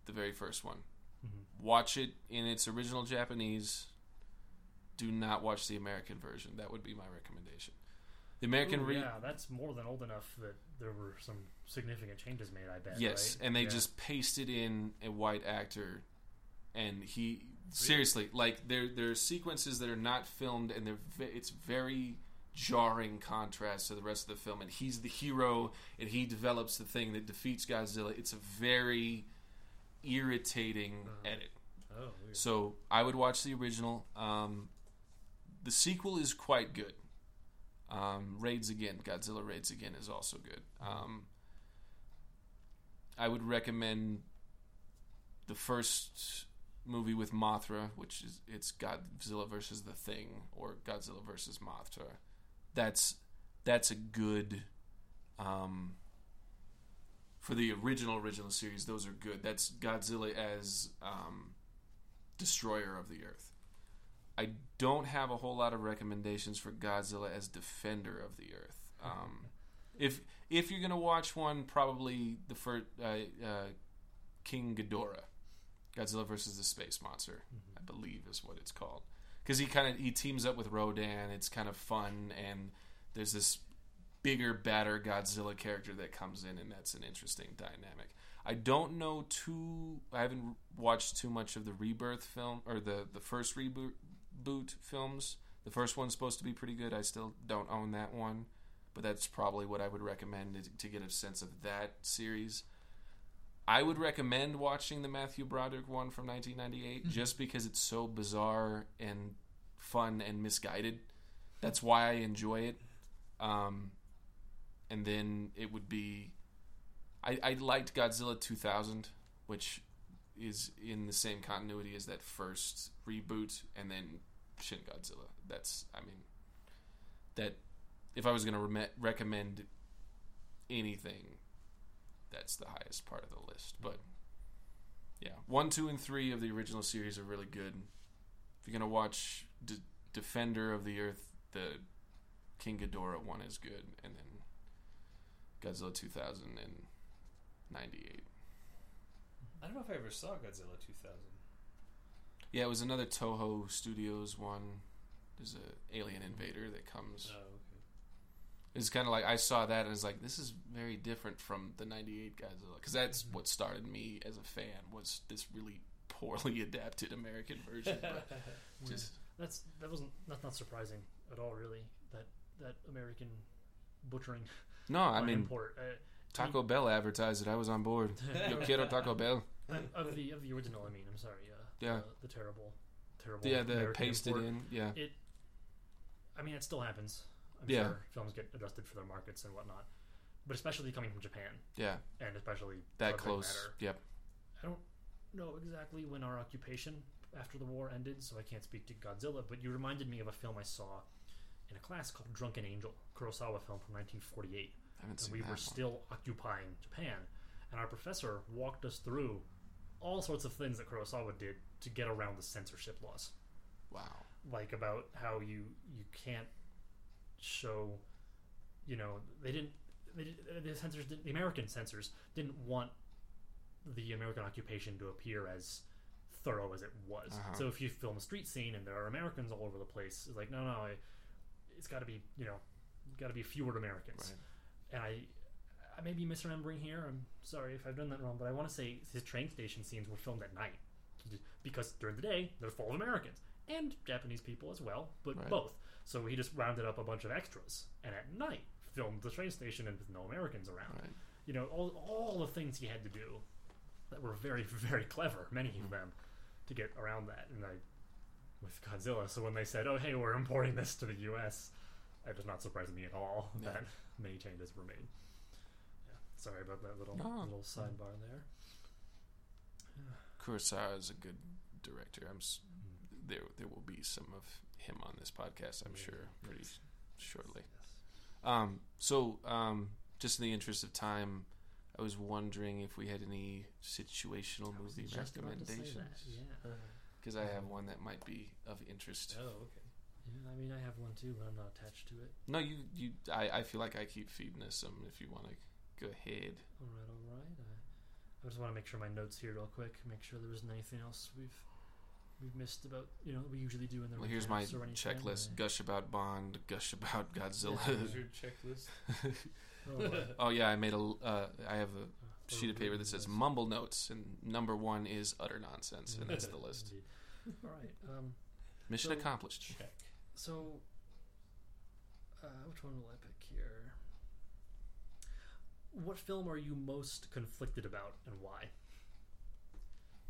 Speaker 2: the very first one.
Speaker 1: Mhm.
Speaker 2: Watch it in its original Japanese. Do not watch the American version. That would be my recommendation. The American
Speaker 1: Ooh,
Speaker 2: re-
Speaker 1: yeah, that's more than old enough that there were some significant changes made. I bet.
Speaker 2: Yes,
Speaker 1: right?
Speaker 2: and they
Speaker 1: Yeah.
Speaker 2: just pasted in a white actor, and he seriously like there there are sequences that are not filmed, and they're it's very jarring contrast to the rest of the film. And he's the hero, and he develops the thing that defeats Godzilla. It's a very irritating
Speaker 1: Uh-huh.
Speaker 2: edit.
Speaker 1: Oh, weird.
Speaker 2: So I would watch the original. Um, the sequel is quite good. Um, Raids Again, Godzilla Raids Again is also good. Um, I would recommend the first movie with Mothra, which is it's Godzilla versus the Thing or Godzilla versus Mothra. That's that's a good. Um, for the original original series, those are good. That's Godzilla as um, destroyer of the earth. I don't have a whole lot of recommendations for Godzilla as defender of the earth. Um, if if you're gonna watch one, probably the first uh, uh, King Ghidorah, Godzilla versus the Space Monster,
Speaker 1: Mhm.
Speaker 2: I believe is what it's called. Because he kind of he teams up with Rodan. It's kind of fun, and there's this bigger, badder Godzilla character that comes in, and that's an interesting dynamic. I don't know too. I haven't watched too much of the Rebirth film or the the first reboot films. The first one's supposed to be pretty good. I still don't own that one, but that's probably what I would recommend to, to get a sense of that series. I would recommend watching the Matthew Broderick one from 1998
Speaker 3: Mhm.
Speaker 2: just because it's so bizarre and fun and misguided. That's why I enjoy it. Um, and then it would be I, I liked Godzilla 2000, which is in the same continuity as that first reboot, and then Shin Godzilla. That's, I mean, that if I was going to re- recommend anything, that's the highest part of the list. But yeah, one, two, and three of the original series are really good. If you're going to watch D- Defender of the Earth, the King Ghidorah one is good, and then Godzilla 2000 and 98.
Speaker 3: I don't know if I ever saw Godzilla 2000.
Speaker 2: Yeah, it was another Toho Studios one. There's a alien invader that comes.
Speaker 3: Oh, okay.
Speaker 2: It's kind of like I saw that and was like, this is very different from the '98 Godzilla because that's mm-hmm. what started me as a fan was this really poorly adapted American version. But just
Speaker 1: That's that wasn't that's not surprising at all, really. That that American butchering
Speaker 2: no, I mean
Speaker 1: import uh,
Speaker 2: Taco Bell advertised it. I was on board. Yo quiero Taco Bell.
Speaker 1: uh, of the of the original. I mean, I'm sorry. Uh,
Speaker 2: Yeah.
Speaker 1: the, the terrible, terrible.
Speaker 2: Yeah, the
Speaker 1: American
Speaker 2: pasted
Speaker 1: import.
Speaker 2: in. Yeah, It.
Speaker 1: I mean, it still happens. I'm
Speaker 2: Yeah.
Speaker 1: sure films get adjusted for their markets and whatnot, but especially coming from Japan
Speaker 2: yeah,
Speaker 1: and especially
Speaker 2: that close.
Speaker 1: matter.
Speaker 2: Yep.
Speaker 1: I don't know exactly when our occupation after the war ended, so I can't speak to Godzilla. But you reminded me of a film I saw in a class called Drunken Angel, Kurosawa film from 1948.
Speaker 2: I haven't
Speaker 1: and
Speaker 2: seen
Speaker 1: we
Speaker 2: that
Speaker 1: were
Speaker 2: one.
Speaker 1: still occupying Japan, and our professor walked us through all sorts of things that Kurosawa did to get around the censorship laws,
Speaker 2: Wow.
Speaker 1: like about how you you can't show, you know, they didn't. They the censors, didn't, the American censors, didn't want the American occupation to appear as thorough as it was.
Speaker 2: Uh-huh.
Speaker 1: So if you film a street scene and there are Americans all over the place, it's like no, no, it's got to be you know, got to be fewer Americans
Speaker 2: Right.
Speaker 1: and I, I may be misremembering here. I'm sorry if I've done that wrong, but I want to say his train station scenes were filmed at night because during the day they're full of Americans and Japanese people as well, but
Speaker 2: Right.
Speaker 1: both. So he just rounded up a bunch of extras, and at night filmed the train station and with no Americans around.
Speaker 2: Right.
Speaker 1: You know, all all the things he had to do that were very very clever, many of hmm. them, to get around that. And I, with Godzilla, so when they said, "Oh, hey, we're importing this to the U.S." It does not surprise me at all
Speaker 2: Yeah.
Speaker 1: that many changes were made. Yeah, sorry about that little
Speaker 2: No.
Speaker 1: little sidebar there.
Speaker 2: Kurosawa is a good director. I'm s- there. There will be some of him on this podcast. I'm
Speaker 1: Yeah.
Speaker 2: sure pretty shortly.
Speaker 1: Yes.
Speaker 2: Um, so, um, just in the interest of time, I was wondering if we had any situational
Speaker 1: I was
Speaker 2: movie
Speaker 1: just about to say that,
Speaker 2: recommendations.
Speaker 1: Yeah.
Speaker 2: Because I have one that might be of interest.
Speaker 3: Oh, okay.
Speaker 1: yeah, I mean, I have one too, but I'm not attached to it.
Speaker 2: No, you, you. I, I feel like I keep feeding us some. If you want to go ahead.
Speaker 1: All right, all right. I, I just want to make sure my notes here real quick. Make sure there isn't anything else we've we've missed about you know we usually do in the
Speaker 2: Well, here's my
Speaker 1: or
Speaker 2: checklist:
Speaker 1: or-
Speaker 2: gush about Bond, gush about Godzilla.
Speaker 3: Here's your checklist.
Speaker 1: Oh,
Speaker 2: oh yeah, I made a. Uh, I have a sheet of paper that says mumble notes, and number one is utter nonsense, and that's the list.
Speaker 1: All right. Um,
Speaker 2: Mission
Speaker 1: So-
Speaker 2: accomplished.
Speaker 3: Check.
Speaker 1: so, uh, which one will I pick here? What film are you most conflicted about, and why?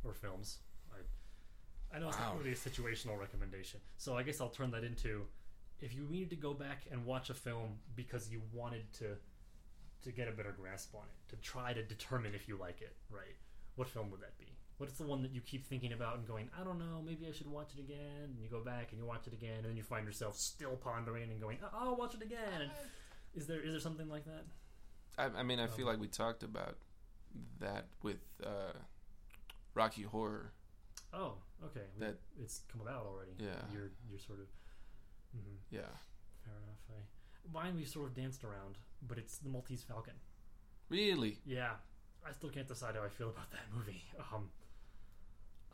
Speaker 1: Or films? I, I know it's
Speaker 2: Wow.
Speaker 1: not really a situational recommendation, so I guess I'll turn that into if you needed to go back and watch a film because you wanted to to get a better grasp on it, to try to determine if you like it, right? What film would that be? What's the one that you keep thinking about and going, I don't know, maybe I should watch it again? And you go back and you watch it again, and then you find yourself still pondering and going, "Oh, I'll watch it again. Is there is there something like that?
Speaker 2: I, I mean, I feel
Speaker 1: Um,
Speaker 2: like we talked about that with uh, Rocky Horror.
Speaker 1: Oh, okay. We-
Speaker 2: That-
Speaker 1: it's come about already.
Speaker 2: Yeah.
Speaker 1: You're you're sort of. Mm-hmm.
Speaker 2: Yeah,
Speaker 1: fair enough. I, mine we sort of danced around, but it's the Maltese Falcon.
Speaker 2: really.
Speaker 1: Yeah, I still can't decide how I feel about that movie. Um,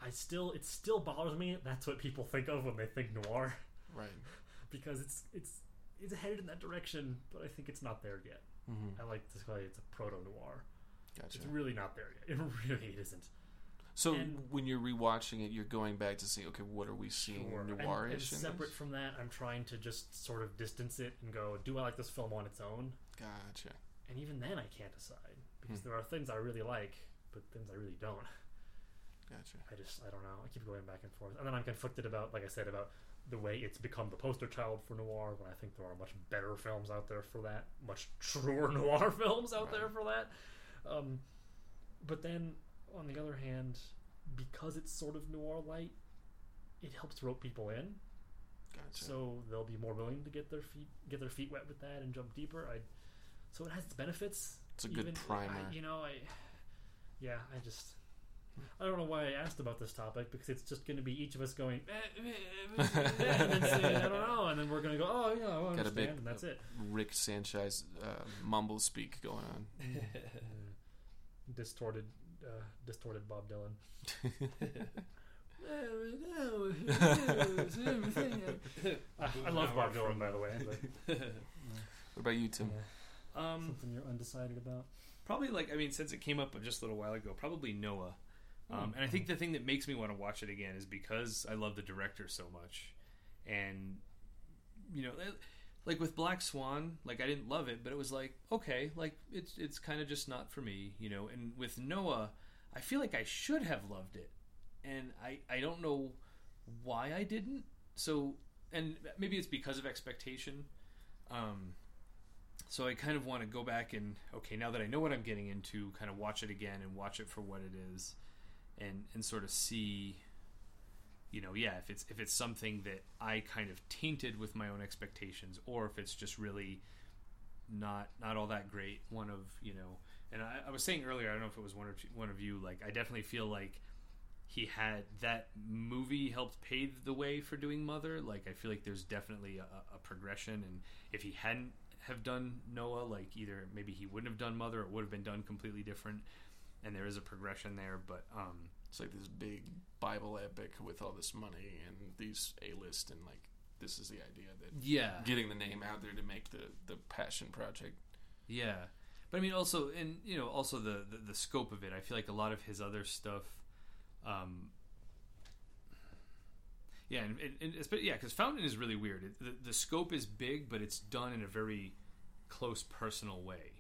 Speaker 1: I still it still bothers me. That's what people think of when they think noir,
Speaker 2: Right.
Speaker 1: because it's it's it's headed in that direction, but I think it's not there yet.
Speaker 2: hmm
Speaker 1: I like to say it's a proto noir.
Speaker 2: Gotcha.
Speaker 1: It's really not there yet. It really isn't.
Speaker 2: So
Speaker 1: and-
Speaker 2: when you're rewatching it, you're going back to see, okay, what are we seeing
Speaker 1: Sure.
Speaker 2: Noirish
Speaker 1: And, separate from that, I'm trying to just sort of distance it and go, do I like this film on its own?
Speaker 2: Gotcha.
Speaker 1: And even then, I can't decide because
Speaker 2: Hmm.
Speaker 1: there are things I really like, but things I really don't.
Speaker 2: Gotcha.
Speaker 1: I just I don't know. I keep going back and forth, and then I'm conflicted about, like I said, about the way it's become the poster child for noir. When I think there are much better films out there for that, much truer noir films out there for that. Um, but then on the other hand, because it's sort of noir light, it helps rope people in.
Speaker 2: Gotcha.
Speaker 1: So they'll be more willing to get their feet get their feet wet with that and jump deeper. I so it has its benefits.
Speaker 2: It's a good
Speaker 1: even-
Speaker 2: primer.
Speaker 1: I, you know, I yeah, I just I don't know why I asked about this topic because it's just going to be each of us going "Eh, eh, eh, eh," and then saying I don't know, and then we're going to go oh yeah, I
Speaker 2: Got
Speaker 1: understand,
Speaker 2: big-
Speaker 1: and that's it.
Speaker 2: Rick Sanchez uh, mumble speak going on.
Speaker 1: Uh, distorted, uh, distorted Bob Dylan. I love Bob Dylan, by the way. But,
Speaker 2: What about you, Tim?
Speaker 1: yeah.
Speaker 3: um,
Speaker 1: Something you're undecided about?
Speaker 3: probably like I mean, since it came up just a little while ago, probably Noah. Um, and I think the thing that makes me want to watch it again is because I love the director so much, and you know, like with Black Swan, like I didn't love it, but it was like okay, like it's it's kind of just not for me, you know. And with Noah, I feel like I should have loved it, and I I don't know why I didn't. So, and maybe it's because of expectation. Um, so I kind of want to go back and okay, now that I know what I'm getting into, kind of watch it again and watch it for what it is, and and sort of see, you know, yeah, if it's if it's something that I kind of tainted with my own expectations, or if it's just really not not all that great. One of you know, and I, I was saying earlier, I don't know if it was one or two, one of you, like I definitely feel like he had that movie helped pave the way for doing Mother. Like I feel like there's definitely a, a progression, and if he hadn't have done Noah, like either maybe he wouldn't have done Mother, it would have been done completely different. And there is a progression there, but um,
Speaker 2: It's like this big Bible epic with all this money and these A list, and like this is the idea that
Speaker 3: yeah,
Speaker 2: getting the name out there to make the the passion project.
Speaker 3: Yeah, but I mean, also, and you know, also the, the the scope of it. I feel like a lot of his other stuff, um, yeah, and, and, and it's, but yeah, because Fountain is really weird. It, the, the scope is big, but it's done in a very close, personal way.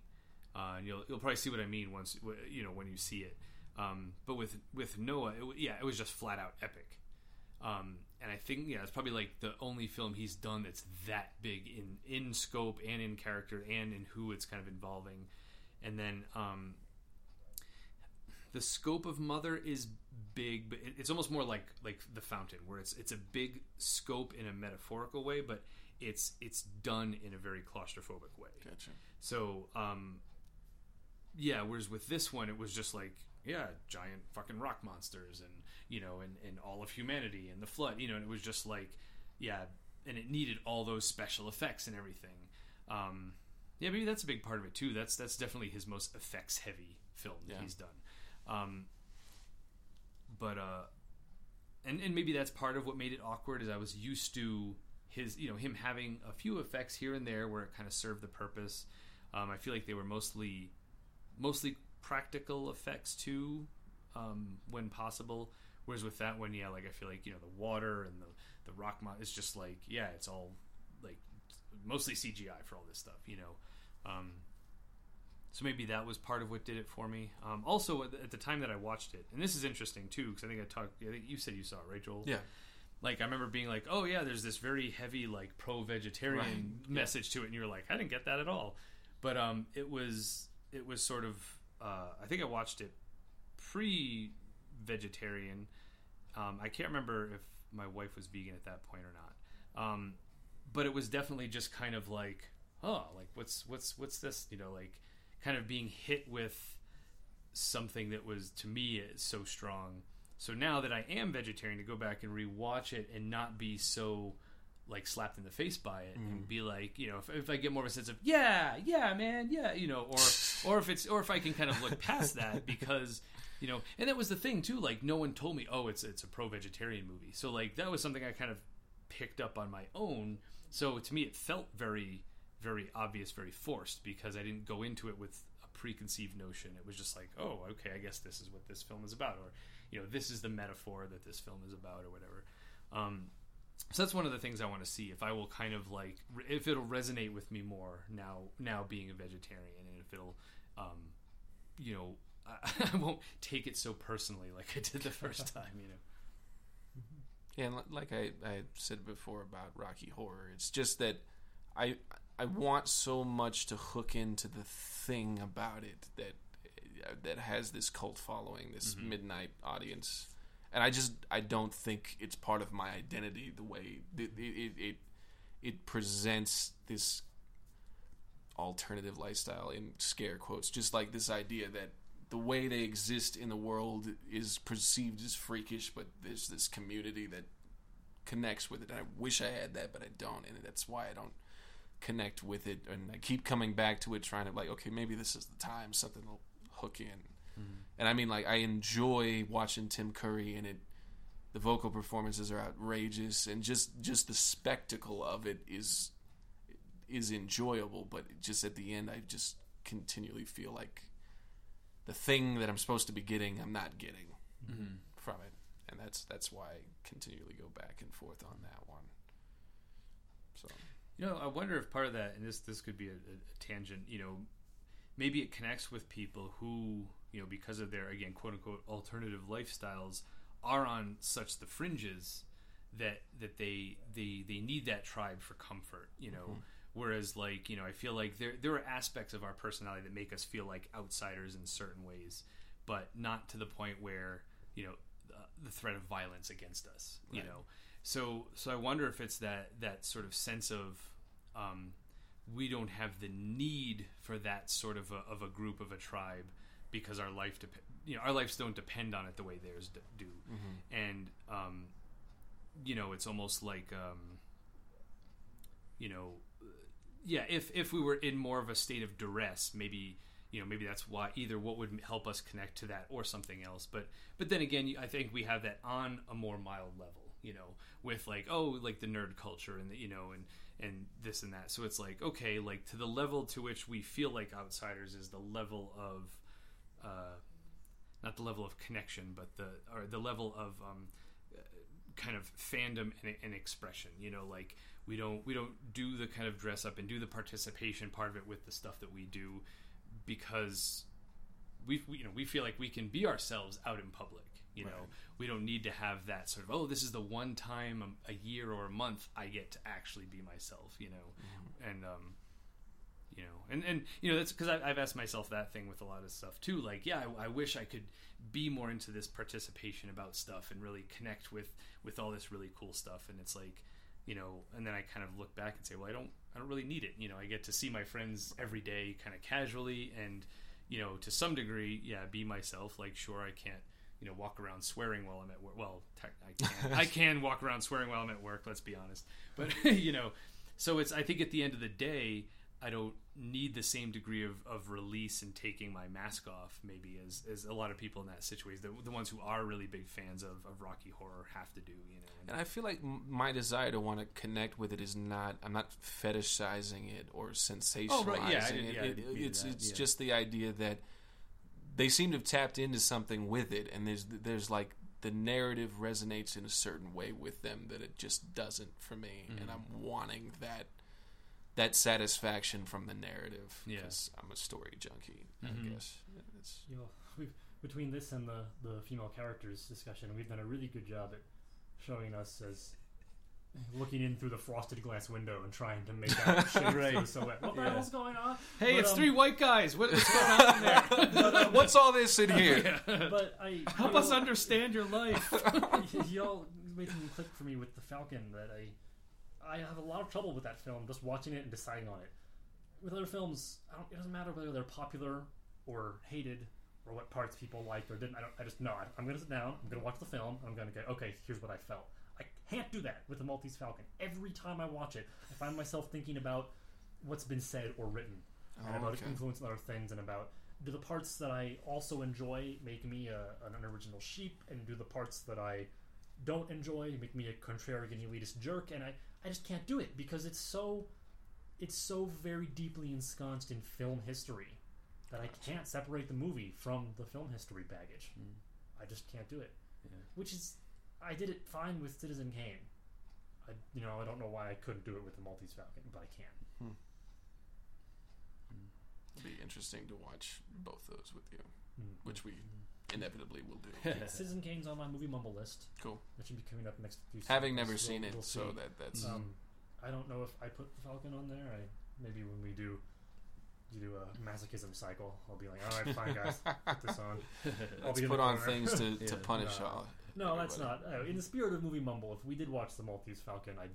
Speaker 3: Uh, and you'll you'll probably see what I mean once you know when you see it. Um, but with with Noah, it, yeah, it was just flat out epic. Um, and I think yeah, it's probably like the only film he's done that's that big in in scope and in character and in who it's kind of involving. And then um, the scope of Mother is big, but it, it's almost more like like the Fountain, where it's it's a big scope in a metaphorical way, but it's it's done in a very claustrophobic way.
Speaker 2: Gotcha.
Speaker 3: So, um, yeah. Whereas with this one, it was just like, yeah, giant fucking rock monsters, and you know, and, and all of humanity, and the flood, you know, and it was just like, yeah, and it needed all those special effects and everything. Um, yeah, maybe that's a big part of it too. That's that's definitely his most effects heavy film that
Speaker 2: Yeah.
Speaker 3: he's done. Um, but uh, and and maybe that's part of what made it awkward is I was used to his you know him having a few effects here and there where it kind of served the purpose. Um, I feel like they were mostly mostly practical effects too, um, when possible. Whereas with that one, yeah, like I feel like you know the water and the the rock mo- it's just like yeah, it's all like mostly CGI for all this stuff, you know. Um, so maybe that was part of what did it for me. Um, also, at the, time that I watched it, and this is interesting too, because I think I talked. I think you said you saw it, right, Joel?
Speaker 2: Yeah.
Speaker 3: Like I remember being like, "Oh yeah, there's this very heavy like pro-vegetarian
Speaker 2: Right.
Speaker 3: message to it," and you were like, "I didn't get that at all." But um, it was it was sort of. Uh, I think I watched it pre-vegetarian. Um, I can't remember if my wife was vegan at that point or not. Um, but it was definitely just kind of like, oh, like what's what's what's this? You know, like kind of being hit with something that was to me so strong. So now that I am vegetarian, to go back and rewatch it and not be so like slapped in the face by it and be like, you know, if, if I get more of a sense of yeah, yeah, man, yeah, you know, or or if it's or if I can kind of look past that because you know, and that was the thing too. Like no one told me, oh, it's it's a pro vegetarian movie. So like that was something I kind of picked up on my own. So to me, it felt very very obvious, very forced because I didn't go into it with a preconceived notion. It was just like, oh, okay, I guess this is what this film is about, or you know, this is the metaphor that this film is about, or whatever. Um, so that's one of the things I want to see if I will kind of like if it'll resonate with me more now now being a vegetarian and if it'll um, you know I, I won't take it so personally like I did the first time you know
Speaker 2: Yeah, and like I, I said before about Rocky Horror, it's just that I I want so much to hook into the thing about it that uh, that has this cult following, this
Speaker 3: Mhm.
Speaker 2: midnight audience, and I just I don't think it's part of my identity the way it it it, it presents this alternative lifestyle in scare quotes, just like this idea that the way they exist in the world is perceived as freakish, but there's this community that connects with it. And I wish I had that, but I don't, and that's why I don't connect with it. And I keep coming back to it, trying to like, okay, maybe this is the time something will hook in. And I mean, like, I enjoy watching Tim Curry, and it. The vocal performances are outrageous, and just just the spectacle of it is is enjoyable. But just at the end, I just continually feel like the thing that I'm supposed to be getting, I'm not getting
Speaker 3: Mm-hmm.
Speaker 2: from it, and that's that's why I continually go back and forth on that one. So
Speaker 3: You know, I wonder if part of that, and this this could be a, a, a tangent. You know, maybe it connects with people who, you know, because of their again quote unquote alternative lifestyles, are on such the fringes that that they they they need that tribe for comfort. You know. Whereas, like you know, I feel like there there are aspects of our personality that make us feel like outsiders in certain ways, but not to the point where you know the, the threat of violence against us. You know, so so I wonder if it's that that sort of sense of um, we don't have the need for that sort of a, of a group of a tribe because our life dep- you know our lives don't depend on it the way theirs d- do. And um, you know it's almost like um, you know yeah if if we were in more of a state of duress maybe you know maybe that's why either what would help us connect to that or something else. But but then again i think we have that on a more mild level you know with like oh like the nerd culture and the, you know and and this and that. So it's like okay like to the level to which we feel like outsiders is the level of uh not the level of connection but the or the level of um kind of fandom and, and expression you know like we don't we don't do the kind of dress up and do the participation part of it with the stuff that we do because we, we you know we feel like we can be ourselves out in public you know.
Speaker 2: Right.
Speaker 3: we don't need to have that sort of oh this is the one time a, a year or a month i get to actually be myself you know. And um you know and and you know that's because I've asked myself that thing with a lot of stuff too like yeah I, I wish i could be more into this participation about stuff and really connect with with all this really cool stuff. And it's like you know and then i kind of look back and say well i don't i don't really need it. You know i get to see my friends every day kind of casually and you know to some degree yeah be myself like sure i can't you know walk around swearing while i'm at work well i can i can walk around swearing while i'm at work let's be honest. But you know so it's i think at the end of the day I don't need the same degree of, of release and taking my mask off, maybe as, as a lot of people in that situation, the, the ones who are really big fans of, of Rocky Horror have to do, you know.
Speaker 2: And I feel like my desire to want to connect with it is not. I'm not fetishizing it or sensationalizing
Speaker 3: Oh, right, yeah, did-
Speaker 2: it.
Speaker 3: yeah, I
Speaker 2: It- it's
Speaker 3: that,
Speaker 2: it's
Speaker 3: yeah.
Speaker 2: just the idea that they seem to have tapped into something with it, and there's there's like the narrative resonates in a certain way with them that it just doesn't for me,
Speaker 3: Mm-hmm.
Speaker 2: and I'm wanting that that satisfaction from the narrative
Speaker 3: Yeah.
Speaker 2: because I'm a story junkie.
Speaker 3: Mhm.
Speaker 2: I guess it's,
Speaker 1: You know, we've, between this and the, the female characters discussion, we've done a really good job at showing us as looking in through the frosted glass window and trying to make out shapes
Speaker 3: Right.
Speaker 1: through the silhouette. What the
Speaker 3: Yeah.
Speaker 1: hell's going on?
Speaker 3: Hey,
Speaker 1: But,
Speaker 3: it's
Speaker 1: um,
Speaker 3: three white guys. What, what's going on in there?
Speaker 2: what's all this in here?
Speaker 1: But I
Speaker 3: Help
Speaker 1: you
Speaker 3: us understand your life.
Speaker 1: y'all made something click for me with the Falcon that I I have a lot of trouble with that film just watching it and deciding on it. With other films, I don't, it doesn't matter whether they're popular or hated or what parts people liked or didn't. I don't. I just know. I, I'm going to sit down. I'm going to watch the film. I'm going to go. Okay, here's what I felt. I can't do that with the Maltese Falcon. Every time I watch it, I find myself thinking about what's been said or written and
Speaker 2: Oh,
Speaker 1: about its influence on other things and about do the parts that I also enjoy make me a, an unoriginal sheep and do the parts that I don't enjoy make me a contrarian elitist jerk and I, I just can't do it because it's so it's so very deeply ensconced in film history that I can't separate the movie from the film history baggage. Hmm. I just can't do it.
Speaker 3: Yeah.
Speaker 1: Which is I did it fine with Citizen Kane. I you know, I don't know why I couldn't do it with the Maltese Falcon, but I can. Hmm. Hmm.
Speaker 2: It'll be interesting to watch both those with you,
Speaker 1: Mm.
Speaker 2: which we inevitably will do.
Speaker 1: Citizen Kane's on my movie mumble list.
Speaker 2: Cool.
Speaker 1: That should be coming up next few.
Speaker 2: Having
Speaker 1: we'll-
Speaker 2: never seen
Speaker 1: we'll
Speaker 2: it,
Speaker 1: see.
Speaker 2: so that that's
Speaker 1: Um, I don't know if I put the Falcon on there. I maybe when we do You do a masochism cycle. I'll be like, all right, fine, guys, put this on. I'll
Speaker 2: Let's
Speaker 1: be in
Speaker 2: put on
Speaker 1: corner.
Speaker 2: things to, to
Speaker 3: Yeah.
Speaker 2: punish
Speaker 1: No.
Speaker 2: all.
Speaker 1: No, that's not. Uh, in the spirit of movie mumble, if we did watch the Maltese Falcon, I'd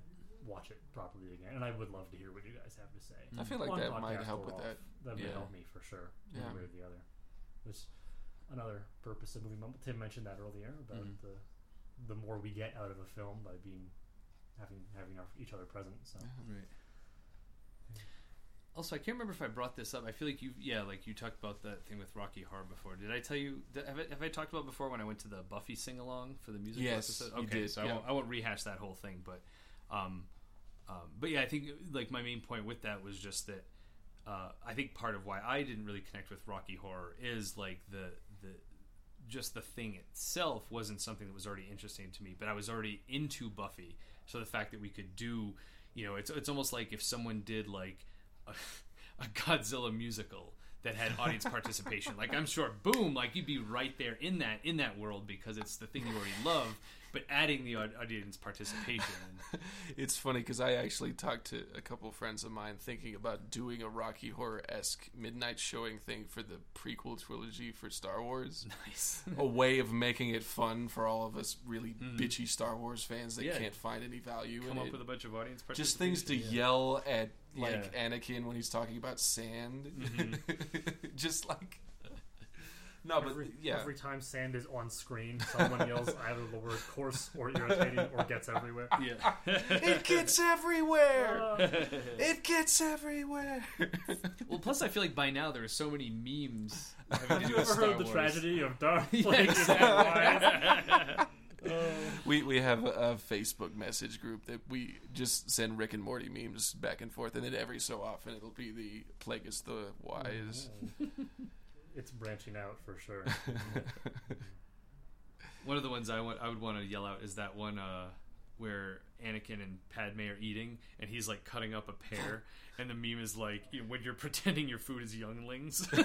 Speaker 1: watch it properly again, and I would love to hear what you guys have to say.
Speaker 2: I feel like
Speaker 1: One
Speaker 2: that might
Speaker 1: podcast
Speaker 2: help
Speaker 1: or
Speaker 2: with
Speaker 1: off,
Speaker 2: that.
Speaker 1: That would
Speaker 2: Yeah.
Speaker 1: help me for sure, one way or the other. There's another purpose of movie mumble. Tim mentioned that earlier about
Speaker 3: Mhm.
Speaker 1: the the more we get out of a film by being having having our, each other present. So
Speaker 3: Right. Also, I can't remember if I brought this up. I feel like you, yeah, like you talked about that thing with Rocky Horror before. Did I tell you? Did, have, I, have I talked about before when I went to the Buffy sing along for the music
Speaker 2: Yes,
Speaker 3: episode?
Speaker 2: you
Speaker 3: Okay,
Speaker 2: did,
Speaker 3: so I, won't, I won't rehash that whole thing, but, um, um, but yeah, I think like my main point with that was just that uh, I think part of why I didn't really connect with Rocky Horror is like the the just the thing itself wasn't something that was already interesting to me, but I was already into Buffy. So the fact that we could do, you know, it's it's almost like if someone did like a, a Godzilla musical that had audience participation. Like I'm sure, boom, like you'd be right there in that in that world because it's the thing you already love. But adding the audience participation,
Speaker 2: It's funny because I actually talked to a couple friends of mine thinking about doing a Rocky Horror esque midnight showing thing for the prequel trilogy for Star Wars.
Speaker 3: nice.
Speaker 2: a way of making it fun for all of us really bitchy Star Wars fans that.
Speaker 3: Yeah.
Speaker 2: can't find any value
Speaker 3: Come up
Speaker 2: it.
Speaker 3: with a bunch of audience participation.
Speaker 2: Just things to
Speaker 3: Yeah.
Speaker 2: yell at like
Speaker 3: Yeah.
Speaker 2: Anakin when he's talking about sand.
Speaker 3: Mm-hmm.
Speaker 2: Just like no, but
Speaker 1: every,
Speaker 2: yeah,
Speaker 1: every time sand is on screen, someone yells either the word coarse or irritating or gets everywhere.
Speaker 3: Yeah.
Speaker 2: it gets everywhere.
Speaker 1: Uh,
Speaker 2: It gets everywhere.
Speaker 3: well, plus I feel like by now there are so many memes.
Speaker 1: Have you ever
Speaker 3: Star
Speaker 1: heard the tragedy of Darth?
Speaker 3: Yeah,
Speaker 1: Like, is that? Oh.
Speaker 2: we we have a, a Facebook message group that we just send Rick and Morty memes back and forth, and then every so often it'll be the Plagueis the Wise.
Speaker 1: It's branching out for sure.
Speaker 3: One of the ones I want, I would want to yell out is that one uh, where Anakin and Padme are eating, and he's like cutting up a pear, and the meme is like you know, when you're pretending your food is younglings.
Speaker 1: Aw.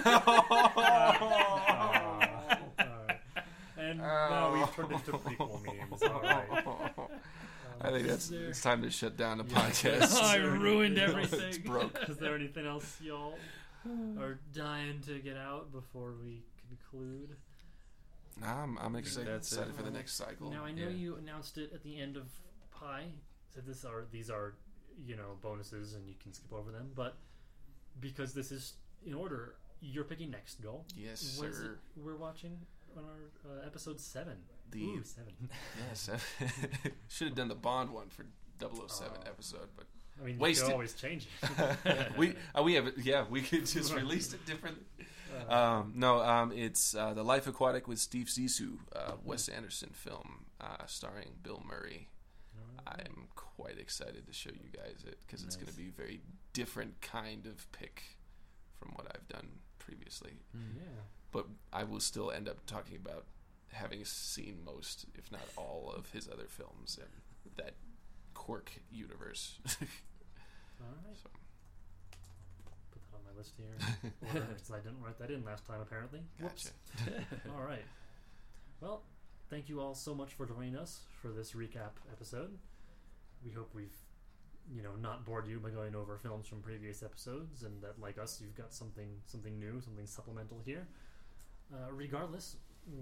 Speaker 1: Alright. And now we've turned into prequel memes. All right.
Speaker 2: I think that's
Speaker 1: there-
Speaker 2: it's time to shut down the
Speaker 1: Yeah.
Speaker 2: podcast.
Speaker 3: I ruined everything.
Speaker 2: It's broke.
Speaker 1: Is there anything else y'all are dying to get out before we conclude?
Speaker 2: Nah, I'm, I'm excited,
Speaker 3: That's it.
Speaker 2: for the next cycle.
Speaker 1: Now I know
Speaker 3: Yeah.
Speaker 1: you announced it at the end of Pi. Said this are these are you know bonuses and you can skip over them, but because this is in order, you're picking next goal.
Speaker 2: Yes,
Speaker 1: What is it
Speaker 2: sir.
Speaker 1: we're watching on our uh, episode seven.
Speaker 2: The
Speaker 1: Ooh, seven.
Speaker 2: yes, should have done the Bond one for 007
Speaker 1: Oh.
Speaker 2: episode, but
Speaker 1: I mean, you
Speaker 2: Wasted.
Speaker 1: could always change it.
Speaker 2: we uh, we have it. Yeah, we could just release it differently.
Speaker 1: Uh,
Speaker 2: Um, no, um, it's uh, the Life Aquatic with Steve Zissou, uh, Wes Anderson film uh, starring Bill Murray. I'm quite excited to show you guys it because it's going to be a very different kind of pick from what I've done previously.
Speaker 1: yeah.
Speaker 2: But I will still end up talking about having seen most, if not all, of his other films and that Quirk universe.
Speaker 1: All right.
Speaker 2: So.
Speaker 1: Put that on my list here. Because I didn't write that in last time, apparently. Whoops.
Speaker 2: Gotcha.
Speaker 1: All right. Well, thank you all so much for joining us for this recap episode. We hope we've, you know, not bored you by going over films from previous episodes, and that, like us, you've got something something new, something supplemental here. Uh, regardless,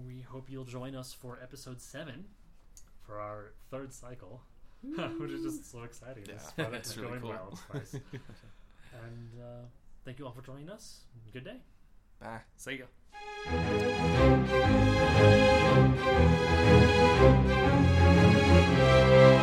Speaker 1: we hope you'll join us for episode seven for our third cycle, which is just so exciting.
Speaker 2: Yeah,
Speaker 1: This project
Speaker 2: it's really
Speaker 1: going
Speaker 2: cool.
Speaker 1: well. It's nice. and uh, thank you all for joining us. Good day.
Speaker 2: Bye.
Speaker 3: Sega.
Speaker 4: Thank